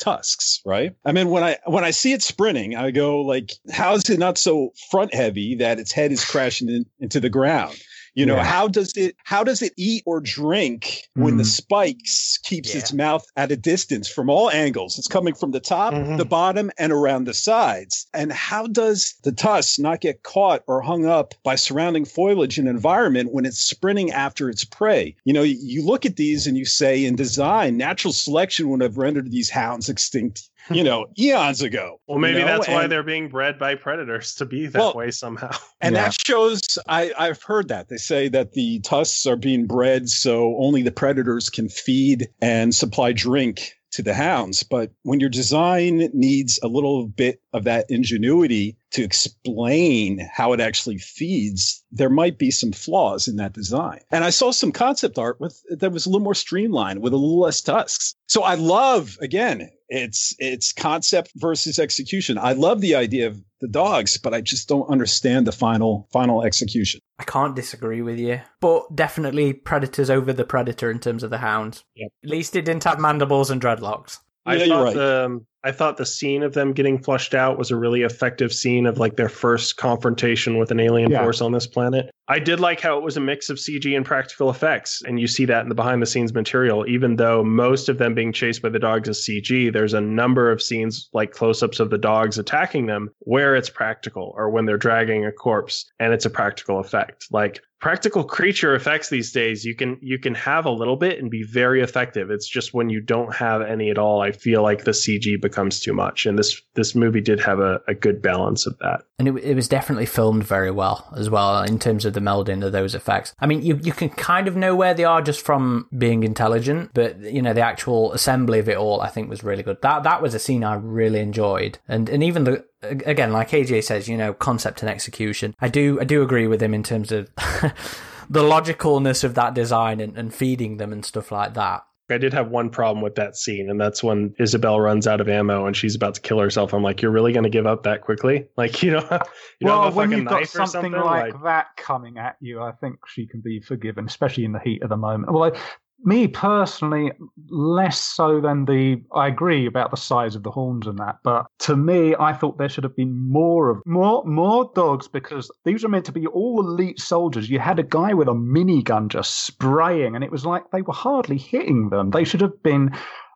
Right? I mean, when I when I see it sprinting, I go like, how is it not so front heavy that its head is crashing in, into the ground? You know, yeah. how does it how does it eat or drink when mm. the spikes keeps yeah. its mouth at a distance from all angles? It's coming from the top, mm-hmm. the bottom, and around the sides. And how does the tusk not get caught or hung up by surrounding foliage and environment when it's sprinting after its prey? You know, you look at these and you say in design, natural selection would have rendered these hounds extinct you know, eons ago. Well, maybe you know? that's and, why they're being bred by predators to be that well, way somehow. And yeah. that shows, I, I've heard that. They say that the tusks are being bred so only the predators can feed and supply drink to the hounds. But when your design needs a little bit of that ingenuity to explain how it actually feeds, there might be some flaws in that design. And I saw some concept art with that was a little more streamlined with a little less tusks. So I love again, it's it's concept versus execution. I love the idea of the dogs, but I just don't understand the final final execution. I can't disagree with you, but definitely predators over the predator in terms of the hounds. Yep. At least it didn't have mandibles and dreadlocks. I Yeah, you're thought right. um, I thought the scene of them getting flushed out was a really effective scene of like their first confrontation with an alien Yeah. force on this planet. I did like how it was a mix of CG and practical effects, and you see that in the behind the scenes material. Even though most of them being chased by the dogs is CG, there's a number of scenes like close ups of the dogs attacking them where it's practical, or when they're dragging a corpse and it's a practical effect. Like practical creature effects these days you can you can have a little bit and be very effective it's just when you don't have any at all i feel like the cg becomes too much and this this movie did have a, a good balance of that And it, it was definitely filmed very well as well in terms of the melding of those effects. I mean, you, you can kind of know where they are just from being intelligent, but you know, the actual assembly of it all, I think was really good. That, that was a scene I really enjoyed. And, and even the, again, like AJ says, you know, concept and execution. I do, I do agree with him in terms of the logicalness of that design and, and feeding them and stuff like that. I did have one problem with that scene and that's when isabel runs out of ammo and she's about to kill herself i'm like you're really going to give up that quickly like you know you don't well, have a when you've got something something like, that coming at you, I think she can be forgiven, especially in the heat of the moment. Well, I, me personally, less so than the. I agree about the size of the horns and that, but to me, I thought there should have been more of more more dogs because these were meant to be all elite soldiers. You had a guy with a minigun just spraying, and it was like they were hardly hitting them. They should have been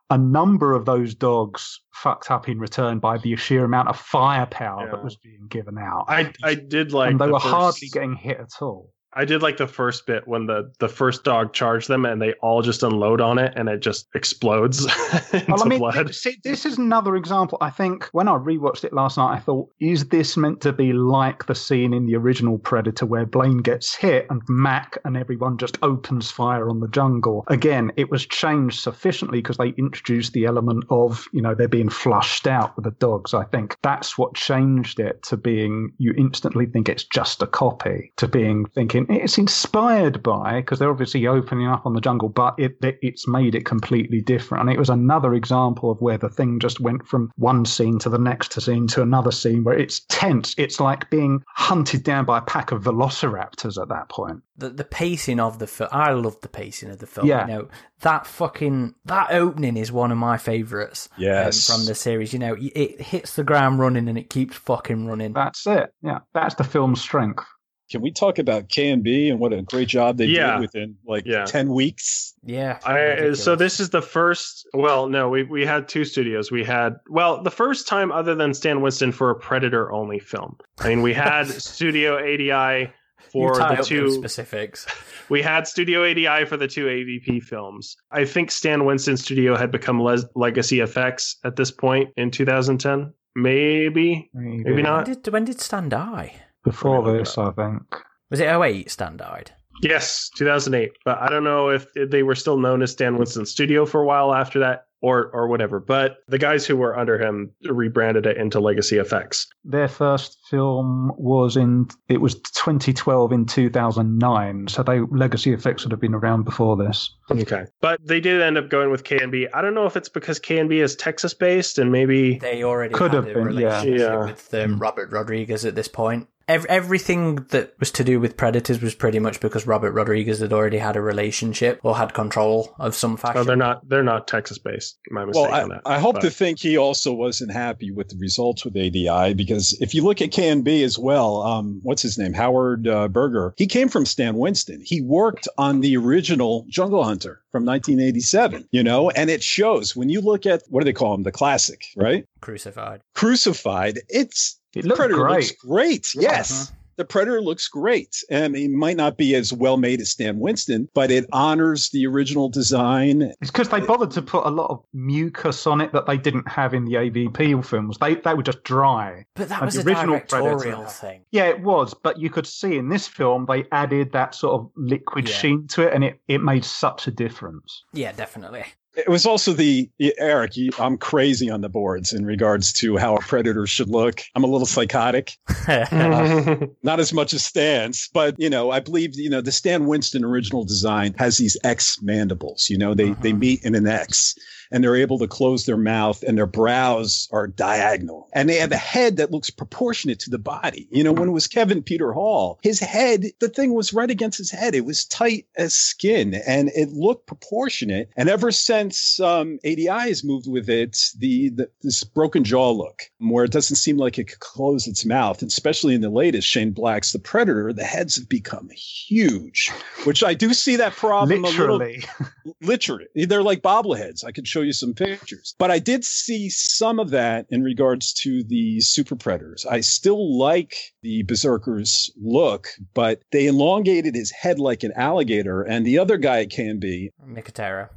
a number of those dogs fucked up in return by the sheer amount of firepower Yeah. that was being given out. i i did like and they the were first- hardly getting hit at all. I did like the first bit when the the first dog charged them and they all just unload on it and it just explodes into Well, I mean, blood. see, this is another example. I think when I rewatched it last night, I thought, is this meant to be like the scene in the original Predator where Blaine gets hit and Mac and everyone just opens fire on the jungle? Again, it was changed sufficiently because they introduced the element of, you know, they're being flushed out with the dogs. I think that's what changed it to being, you instantly think it's just a copy, to being thinking it's inspired by, because they're obviously opening up on the jungle, but it, it it's made it completely different. And it was another example of where the thing just went from one scene to the next scene to another scene where it's tense. It's like being hunted down by a pack of velociraptors at that point. the the pacing of the film. I love the pacing of the film. Yeah. You know that fucking that opening is one of my favorites. um, Yes. from the series. You know, it it hits the ground running and it keeps fucking running. That's it. Yeah, that's the film's strength. Can we talk about K and B and what a great job they Yeah. did within like Yeah. ten weeks? Yeah. I, uh, so this is the first. Well, no, we we had two studios. We had well, the first time other than Stan Winston for a Predator only film. I mean, we had Studio ADI for the two. specifics. We had Studio ADI for the two AVP films. I think Stan Winston studio had become Les- Legacy FX at this point in 2010. Maybe, maybe When not. did when did Stan die? Before Let this, I think. Was it 08 Stan died? Yes, 2008. But I don't know if they were still known as Stan Winston Studio for a while after that or or whatever. But the guys who were under him rebranded it into Legacy FX. Their first film was in it was 2012 in 2009, so they Legacy Effects would have been around before this. Okay. But they did end up going with KNB. I don't know if it's because KNB is Texas based and maybe They already Could had have a been, yeah. relationship Yeah. with um, Robert Rodriguez at this point. Ev- everything that was to do with Predators was pretty much because Robert Rodriguez had already had a relationship or had control of some fashion. oh they're not they're not Texas based. My mistake Well, on that. I, I hope But- to think he also wasn't happy with the results with ADI because if you look at KNB as well, um, what's his name? Howard uh, Berger. He came from Stan Winston. He worked on the original Jungle Hunter from 1987, you know, and it shows when you look at what do they call him? The classic, right? crucified. Crucified. It's It looked Predator great. looks great. Yes. Uh-huh. The Predator looks great. And it might not be as well made as Stan Winston, but it honors the original design. It's because they bothered to put a lot of mucus on it that they didn't have in the AVP films. They they were just dry. But that And was the a original directorial Predator. thing. Yeah, it was, but you could see in this film they added that sort of liquid Yeah. sheen to it, and it, it made such a difference. Yeah, definitely. It was also the Eric. You, I'm crazy on the boards in regards to how a predator should look. I'm a little psychotic, mm-hmm. not as much as Stan's, but you know, I believe you know the Stan Winston original design has these X mandibles. You know, they they mm-hmm. meet in an X, and they're able to close their mouth and their brows are diagonal. And they have a head that looks proportionate to the body. You know, when it was Kevin Peter Hall, his head, the thing was right against his head. It was tight as skin and it looked proportionate. And ever since um, ADI has moved with it, the, the this broken jaw look, where it doesn't seem like it could close its mouth, and especially in the latest Shane Black's The Predator, the heads have become huge, which I do see that problem literally. a little. Literally, they're like bobbleheads. I could show you some pictures. But I did see some of that in regards to the super predators. I still like the berserker's look, but they elongated his head like an alligator, and the other guy can be Nicotero.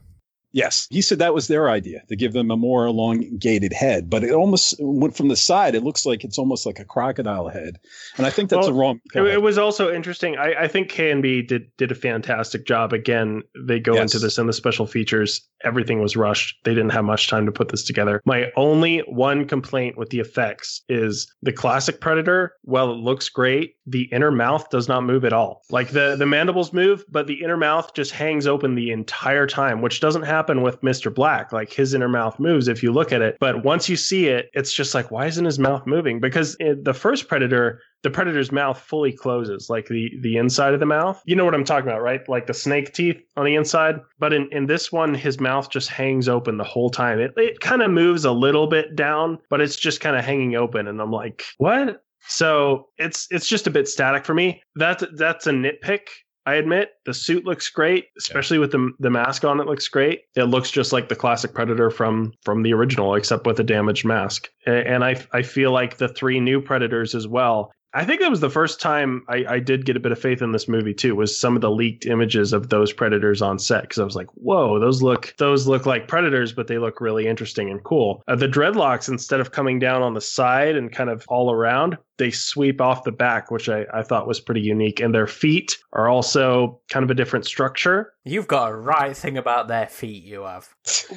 Yes, he said that was their idea to give them a more elongated head, but it almost went from the side. It looks like it's almost like a crocodile head, and I think that's Well, a wrong. It, it was also interesting. I, I think KNB did did a fantastic job. Again, they go Yes. into this in the special features. Everything was rushed. They didn't have much time to put this together. My only one complaint with the effects is the classic Predator. While it looks great, the inner mouth does not move at all. Like the the mandibles move, but the inner mouth just hangs open the entire time, which doesn't happen with Mr. Black. Like his inner mouth moves if you look at it, but once you see it, it's just like why isn't his mouth moving? Because the first Predator, the predator's mouth fully closes, like the the inside of the mouth. You know what I'm talking about, right? Like the snake teeth on the inside. But in in this one, his mouth just hangs open the whole time. It it kind of moves a little bit down, but it's just kind of hanging open, and I'm like, what? So it's it's just a bit static for me. That's that's a nitpick. I admit the suit looks great, especially with the the mask on. It looks great. It looks just like the classic Predator from from the original, except with a damaged mask. And I I feel like the three new Predators as well. I think that was the first time I, I did get a bit of faith in this movie too. Was some of the leaked images of those predators on set because I was like, "Whoa, those look those look like predators, but they look really interesting and cool." Uh, the dreadlocks, instead of coming down on the side and kind of all around, they sweep off the back, which I, I thought was pretty unique. And their feet are also kind of a different structure. You've got a right thing about their feet, you have.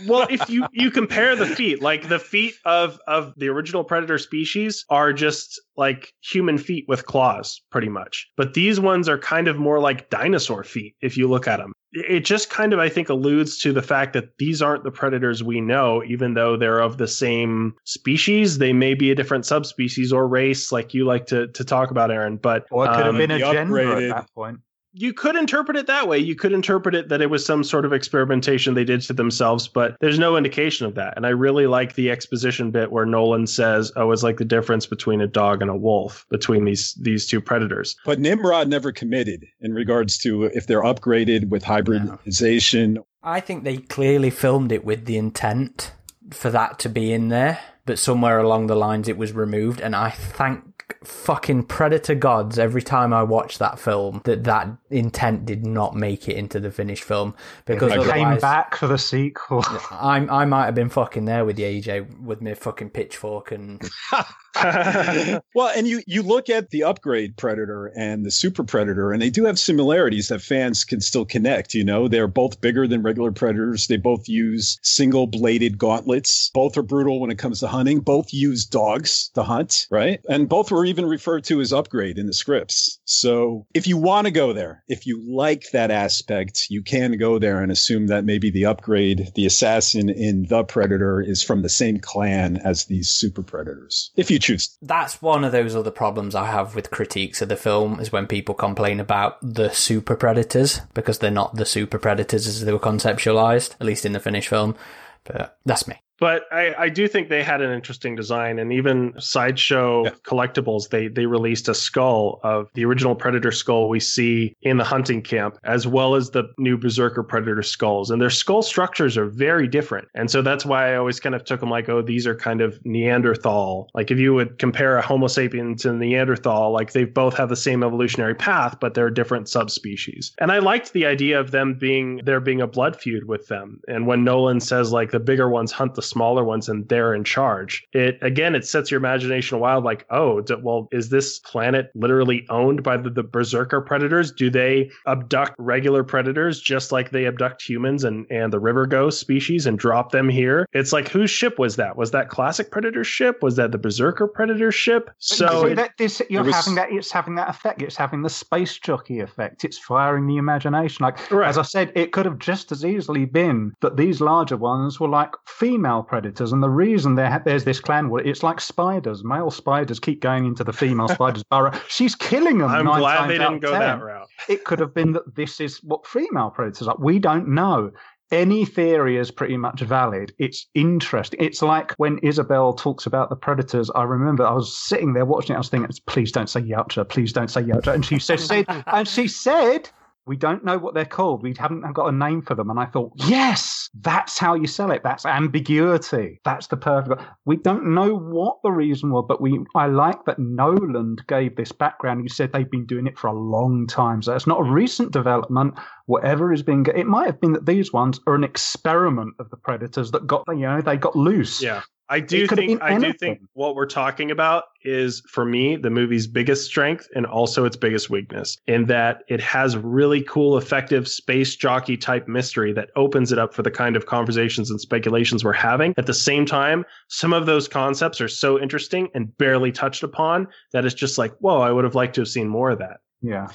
Well, if you you compare the feet, like the feet of of the original predator species are just like human feet with claws, pretty much. But these ones are kind of more like dinosaur feet if you look at them. It just kind of I think alludes to the fact that these aren't the predators we know, even though they're of the same species. They may be a different subspecies or race, like you like to to talk about, Aaron. But Or it could have um, been a gender upgraded- at that point. You could interpret it that way. You could interpret it that it was some sort of experimentation they did to themselves, but there's no indication of that. And I really like the exposition bit where Nolan says, "Oh, it's like the difference between a dog and a wolf between these these two predators." But Nimrod never committed in regards to if they're upgraded with hybridization. I think they clearly filmed it with the intent for that to be in there, but somewhere along the lines it was removed. And I thank fucking Predator gods every time I watch that film that that intent did not make it into the finished film because It Came back for the sequel. I I might have been fucking there with the AJ with my fucking pitchfork and well, and you you look at the upgrade predator and the super predator, and they do have similarities that fans can still connect. You know, they're both bigger than regular predators. They both use single bladed gauntlets. Both are brutal when it comes to hunting. Both use dogs to hunt, right? And both were even referred to as upgrade in the scripts. So if you want to go there, if you like that aspect, you can go there and assume that maybe the upgrade, the assassin in the predator, is from the same clan as these super predators. If you that's one of those other problems I have with critiques of the film is when people complain about the super predators because they're not the super predators as they were conceptualized, at least in the finished film. But that's me. But I, I do think they had an interesting design, and even sideshow Yeah. collectibles, they they released a skull of the original Predator skull we see in the hunting camp, as well as the new Berserker Predator skulls, and their skull structures are very different, and so that's why I always kind of took them like, oh, these are kind of Neanderthal. Like if you would compare a Homo sapien to Neanderthal, like they both have the same evolutionary path, but they're different subspecies. And I liked the idea of them being there being a blood feud with them, and when Nolan says like the bigger ones hunt the smaller ones and they're in charge. It again, it sets your imagination wild. Like, oh, d- well, is this planet literally owned by the, the berserker predators? Do they abduct regular predators just like they abduct humans and and the river ghost species and drop them here? It's like whose ship was that? Was that classic predator ship? Was that the berserker predator ship? So it- that, this, you're was- having that. It's having that effect. It's having the space jockey effect. It's firing the imagination. Like Right. as I said, it could have just as easily been that these larger ones were like female predators, and the reason there there's this clan war, it's like spiders. Male spiders keep going into the female spider's burrow. She's killing them. I'm glad they didn't go 10. that route. It could have been that this is what female predators are. We don't know. Any theory is pretty much valid. It's interesting. It's like when Isabel talks about the predators. I remember I was sitting there watching it. I was thinking, "Please don't say Yautja. Please don't say Yautja." And she said and she said, "We don't know what they're called. We haven't got a name for them." And I thought, "Yes, that's how you sell it. That's ambiguity. That's the perfect." We don't know what the reason was, but we. I like that Nolan gave this background. He said they've been doing it for a long time, so it's not a recent development whatever has been it might have been that these ones are an experiment of the predators that got you know they got loose Yeah. I do think I do think what we're talking about is for me the movie's biggest strength and also its biggest weakness in that it has really cool effective space jockey type mystery that opens it up for the kind of conversations and speculations we're having. At the same time some of those concepts are so interesting and barely touched upon that it's just like whoa I would have liked to have seen more of that. Yeah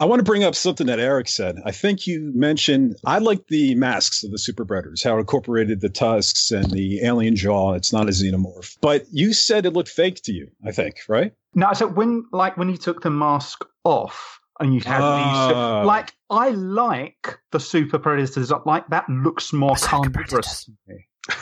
I want to bring up something that Eric said. I think you mentioned I like the masks of the super predators, how it incorporated the tusks and the alien jaw. It's not a xenomorph, but you said it looked fake to you. I think, right? no so when like when you took the mask off and you had Ah. these like i like the super predators like that looks more Berserker carnivorous to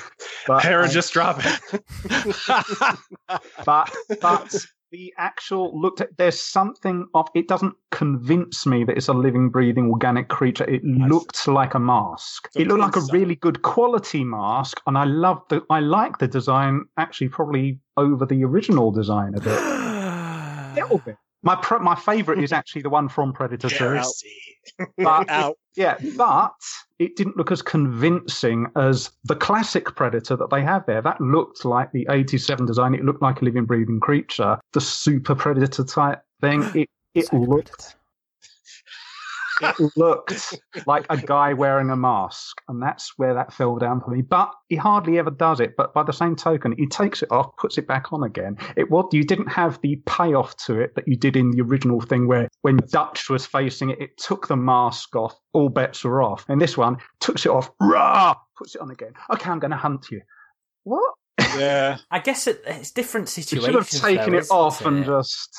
but, Aaron I- just drop it but but the actual looked at there's something of it doesn't convince me that it's a living breathing organic creature. It looked like a mask. It looked like a really good quality mask and i love the i like the design actually probably over the original design a bit a little bit my pro- my favorite is actually the one from predator 2 Heresy. but Out. yeah, but it didn't look as convincing as the classic Predator that they have there. That looked like the 87 design. It looked like a living, breathing creature. The super Predator type thing. It it Berserker looked predators. It looked like a guy wearing a mask, and that's where that fell down for me. But he hardly ever does it. But by the same token, he takes it off, puts it back on again. It was you didn't have the payoff to it that you did in the original thing, where when Dutch was facing it, it took the mask off, all bets were off. And this one takes it off, rah, puts it on again. Okay, I'm going to hunt you. What? Yeah. I guess it, it's different situation. You should have taken though, it off isn't and just.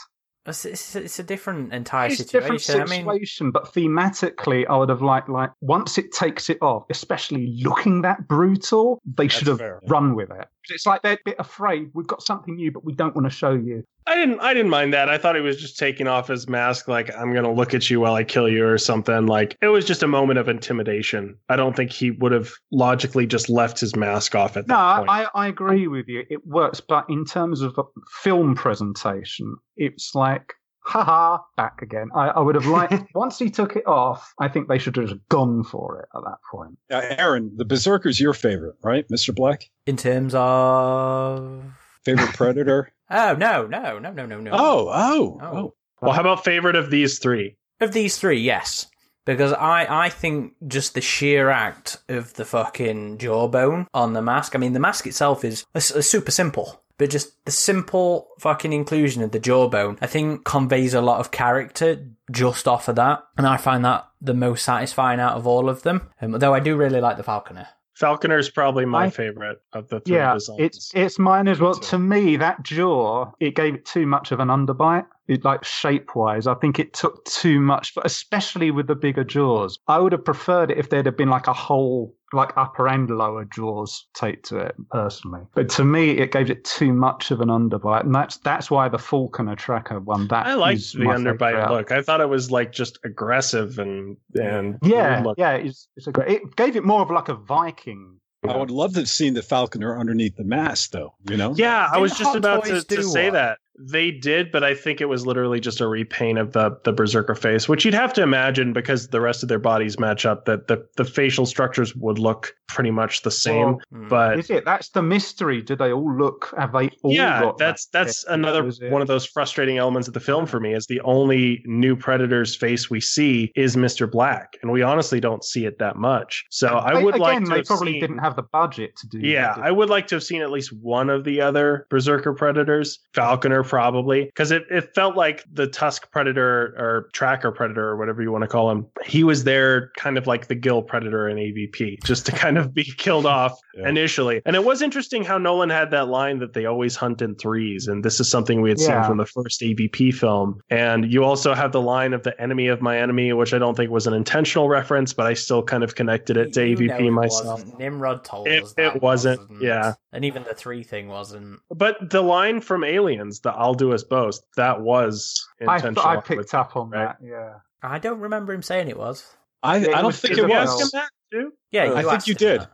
It's, it's, it's a different entire It's a different situation. I mean, situation, but thematically, I would have liked like once it takes it off, especially looking that brutal, they should have fair. run with it. It's like they're a bit afraid. We've got something new, but we don't want to show you. I didn't I didn't mind that. I thought he was just taking off his mask like I'm going to look at you while I kill you or something. Like it was just a moment of intimidation. I don't think he would have logically just left his mask off at No, that point. I, I agree with you. It works, but in terms of a film presentation, it's like, haha, back again. I, I would have liked, once he took it off, I think they should have just gone for it at that point. Now, Aaron, the Berserker's your favorite, right, Mr. Black? in terms of. Favorite predator? Oh, no, no, no, no, no, no. oh, oh, Oh. oh. well, how about favorite of these three? Of these three, yes. Because I, I think just the sheer act of the fucking jawbone on the mask. I mean, the mask itself is a, a super simple, but just the simple fucking inclusion of the jawbone, I think conveys a lot of character just off of that. And I find that the most satisfying out of all of them. Um, though I do really like the Falconer. Falconer's probably my I- favorite of the three Yeah, designs. it's it's mine as well. To me, that jaw it gave it too much of an underbite. It like shape wise, I think it took too much, but especially with the bigger jaws. I would have preferred it if there'd have been like a whole like upper and lower jaws taped to it personally. But to me, it gave it too much of an underbite, and that's that's why the Falconer tracker one. That I liked the underbite look. I thought it was like just aggressive and and Yeah, yeah, it's, it's a great. It gave it more of like a Viking. I would love to have seen the Falconer underneath the mask, though. You know? Yeah, I was just Hot about to, to say one? that. They did, but I think it was literally just a repaint of the the berserker face, which you'd have to imagine because the rest of their bodies match up that the, the facial structures would look pretty much the same. Well, Hmm. but Is it? That's the mystery. Do they all look? Have they all? yeah, got that's that that's face? another one of those frustrating elements of the film for me is the only new predator's face we see is Mr. Black, and we honestly don't see it that much. So I They- would again, like to they have probably seen- didn't have the budget to do. Yeah, that, I would like to have seen at least one of the other Berserker Predators, Falconer probably, because it, it felt like the Tusk Predator or Tracker Predator or whatever you want to call him. He was there kind of like the Gill Predator in AVP, just to kind of be killed off Yeah. initially. And it was interesting how Nolan had that line that they always hunt in threes. And this is something we had seen from the first AVP film. And you also have the line of the enemy of my enemy, which I don't think was an intentional reference, but I still kind of connected it to You AVP it myself. wasn't. Nimrod told It- us that it wasn't, yeah. And even the three thing wasn't. But the line from Aliens, the "I'll do us both," that was I, intentional. I picked up on right? that. Yeah. I don't remember him saying it was. I, Yeah, I don't was- think it it Did you was- him that too? Yeah, Uh, you I think you did. that.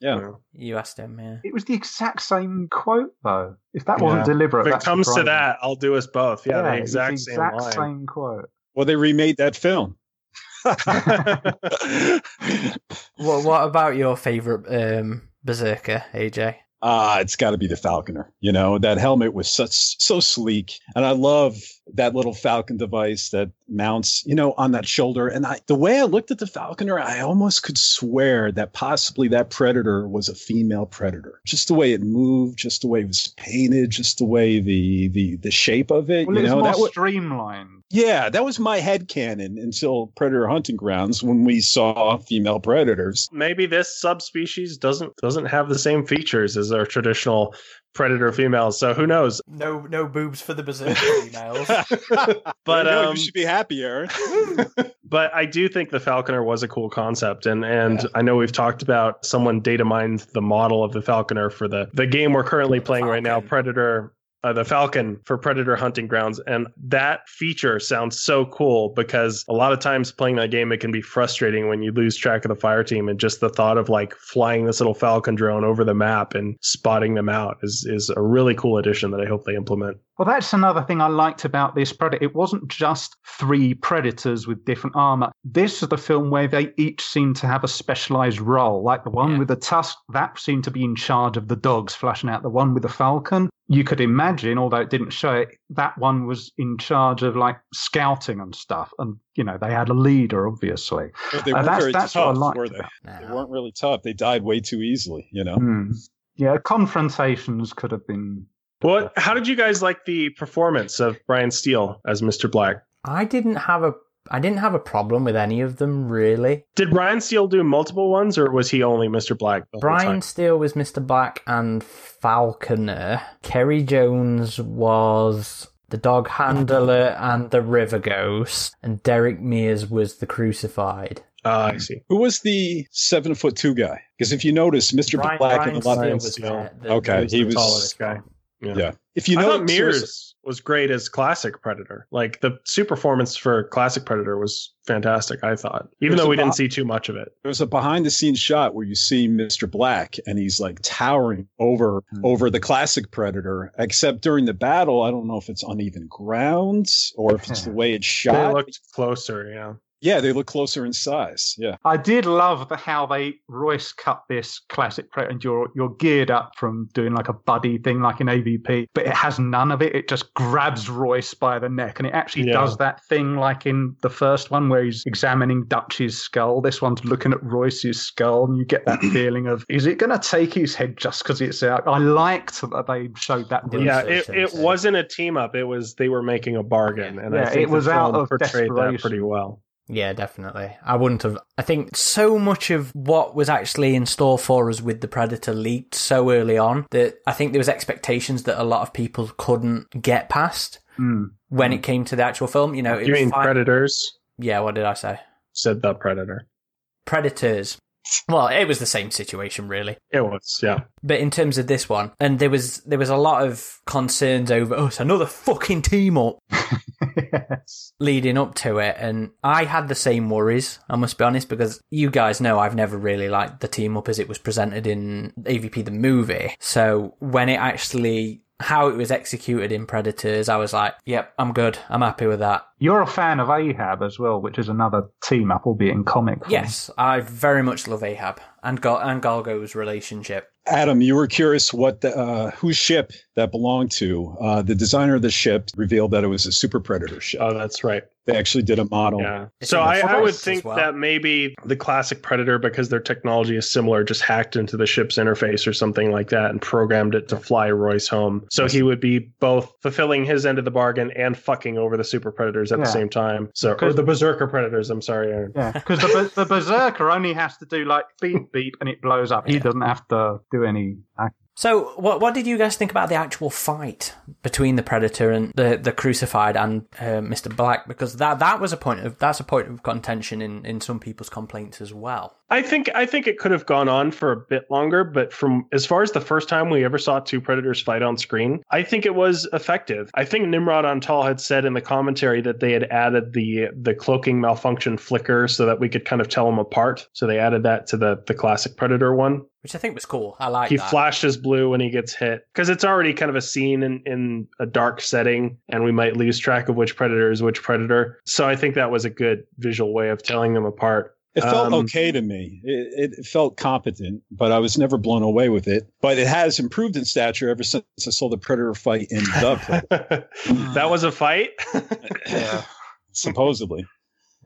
Yeah. You asked him, yeah. It was the exact same quote, though. If that wasn't Yeah. deliberate, If it that's comes to that, I'll do us both. Yeah, the it was exact, the same exact line. same quote. Well, they remade that film. What What about your favorite um, berserker, AJ? Ah, it's got to be the Falconer. You know, that helmet was such so sleek, and I love that little Falcon device that mounts, you know, on that shoulder. And I, the way I looked at the Falconer, I almost could swear that possibly that Predator was a female Predator. Just the way it moved, just the way it was painted, just the way the the the shape of it. Well, you it's know, more that was streamlined. Yeah, that was my head canon until Predator Hunting Grounds when we saw female predators. Maybe this subspecies doesn't doesn't have the same features as our traditional predator females. So who knows? No, no boobs for the berserker females. But you um, you should be happier. But I do think the Falconer was a cool concept, and and I know we've talked about someone data mined the model of the Falconer for the the game we're currently The playing right now, Predator. Uh, the Falcon for Predator Hunting Grounds, and that feature sounds so cool because a lot of times playing that game it can be frustrating when you lose track of the fire team, and just the thought of like flying this little Falcon drone over the map and spotting them out is is a really cool addition that I hope they implement. Well, that's another thing I liked about this Predator. It wasn't just three predators with different armor. This is the film where they each seem to have a specialized role. Like the one Yeah. with the tusk, that seemed to be in charge of the dogs flashing out. The one with the falcon, you could imagine, although it didn't show it, that one was in charge of like scouting and stuff. And, you know, they had a leader, obviously. But they Uh, weren't that's very that's what I tough, liked were they? about They weren't really tough. They died way too easily, you know? Hmm. Yeah, confrontations could have been. What? How did you guys like the performance of Brian Steele as Mr. Black? I didn't have a I didn't have a problem with any of them really. Did Brian Steele do multiple ones, or was he only Mr. Black? The whole Brian time? Steele was Mr. Black and Falconer. Carey Jones was the dog handler and the river ghost, and Derek Mears was the crucified. Ah, I see. Who was the seven foot two guy? Because if you notice, Mr. Brian, Black Brian in a lot Steele of was Steele. the, the, Okay, the he was- tallest guy. One. Yeah. yeah. If you know thought Mears was great as classic Predator. Like the suit performance for classic Predator was fantastic. I thought, even There's though we a didn't see too much of it. there's a behind the scenes shot where you see Mr. Black and he's like towering over Hmm. over the classic Predator. Except during the battle, I don't know if it's uneven ground or if it's the way it's They shot. looked closer. Yeah. Yeah, they look closer in size. Yeah. I did love the how they Royce cut this classic Predator, and you're you're geared up from doing like a buddy thing like in AVP, but it has none of it. It just grabs Royce by the neck, and it actually Yeah. does that thing like in the first one where he's examining Dutch's skull. This one's looking at Royce's skull, and you get that feeling of is it going to take his head just because it's out? I liked that they showed that. Yeah, Yeah, it, it sensitive. wasn't a team up. It was they were making a bargain, and I think it was the out film of portrayed that desperation. pretty well. Yeah, definitely. I wouldn't have. I think so much of what was actually in store for us with the Predator leaked so early on that I think there was expectations that a lot of people couldn't get past Mm. when it came to the actual film. You know, You mean fine- Predators? Yeah, what did I say? Said the Predator. Predators. Well, it was the same situation, really. It was. Yeah. But in terms of this one, and there was there was a lot of concerns over oh, it's another fucking team up yes. leading up to it, and I had the same worries. I must be honest because you guys know I've never really liked the team up as it was presented in AVP the movie. So when it actually how it was executed in Predators, I was like, yep, I'm good. I'm happy with that. You're a fan of Ahab as well, which is another team up, albeit in comic. Form. Yes, I very much love Ahab and Gal- and Galgo's relationship. Adam, you were curious what the, uh, whose ship that belonged to. Uh, the designer of the ship revealed that it was a Super Predator ship. Oh, that's right. They actually did a model. Yeah. It's So I, I would think well. that maybe the classic Predator, because their technology is similar, just hacked into the ship's interface or something like that and programmed it to fly Royce home. So he would be both fulfilling his end of the bargain and fucking over the Super Predators at the same time. So or the Berserker Predators. I'm sorry, Aaron. Yeah, because the, the berserker only has to do like beep beep and it blows up. He Yeah. doesn't have to do any. act- So, what what did you guys think about the actual fight between the Predator and the the Crucified and uh, Mister Black? Because that that was a point of that's a point of contention in in some people's complaints as well. I think I think it could have gone on for a bit longer, but from as far as the first time we ever saw two predators fight on screen, I think it was effective. I think Nimrod Antal had said in the commentary that they had added the the cloaking malfunction flicker so that we could kind of tell them apart. So they added that to the the classic predator one. Which I think was cool. I like he that. flashes blue when he gets hit because it's already kind of a scene in, in a dark setting and we might lose track of which predator is which predator so i think that was a good visual way of telling them apart It felt Um, okay to me. It, it felt competent, but I was never blown away with it. But it has improved in stature ever since I saw the Predator fight in the Predator, that was a fight Yeah. supposedly.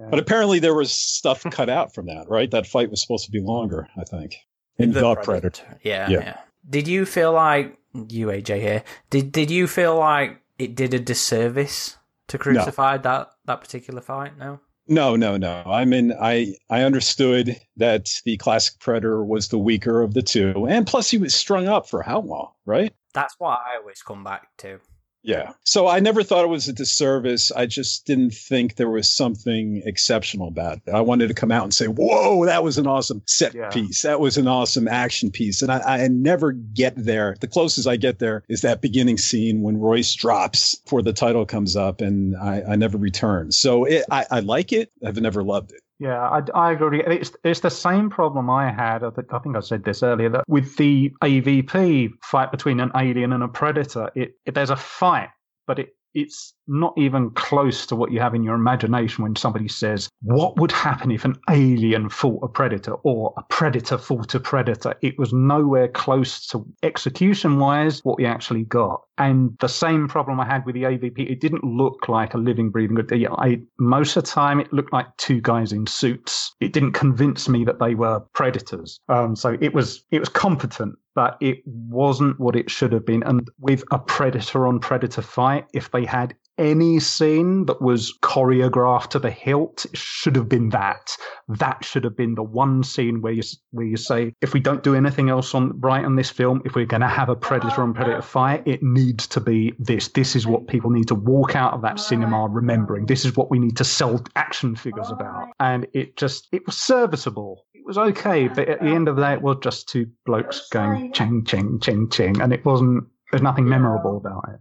Yeah. But apparently there was stuff cut out from that, right? That fight was supposed to be longer, I think. In the, Predator. Yeah, Yeah. yeah. Did you feel like you AJ here? Did did you feel like it did a disservice to Crucified that that particular fight? No. No, no, no. I mean, I I understood that the classic Predator was the weaker of the two, and plus he was strung up for how long, right? That's what I always come back to. Yeah. So I never thought it was a disservice. I just didn't think there was something exceptional about it. I wanted to come out and say, whoa, that was an awesome set Yeah. piece. That was an awesome action piece. And I, I never get there. The closest I get there is that beginning scene when Royce drops before the title comes up and I, I never return. So it, I, I like it. I've never loved it. Yeah, I, I agree. It's it's the same problem I had. I think, I said this earlier that with the AVP fight between an alien and a predator, it, it there's a fight, but it it's not even close to what you have in your imagination when somebody says, "What would happen if an alien fought a predator or a predator fought a predator?" It was nowhere close to execution-wise what we actually got. And the same problem I had with the AVP, it didn't look like a living, breathing. good. I, most of the time, it looked like two guys in suits. It didn't convince me that they were predators. Um, so it was it was competent, but it wasn't what it should have been. And with a predator on predator fight, if they had any scene that was choreographed to the hilt, it should have been that. That should have been the one scene where you where you say, if we don't do anything else on right on this film, if we're going to have a predator on predator fight, it needs to be this. This is what people need to walk out of that cinema remembering. This is what we need to sell action figures about. And it just it was serviceable. It was okay, but at the end of the day, it was just two blokes going ching ching ching ching, and it wasn't. There's nothing memorable about it.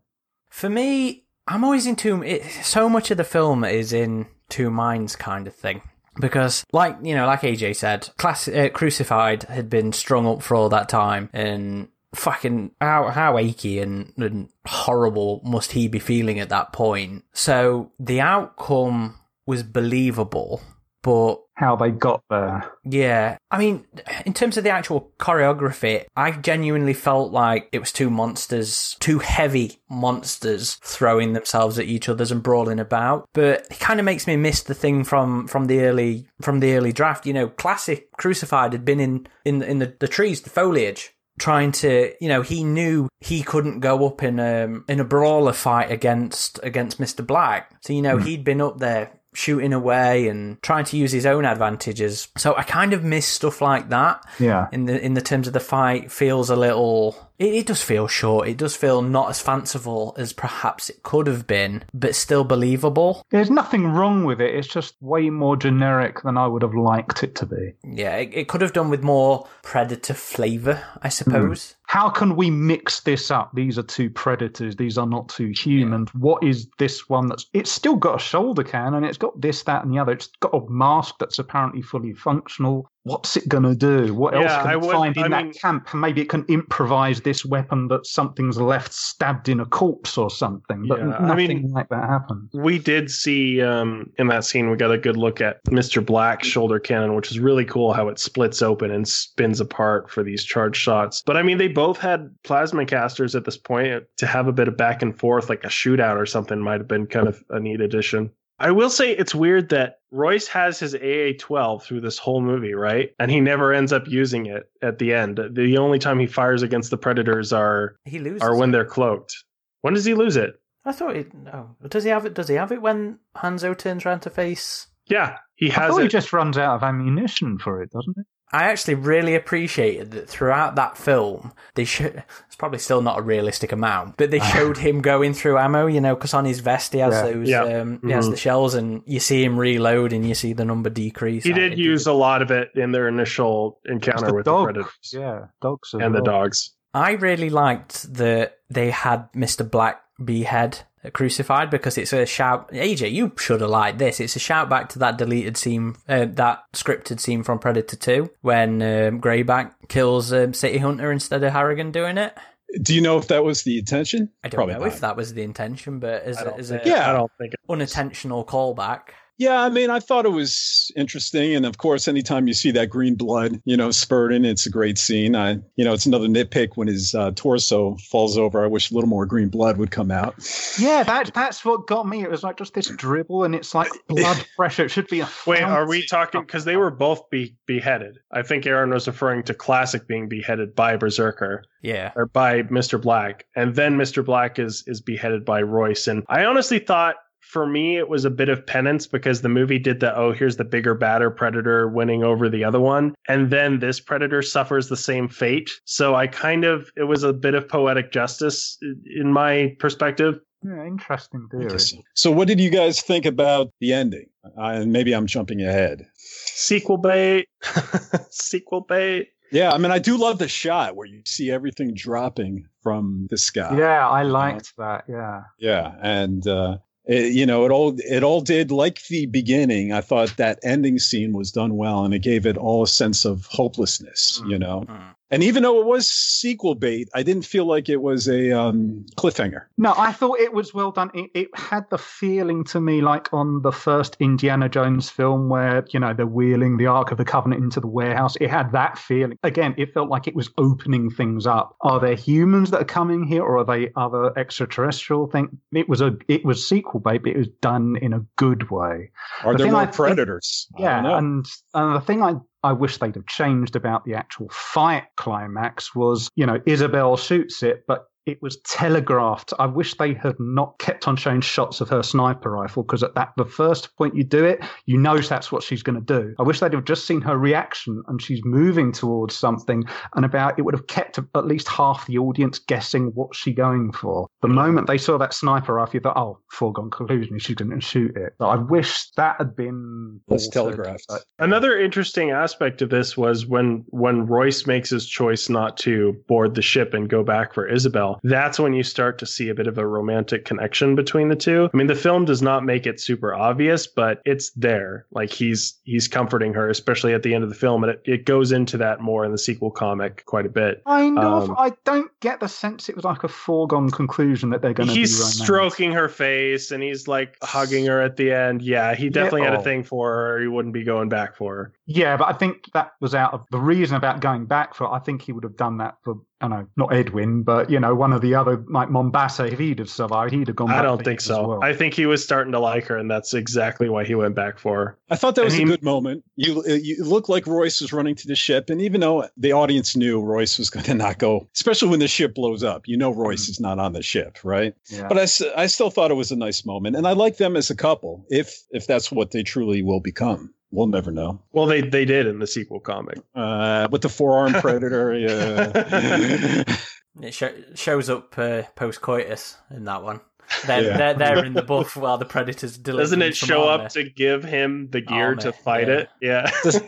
For me, I'm always in two. It, so much of the film is in two minds, kind of thing. Because, like you know, like AJ said, class, uh, Crucified had been strung up for all that time, and fucking how how achy and, and horrible must he be feeling at that point? So the outcome was believable, but How they got there. yeah. I mean, in terms of the actual choreography, I genuinely felt like it was two monsters, two heavy monsters throwing themselves at each other's and brawling about. But it kind of makes me miss the thing from, from the early, from the early draft. You know, classic Crucified had been in, in, in the, the trees, the foliage. Trying to, you know, he knew he couldn't go up in um in a brawler fight against against Mister Black. So you know he'd been up there shooting away and trying to use his own advantages. So I kind of miss stuff like that. Yeah. In the in the terms of the fight, feels a little. It, it does feel short. It does feel not as fanciful as perhaps it could have been, but still believable. There's nothing wrong with it. It's just way more generic than I would have liked it to be. Yeah, it, it could have done with more predator flavor, I suppose. Hmm. How can we mix this up? These are two predators. These are not two humans. What is this one that's. It's still got a shoulder can And it's got this, that, and the other. It's got a mask that's apparently fully functional. What's it going to do? What else Yeah, can I it would- find in I that mean- camp? Maybe it can improvise this weapon that something's left stabbed in a corpse or something. But Yeah, I nothing mean- like that happened. we did see um, in that scene we got a good look at Mr. Black's shoulder cannon, which is really cool how it splits open and spins apart for these charge shots. But I mean, they both had plasma casters at this point to have a bit of back and forth, like a shootout or something, might have been kind of a neat addition. I will say it's weird that Royce has his AA 12 through this whole movie, right? And he never ends up using it at the end. The only time he fires against the predators are He loses. are when it. they're cloaked. When does he lose it? I thought it. Oh, does he have it? Does he have it when Hanzo turns around to face? Yeah, he has. I thought it. he just runs out of ammunition for it, doesn't it? I actually really appreciated that throughout that film, they should. It's probably still not a realistic amount, but they showed him going through ammo. You know, because on his vest he has Yeah. those. Yeah. Um, he has Mhm. the shells, and you see him reload, and you see the number decrease. He did think use a lot of it in their initial encounter the with dog. the predators Yeah, dogs as and the well. dogs. I really liked that they had Mr. Black behead crucified because it's a shout. AJ, you should have liked this. It's a shout back to that deleted scene, uh, that scripted scene from Predator 2 when um, Greyback kills um, City Hunter instead of Harrigan doing it. Do you know if that was the intention? I don't Probably know not. if that was the intention, but as, I a, as a Yeah. I don't think. unintentional callback. Yeah, I mean, I thought it was interesting, and of course, anytime you see that green blood, you know, spurting, it's a great scene. I, you know, it's another nitpick when his uh, torso falls over. I wish a little more green blood would come out. Yeah, that that's what got me. It was like just this dribble, and it's like blood pressure. It should be a. Wait, are we talking? Because they were both be- beheaded. I think Aaron was referring to Classic being beheaded by Berserker Yeah. or by Mr. Black, and then Mr. Black is is beheaded by Royce. And I honestly thought. For me, it was a bit of penance because the movie did the oh, here's the bigger, badder predator winning over the other one. And then this predator suffers the same fate. So I kind of, it was a bit of poetic justice in my perspective. Yeah, interesting theory. guess so. So, what did you guys think about the ending? Uh, and maybe I'm jumping ahead. Sequel bait. Sequel bait. Yeah, I mean, I do love the shot where you see everything dropping from the sky. Yeah, I liked that. Yeah. Yeah, and uh, it, you know, it all it all did like the beginning. I thought that ending scene was done well, and it gave it all a sense of hopelessness. You know, Mm. And even though it was sequel bait, I didn't feel like it was a um, cliffhanger. No, I thought it was well done. It, it had the feeling to me like on the first Indiana Jones film where, you know, they're wheeling the Ark of the Covenant into the warehouse. It had that feeling. Again, it felt like it was opening things up. Are there humans that are coming here or are they other extraterrestrial thing? It was a it was sequel bait, but it was done in a good way. Are The there more I predators? Yeah, and and the thing I I wish they'd have changed about the actual fight climax was, you know, Isabel shoots it, but it was telegraphed. I wish they had not kept on showing shots of her sniper rifle because at that the first point you do it, you know that's what she's going to do. I wish they'd have just seen her reaction and she's moving towards something, and about it would have kept at least half the audience guessing what she's going for. The moment they saw that sniper rifle, you thought, oh, foregone conclusion, she's going to shoot it. But I wish that had been Less altered, telegraphed. but- Another interesting aspect of this was when when Royce makes his choice not to board the ship and go back for Isabel. That's when you start to see a bit of a romantic connection between the two. I mean, the film does not make it super obvious, but it's there. Like he's he's comforting her, especially at the end of the film, and it, it goes into that more in the sequel comic quite a bit. Kind of. Um, I don't get the sense it was like a foregone conclusion that they're going to be He's romantic. stroking her face and he's like hugging her at the end. Yeah, he definitely had oh. a thing for her. He wouldn't be going back for her. Yeah, but I think that was out of the reason about going back for. it, I think he would have done that for. I don't know, not Edwin, but you know, one of the other like Mombasa. If he'd have survived, he'd have gone. Back. I don't think so. well. I think he was starting to like her, and that's exactly why he went back for her. I thought that was And a he- good moment. You uh, you looked like Royce was running to the ship, and even though the audience knew Royce was going to not go, especially when the ship blows up, you know Royce mm-hmm. is not on the ship, right? Yeah. But I I still thought it was a nice moment, and I like them as a couple. If if that's what they truly will become, we'll never know. Well, they they did in the sequel comic. Uh, with the forearm predator, yeah. It sho- shows up uh, post coitus in that one. They're, Yeah. they're, they're in the buff while the predators. Doesn't it show up to give him the gear to fight yeah. it? Yeah. Does,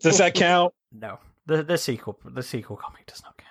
does that count? No, the the sequel the sequel comic does not count.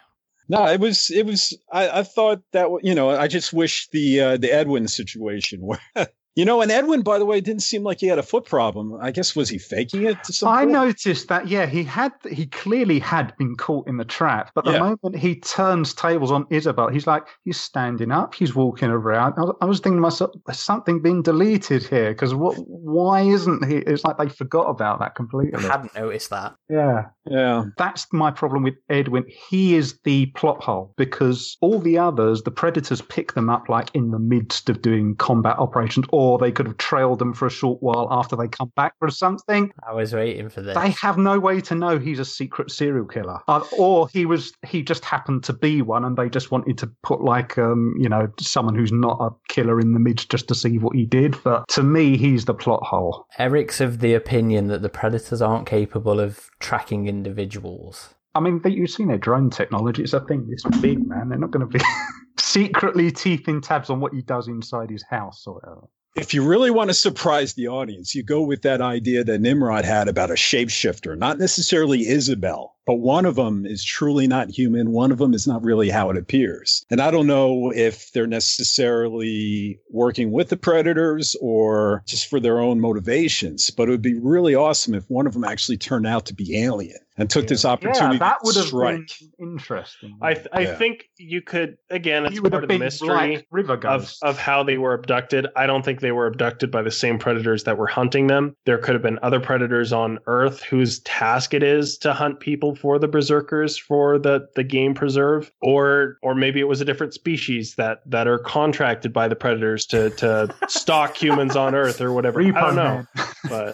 No, it was it was. I, I thought that you know. I just wish the uh, the Edwin situation where You know, and Edwin, by the way, didn't seem like he had a foot problem. I guess was he faking it to some I point? noticed that, yeah, he had, he clearly had been caught in the trap. But the Yeah. moment he turns tables on Isabel, he's like, he's standing up, he's walking around. I was, I was thinking to myself, has something been deleted here? Because what? Why isn't he? It's like they forgot about that completely. I hadn't noticed that. Yeah. Yeah. That's my problem with Edwin. He is the plot hole because all the others, the predators pick them up like in the midst of doing combat operations, or they could have trailed them for a short while after they come back for something. I was waiting for this. They have no way to know he's a secret serial killer, uh, or he was he just happened to be one, and they just wanted to put like um you know someone who's not a killer in the midst just to see what he did. But to me, he's the plot hole. Eric's of the opinion that the predators aren't capable of tracking individuals. I mean, they, you've seen their drone technology. It's a thing this big, man. They're not going to be secretly teething tabs on what he does inside his house or whatever. If you really want to surprise the audience, you go with that idea that Nimrod had about a shapeshifter, not necessarily Isabel, but one of them is truly not human. One of them is not really how it appears. And I don't know if they're necessarily working with the predators or just for their own motivations, but it would be really awesome if one of them actually turned out to be alien and took this opportunity Yeah, that would have been interesting. I th- I Yeah. think you could again. It's would part have of the been mystery River of of how they were abducted. I don't think they were abducted by the same predators that were hunting them. There could have been other predators on Earth whose task it is to hunt people for the berserkers for the the game preserve, or or maybe it was a different species that that are contracted by the predators to to stalk humans on Earth or whatever. Repo I don't know, Man.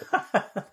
but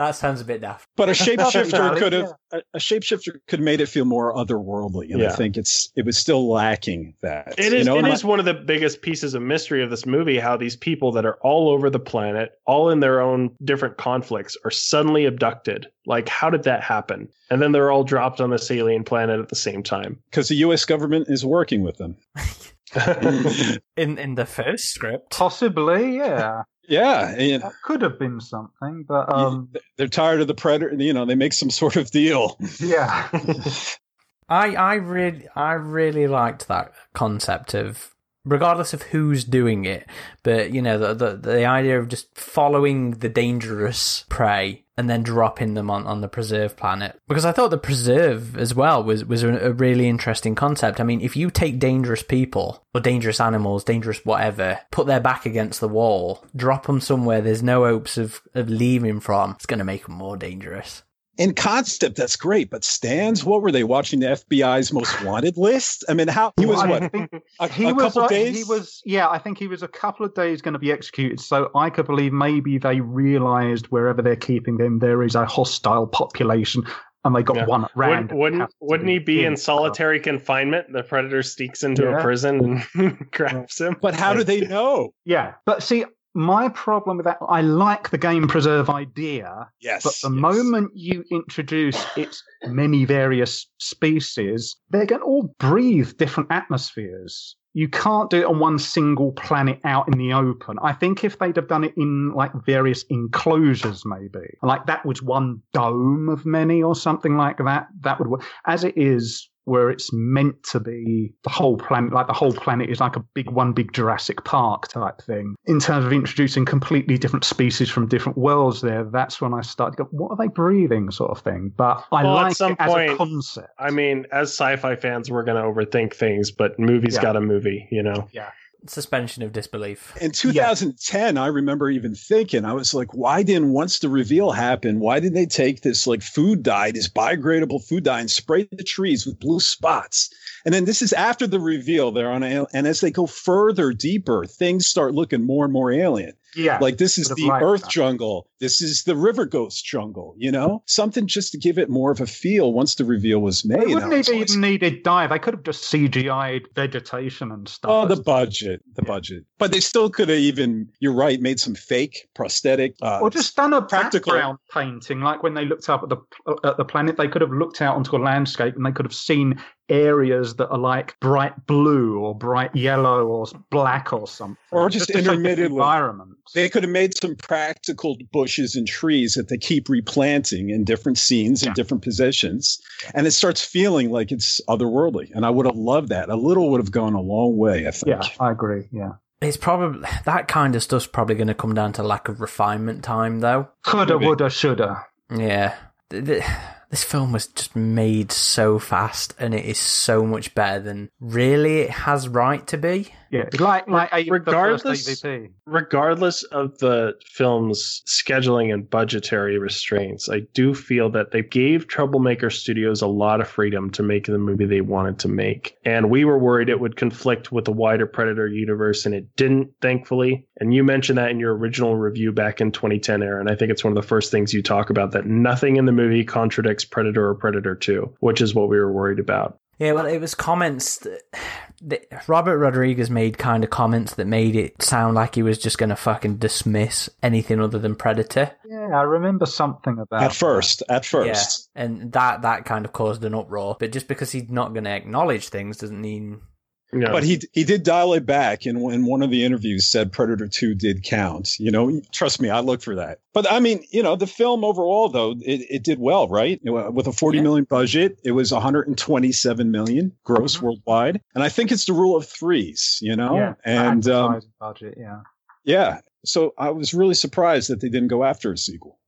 that sounds a bit daft. But a shapeshifter could have a, a shapeshifter could have made it feel more otherworldly, and I think it's it was still lacking that. It is. You know, it my- is one of the biggest pieces of mystery of this movie. How these people that are all over the planet, all in their own different conflicts, are suddenly abducted. Like, how did that happen? And then they're all dropped on this alien planet at the same time. because the U.S. government is working with them. In in the first script, Possibly, yeah. yeah, and that could have been something, but um, they're tired of the predator. You know, they make some sort of deal. yeah. I I really I really liked that concept of regardless of who's doing it, but you know the the, the idea of just following the dangerous prey and then dropping them on, on the preserve planet. Because I thought the preserve as well was was a, really interesting concept. I mean, if you take dangerous people or dangerous animals, dangerous whatever, put their back against the wall, drop them somewhere there's no hopes of, of leaving from, it's going to make them more dangerous. In concept, that's great, but Stans. What were they watching? The FBI's most wanted list. I mean, how he was Well, I what think a, he a was couple uh, days. he was yeah i think he was a couple of days going to be executed so i could believe maybe they realized wherever they're keeping them there is a hostile population and they got Yeah. one at Wouldn't wouldn't, wouldn't he be in him. solitary confinement? The predator sneaks into Yeah. a prison and grabs him. But how do they know? yeah but see my problem with that i like the game preserve idea Yes, But the yes. moment you introduce its many various species, they're going to all breathe different atmospheres. You can't do it on one single planet out in the open. I think if they'd have done it in like various enclosures, maybe like that was one dome of many or something like that, that would work. As it is, where it's meant to be the whole planet, like the whole planet is like a big one, big Jurassic Park type thing. In terms of introducing completely different species from different worlds, there, that's when I started to go, what are they breathing, sort of thing. But I Well, at like some it as point- a concept. I mean, as sci-fi fans, we're going to overthink things, but movies Yeah. got a movie, you know. Suspension of disbelief. In 2010, I remember even thinking, I was like, why didn't, once the reveal happened, why did they take this like food dye, this biodegradable food dye, and spray the trees with blue spots? And then this is after the reveal. They're on, a, and as they go further, deeper, things start looking more and more alien. Yeah. Like this is the liked Earth jungle. This is the River Ghost jungle. You know, something just to give it more of a feel. Once the reveal was made, They I wouldn't was have like, even needed dye. They could have just CGI'd vegetation and stuff. Oh, the budget, the budget. But they still could have even, you're right, made some fake prosthetic. Uh, or just done a practical- background painting, like when they looked up at the at the planet, they could have looked out onto a landscape and they could have seen areas that are like bright blue or bright yellow or black or something, Or just to show environments. they could have made some practical bushes and trees that they keep replanting in different scenes Yeah. in different positions. And it starts feeling like it's otherworldly. And I would have loved that. A little would have gone a long way, I think. yeah, I agree. Yeah. It's probably that kind of stuff's probably going to come down to lack of refinement time, though. Coulda, woulda, shoulda. Yeah. Th- th- This film was just made so fast, and it is so much better than really it has right to be. Yeah, like like a, Regardless- the first AVP. regardless of the film's scheduling and budgetary restraints, I do feel that they gave Troublemaker Studios a lot of freedom to make the movie they wanted to make. And we were worried it would conflict with the wider Predator universe, and it didn't, thankfully. And you mentioned that in your original review back in 2010, Aaron. I think it's one of the first things you talk about that nothing in the movie contradicts Predator or Predator 2, which is what we were worried about. Yeah, well, it was comments that, that Robert Rodriguez made kind of comments that made it sound like he was just going to fucking dismiss anything other than Predator. Yeah, I remember something about At first, at first. Yeah, and that that kind of caused an uproar. But just because he's not going to acknowledge things doesn't mean. Know, But he he did dial it back, and in one of the interviews said Predator Two did count. You know, trust me, I looked for that. But I mean, you know, the film overall though it, it did well, right? You With a forty Yeah. million budget, it was one hundred and twenty seven million gross Mhm. worldwide, and I think it's the rule of threes. You know, yeah, and um, budget, yeah. yeah. So I was really surprised that they didn't go after a sequel.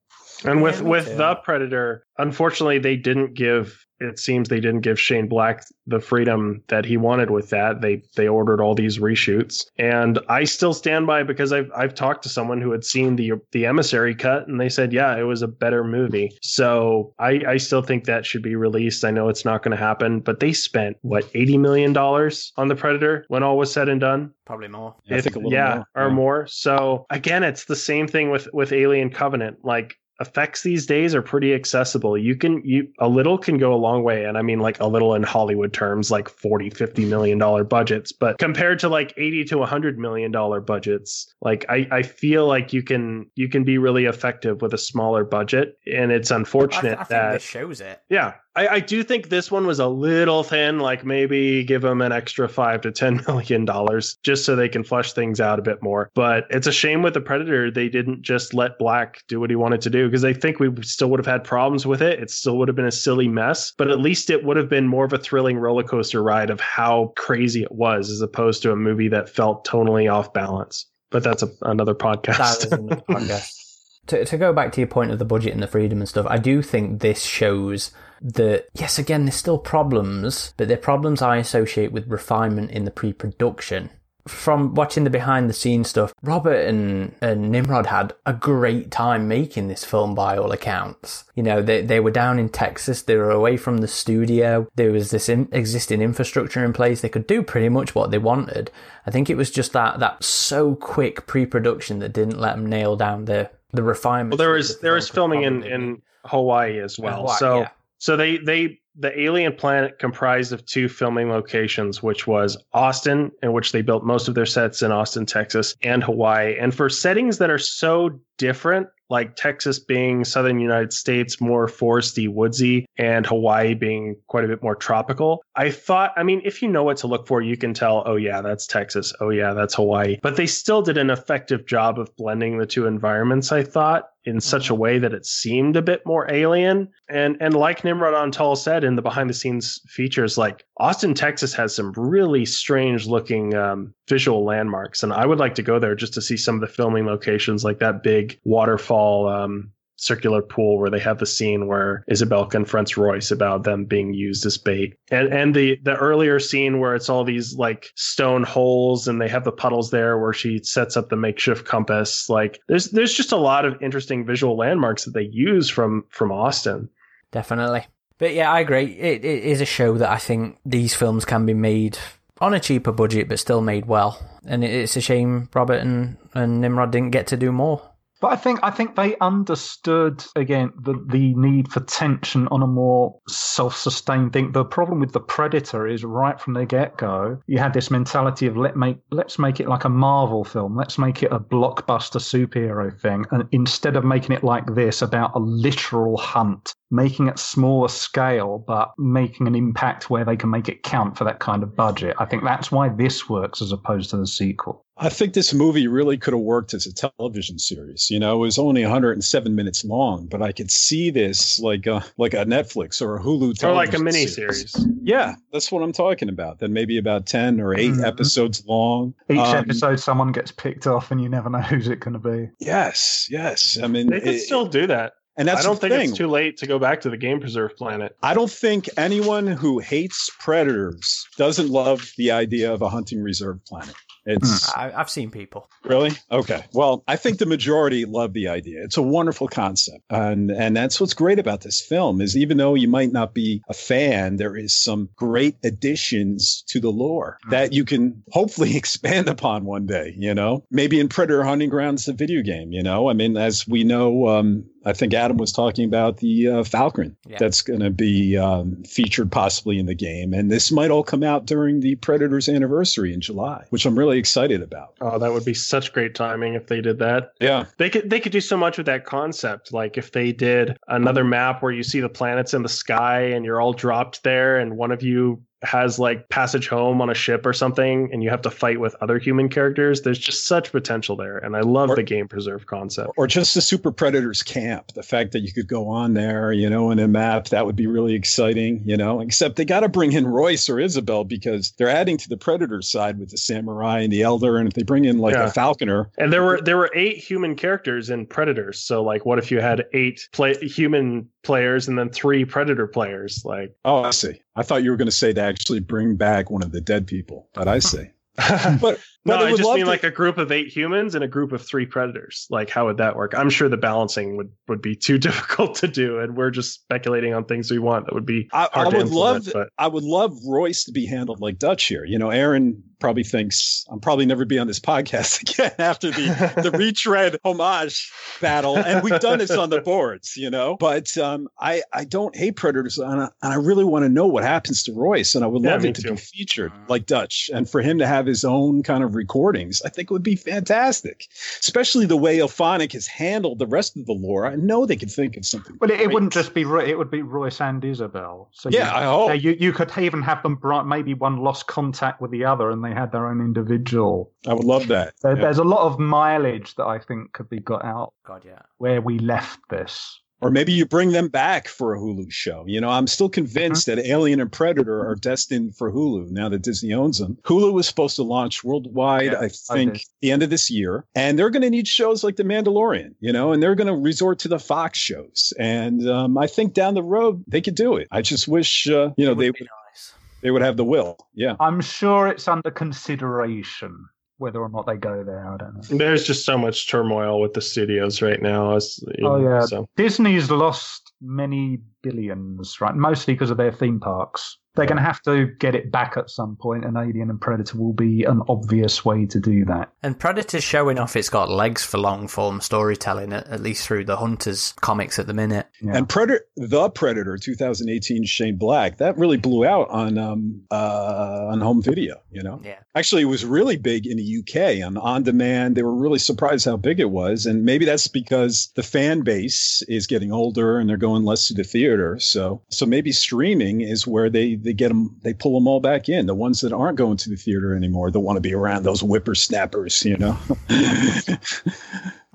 And with Yeah, me with too. the Predator, unfortunately, they didn't give. It seems they didn't give Shane Black the freedom that he wanted with that. They they ordered all these reshoots, and I still stand by because I've I've talked to someone who had seen the the emissary cut, and they said, yeah, it was a better movie. So I I still think that should be released. I know it's not going to happen, but they spent what eighty million dollars on the Predator when all was said and done. Probably more. I If- think a little yeah, more. or Yeah. more. So again, it's the same thing with with Alien Covenant. Like effects these days are pretty accessible. You can you a little can go a long way and I mean like a little in Hollywood terms like 40 50 million dollar budgets, but compared to like 80 to 100 million dollar budgets, like I I feel like you can you can be really effective with a smaller budget and it's I, unfortunate I think that shows it. yeah, I, I do think this one was a little thin. Like maybe give them an extra five to ten million dollars just so they can flush things out a bit more. But it's a shame with the Predator they didn't just let Black do what he wanted to do because I think we still would have had problems with it. It still would have been a silly mess, but at least it would have been more of a thrilling roller coaster ride of how crazy it was as opposed to a movie that felt tonally off balance. But that's a, another podcast. That is another podcast. To, to go back to your point of the budget and the freedom and stuff, I do think this shows that, yes, again, there's still problems, but they're problems I associate with refinement in the pre production. From watching the behind the scenes stuff, Robert and, and Nimrod had a great time making this film by all accounts. You know, they, they were down in Texas, they were away from the studio, there was this in, existing infrastructure in place, they could do pretty much what they wanted. I think it was just that, that so quick pre production that didn't let them nail down the, the refinement. well, there was there was filming in in Hawaii as well. so so they they the alien planet comprised of two filming locations, which was Austin, in which they built most of their sets in Austin, Texas, and Hawaii. And for settings that are so different, like Texas being southern United States, more foresty, woodsy, and Hawaii being quite a bit more tropical, I thought, I mean, if you know what to look for, you can tell, oh yeah, that's Texas. Oh yeah, that's Hawaii. But they still did an effective job of blending the two environments, I thought in such a way that it seemed a bit more alien. And and like Nimrod Antal said in the behind the scenes features, like Austin, Texas has some really strange looking um, visual landmarks, and I would like to go there just to see some of the filming locations, like that big waterfall. Um, circular pool where they have the scene where Isabel confronts Royce about them being used as bait. And and the the earlier scene where it's all these like stone holes and they have the puddles there where she sets up the makeshift compass. Like there's there's just a lot of interesting visual landmarks that they use from from Austin. Definitely. But yeah, I agree. It, it is a show that I think these films can be made on a cheaper budget, but still made well. And it's a shame Robert and, and Nimrod didn't get to do more. But I think I think they understood again the the need for tension on a more self-sustained thing. The problem with the Predator is right from the get-go, you had this mentality of let make let's make it like a Marvel film, let's make it a blockbuster superhero thing, and instead of making it like this about a literal hunt making it smaller scale, but making an impact where they can make it count for that kind of budget. I think that's why this works as opposed to the sequel. I think this movie really could have worked as a television series. You know, it was only 107 minutes long, but I could see this like a, like a Netflix or a Hulu or like a mini series. series. Yeah, that's what I'm talking about. Then maybe about 10 or 8 Mhm. episodes long. Each Um, episode, someone gets picked off, and you never know who's it going to be. Yes, yes. I mean, They could it- still do that. And that's I don't the think thing. it's too late to go back to the game preserve planet. I don't think anyone who hates predators doesn't love the idea of a hunting reserve planet. It's I, I've seen people. really okay. Well, I think the majority love the idea. It's a wonderful concept, and and that's what's great about this film is even though you might not be a fan, there is some great additions to the lore that you can hopefully expand upon one day. You know, maybe in Predator Hunting Grounds, the video game. You know, I mean, as we know, um, I think Adam was talking about the uh, Falcon Yeah. that's going to be um, featured possibly in the game, and this might all come out during the Predators anniversary in July, which I'm really excited about. Oh, that would be such great timing if they did that. Yeah, They could they could do so much with that concept. Like if they did another map where you see the planets in the sky and you're all dropped there, and one of you has like passage home on a ship or something, and you have to fight with other human characters. There's just such potential there, and I love Or- the game preserve concept. or just the Super Predators camp. The fact that you could go on there, you know, in a map that would be really exciting. You know, except they got to bring in Royce or Isabel because they're adding to the Predator side with the Samurai and the Elder, and if they bring in like Yeah. a Falconer, And there were there were eight human characters in Predators. So like, what if you had eight play human players and then three Predator players? Like, oh, I see. I thought you were going to say to actually bring back one of the dead people, but I see. no, But but I just love mean to- like a group of eight humans and a group of three predators. Like, how would that work? I'm sure the balancing would, would be too difficult to do, and we're just speculating on things we want that would be I, I hard to would love but I would love Royce to be handled like Dutch here. You know, Aaron probably thinks I'm probably never be on this podcast again after the the retread homage battle, and we've done this on the boards, you know. But um, I I don't hate predators, and I, and I really want to know what happens to Royce, and I would Yeah, love me it to too. be featured like Dutch, and for him to have his own kind of recordings. I think it would be fantastic, especially the way IllFonic has handled the rest of the lore. I know they could think of something. But it, it wouldn't just be Roy, it would be Royce and Isabel. So Yeah, you, I hope. so you you could even have them bright. Maybe one lost contact with the other, and they had their own individual. I would love that. There, Yeah. There's a lot of mileage that I think could be got out God, yeah. where we left this. Or maybe you bring them back for a Hulu show. You know, I'm still convinced that Alien and Predator are destined for Hulu now that Disney owns them. Hulu was supposed to launch worldwide, Yeah, I I think, did. the end of this year. And they're going to need shows like The Mandalorian, you know, and they're going to resort to the Fox shows. And um, I think down the road, they could do it. I just wish, uh, you know, It they, would nice. they would have the will. Yeah. I'm sure it's under consideration whether or not they go there. I don't know. there's just so much turmoil with the studios right now. As, Oh know, yeah, So Disney's lost many billions, right? Mostly because of their theme parks. They're going to have to get it back at some point, and Alien and Predator will be an obvious way to do that. And Predator's showing off it's got legs for long form storytelling, at, at least through the Hunters comics at the minute. Yeah. And Predator, the Predator, 2018 Shane Black, that really blew out on um uh on home video. You know, Yeah. actually, it was really big in the UK on on demand. They were really surprised how big it was, and maybe that's because the fan base is getting older and they're going less to the theater. So so maybe streaming is where they they get them they pull them all back in. The ones that aren't going to the theater anymore, that want to be around those whippersnappers. You know.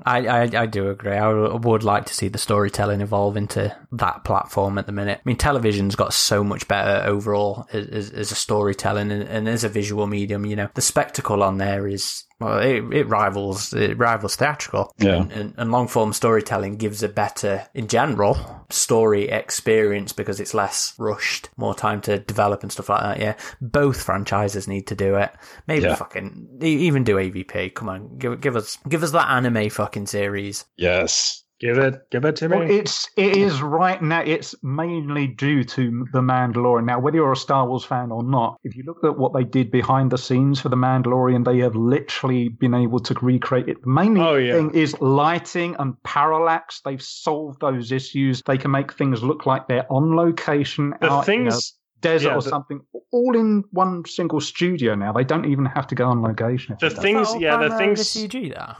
I, I, I do agree. I would like to see the storytelling evolve into that platform at the minute. I mean, television's got so much better overall as, as, as a storytelling and, and as a visual medium. You know, the spectacle on there is well, it, it rivals it rivals theatrical. Yeah. And, and, and long form storytelling gives a better, in general, story experience because it's less rushed, more time to develop and stuff like that. Yeah, both franchises need to do it. Maybe Yeah. fucking even do AVP. Come on, give give us give us that anime fucking series. yes. Give it give it to me. Well, it's it is right now. It's mainly due to the Mandalorian. Now, whether you're a Star Wars fan or not, if you look at what they did behind the scenes for the Mandalorian, they have literally been able to recreate it. The main Oh, yeah. thing is lighting and parallax. They've solved those issues. They can make things look like they're on location the out in a things desert yeah, or the- something, all in one single studio. Now they don't even have to go on location. The things- yeah, the things- over CG there.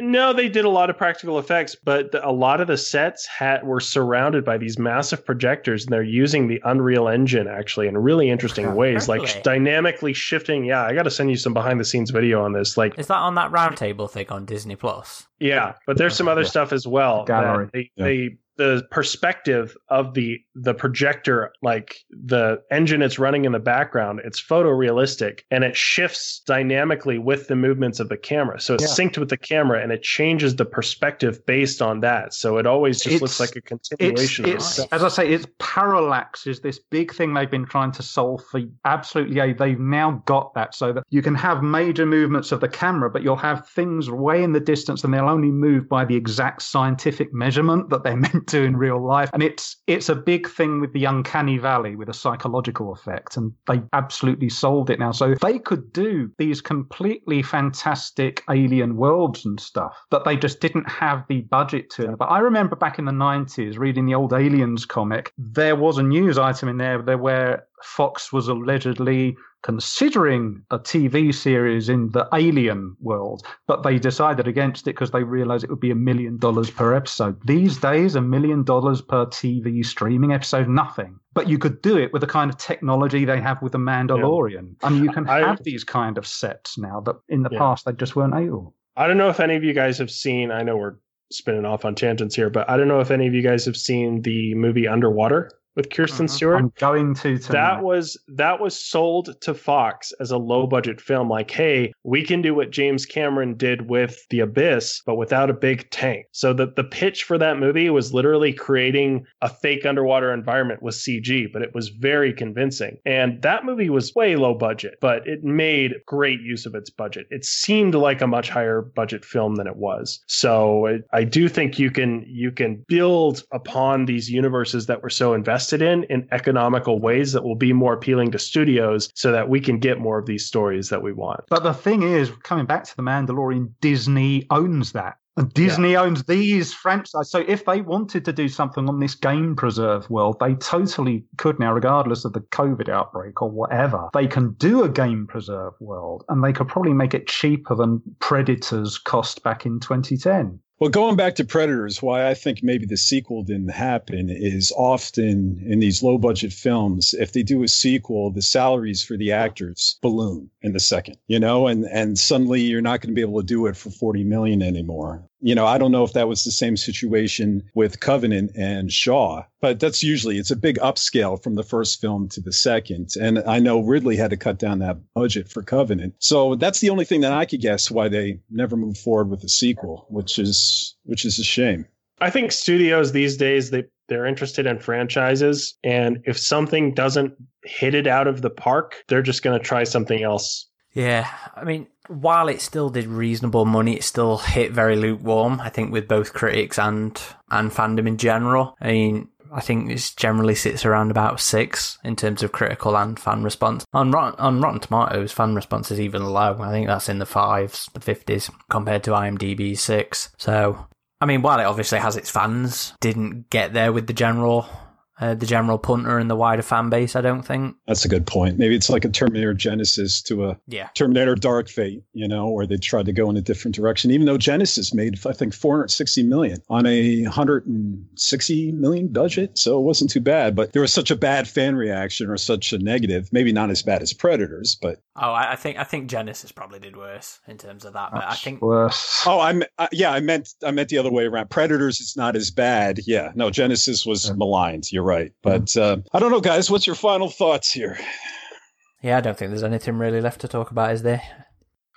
No, they did a lot of practical effects, but the, a lot of the sets had were surrounded by these massive projectors, and they're using the Unreal Engine actually in really interesting ways, like Really? dynamically shifting. Yeah, I got to send you some behind the scenes video on this. Like, Is that on that roundtable thing on Disney Plus? yeah, but there's some other Yeah. stuff as well. that Gallery. They, Yeah. they the perspective of the the projector, like the engine it's running in the background, it's photorealistic and it shifts dynamically with the movements of the camera. So it's Yeah. synced with the camera and it changes the perspective based on that. So it always just It's- looks like a It's, continuation of it's as I say, it's parallax is this big thing they've been trying to solve for absolutely. a- They've now got that so that you can have major movements of the camera, but you'll have things way in the distance, and they'll only move by the exact scientific measurement that they're meant to in real life. And it's it's a big thing with the uncanny valley with a psychological effect, and they absolutely solved it now. So they could do these completely fantastic alien worlds and stuff, but they just didn't have the budget to. But I remember back in the nineties reading the old Aliens comic. There was a news item in there there where Fox was allegedly considering a TV series in the alien world, but they decided against it because they realized it would be a million dollars per episode. These days, a million dollars per TV streaming episode, nothing. But you could do it with the kind of technology they have with the Mandalorian. I mean, you can I- have these kind of sets now that in the Yeah. past they just weren't able. I don't know if any of you guys have seen. I know we're spinning off on tangents here, but I don't know if any of you guys have seen the movie Underwater with Kirsten Mhm. Stewart. I'm going to tonight. that was that was sold to Fox as a low budget film like hey we can do what James Cameron did with The Abyss but without a big tank so the the pitch for that movie was literally creating a fake underwater environment with CG but it was very convincing and that movie was way low budget but it made great use of its budget it seemed like a much higher budget film than it was so it, I do think you can you can build upon these universes that we're so invested in in economical ways that will be more appealing to studios so that we can get more of these stories that we want. But the thing is, coming back to the Mandalorian, Disney owns that. And Disney owns these franchises. So if they wanted to do something on this game preserve world, they totally could now, regardless of the COVID outbreak or whatever. They can do a game preserve world and they could probably make it cheaper than Predators cost back in 2010. Well, going back to Predators, why I think maybe the sequel didn't happen is often in these low budget films, if they do a sequel, the salaries for the actors balloon in the second, you know, and, and suddenly you're not going to be able to do it for 40 million anymore. You know, I don't know if that was the same situation with Covenant and Shaw, but that's usually it's a big upscale from the first film to the second. And I know Ridley had to cut down that budget for Covenant. So that's the only thing that I could guess why they never moved forward with the sequel, which is which is a shame. I think studios these days they they're interested in franchises and if something doesn't hit it out of the park, they're just going to try something else. Yeah, I mean, while it still did reasonable money, it still hit very lukewarm. I think with both critics and and fandom in general. I mean, I think it generally sits around about six in terms of critical and fan response. On Rotten, on Rotten Tomatoes, fan response is even low. I think that's in the fives, the fifties, compared to IMDb's six. So, I mean, while it obviously has its fans, didn't get there with the general. Uh, the general punter and the wider fan base, I don't think. That's a good point. Maybe it's like a Terminator Genisys to a Yeah. Terminator Dark Fate, you know, where they tried to go in a different direction. Even though Genisys made, I think, 460 million on a 160 million budget, so it wasn't too bad. But there was such a bad fan reaction or such a negative. Maybe not as bad as Predators, but Oh, I, I think I think Genisys probably did worse in terms of that, but I think worse. oh, I'm uh, yeah, I meant I meant the other way around. Predators is not as bad. Yeah, no, Genisys was maligned. You're right, but uh, I don't know, guys. What's your final thoughts here? yeah, I don't think there's anything really left to talk about, is there?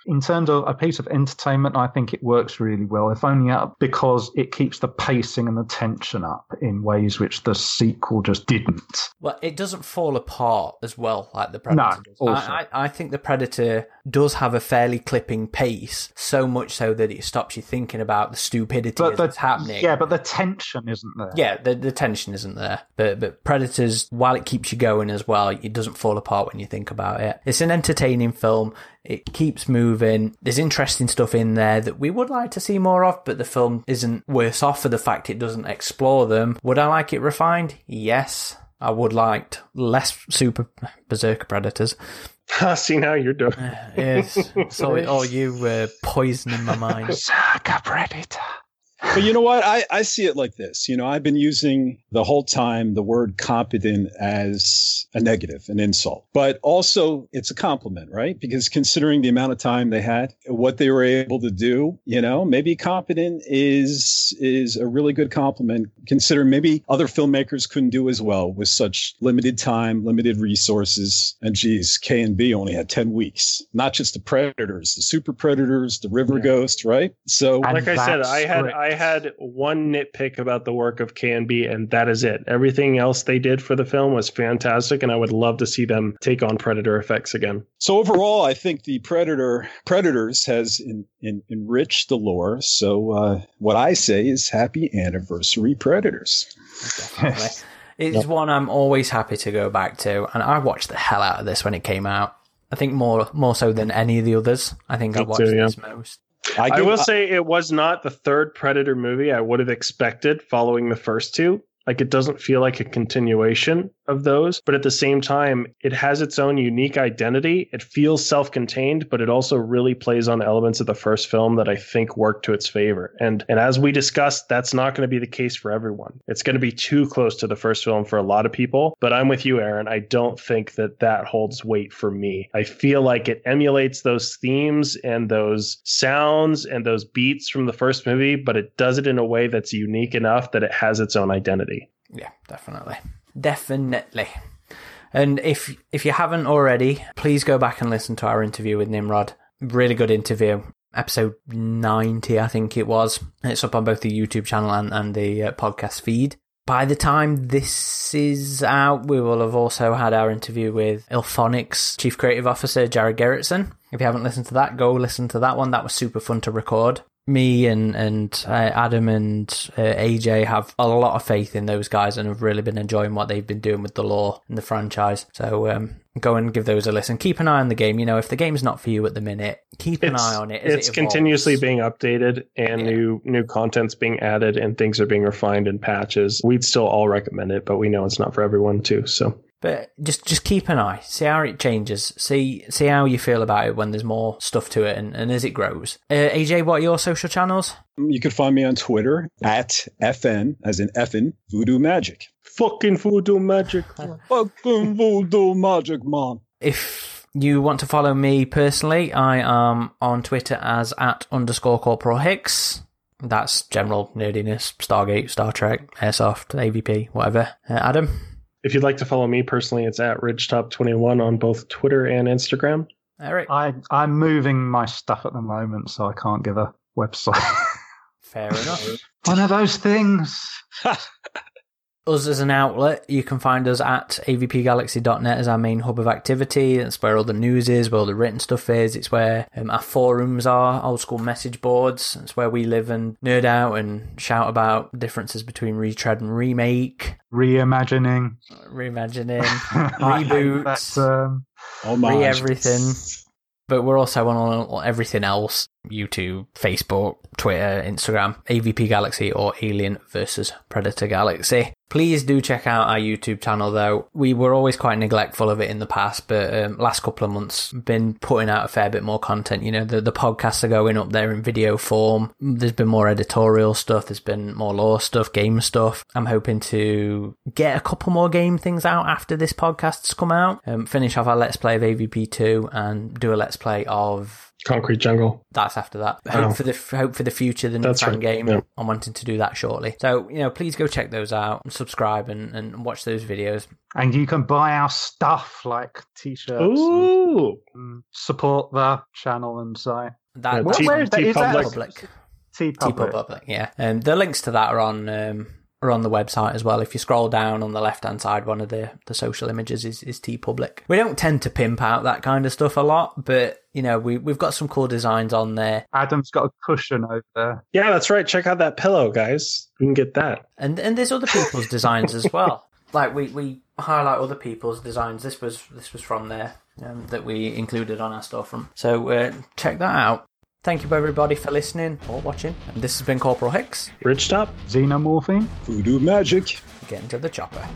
In terms of a piece of entertainment, I think it works really well, if only because it keeps the pacing and the tension up in ways which the sequel just didn't. Well, it doesn't fall apart as well like the Predator No, does. also. I, I, I think the Predator does have a fairly clipping pace, so much so that it stops you thinking about the stupidity But that's happening. yeah, but the tension isn't there. Yeah, the, the tension isn't there. But but Predators, while it keeps you going as well, it doesn't fall apart when you think about it. It's an entertaining film. It keeps moving. There's interesting stuff in there that we would like to see more of, but the film isn't worse off for the fact it doesn't explore them. Would I like it refined? Yes. I would like less super berserker predators. I See now you're doing. Yes. So all you uh, poisoning my mind. Saga Predator. But you know what? I, I see it like this. You know, I've been using the whole time the word competent as a negative, an insult, but also it's a compliment, right? Because considering the amount of time they had, what they were able to do, you know, maybe competent is is a really good compliment. Consider maybe other filmmakers couldn't do as well with such limited time, limited resources. And geez, KNB only had ten weeks. Not just the Predators, the Super Predators, the River Yeah. Ghost, right? So And like I said, I had script. I had one nitpick about the work of KNB, and that is it. Everything else they did for the film was fantastic, and I would love to see them take on Predator effects again. So overall, I think the Predator Predators has in, in, enriched the lore. So uh, what I say is happy anniversary, Predators. Definitely. It's one I'm always happy to go back to, and I watched the hell out of this when it came out. I think more more so than any of the others. I think I watched too, yeah. this most. I, give- will say it was not the third Predator movie I would have expected following the first two. Like it doesn't feel like a continuation of those, but at the same time, it has its own unique identity. It feels self-contained, but it also really plays on elements of the first film that I think work to its favor. And and as we discussed, that's not going to be the case for everyone. It's going to be too close to the first film for a lot of people. But I'm with you, Aaron. I don't think that that holds weight for me. I feel like it emulates those themes and those sounds and those beats from the first movie, but it does it in a way that's unique enough that it has its own identity. Yeah, definitely. Definitely. And if if you haven't already, please go back and listen to our interview with Nimrod. Really good interview. Episode 90, I think it was. It's up on both the YouTube channel and, and the uh, podcast feed. By the time this is out, we will have also had our interview with IllFonic's Chief Creative Officer Jared Gerritzen. If you haven't listened to that, go listen to that one. That was super fun to record. Me and and uh, Adam and uh, AJ have a lot of faith in those guys and have really been enjoying what they've been doing with the law and the franchise. So um, go and give those a listen. Keep an eye on the game. You know, if the game's not for you at the minute, keep an It's, eye on it. As it's it continuously being updated and Yeah. new new content's being added and things are being refined in patches. We'd still all recommend it, but we know it's not for everyone too. So But just just keep an eye, see how it changes, see see how you feel about it when there's more stuff to it and, and as it grows. Uh, AJ, what are your social channels? You can find me on Twitter at FN, as in FN, Voodoo Magic. fucking voodoo magic. Fucking Voodoo Magic, man. If you want to follow me personally, I am on Twitter as at underscore Corporal Hicks. That's general nerdiness, Stargate, Star Trek, Airsoft, AVP, whatever. Uh, Adam? If you'd like to follow me personally, it's at Ridgetop21 on both Twitter and Instagram. Eric? I, I'm moving my stuff at the moment, so I can't give a website. Fair enough. One of those things. us as an outlet, you can find us at avpgalaxy.net as our main hub of activity. That's where all the news is, where all the written stuff is. It's where um, our forums are, old school message boards. It's where we live and nerd out and shout about differences between retread and remake, Reimagining. reimagining, I hate reboots, that term. Oh my. re everything. But we're also on all- everything else YouTube, Facebook, Twitter, Instagram, AVP Galaxy, or Alien versus Predator Galaxy. Please do check out our YouTube channel though. We were always quite neglectful of it in the past, but um, last couple of months been putting out a fair bit more content. You know, the, the podcasts are going up there in video form. There's been more editorial stuff. There's been more law stuff, game stuff. I'm hoping to get a couple more game things out after this podcast's come out. Um, finish off our Let's Play of AVP2 and do a Let's Play of Concrete Jungle. that's after that. Oh. Hope for the hope for the future, the new That's fan right, game. yeah. I'm wanting to do that shortly. So you know, please go check those out, and subscribe, and, and watch those videos. And you can buy our stuff like t-shirts and, Ooh. and support the channel and site. That, Yeah, that's T- where is that? Is that TeePublic. public. TeePublic. TeePublic, yeah. Um, the links to that are on um, are on the website as well. If you scroll down on the left hand side, one of the, the social images is, is TeePublic. We don't tend to pimp out that kind of stuff a lot, but you know we we've got some cool designs on there, Adam's got a cushion over there. Yeah, that's right. Check out that pillow, guys. You can get that. and and there's other people's designs as well. Like we, we highlight other people's designs. This was this was from there um, that we included on our storefront. So uh, check that out. Thank you everybody for listening or watching. And this has been Corporal Hicks. Ridgetop. Xenomorphine. Voodoo Magic. Get into the chopper.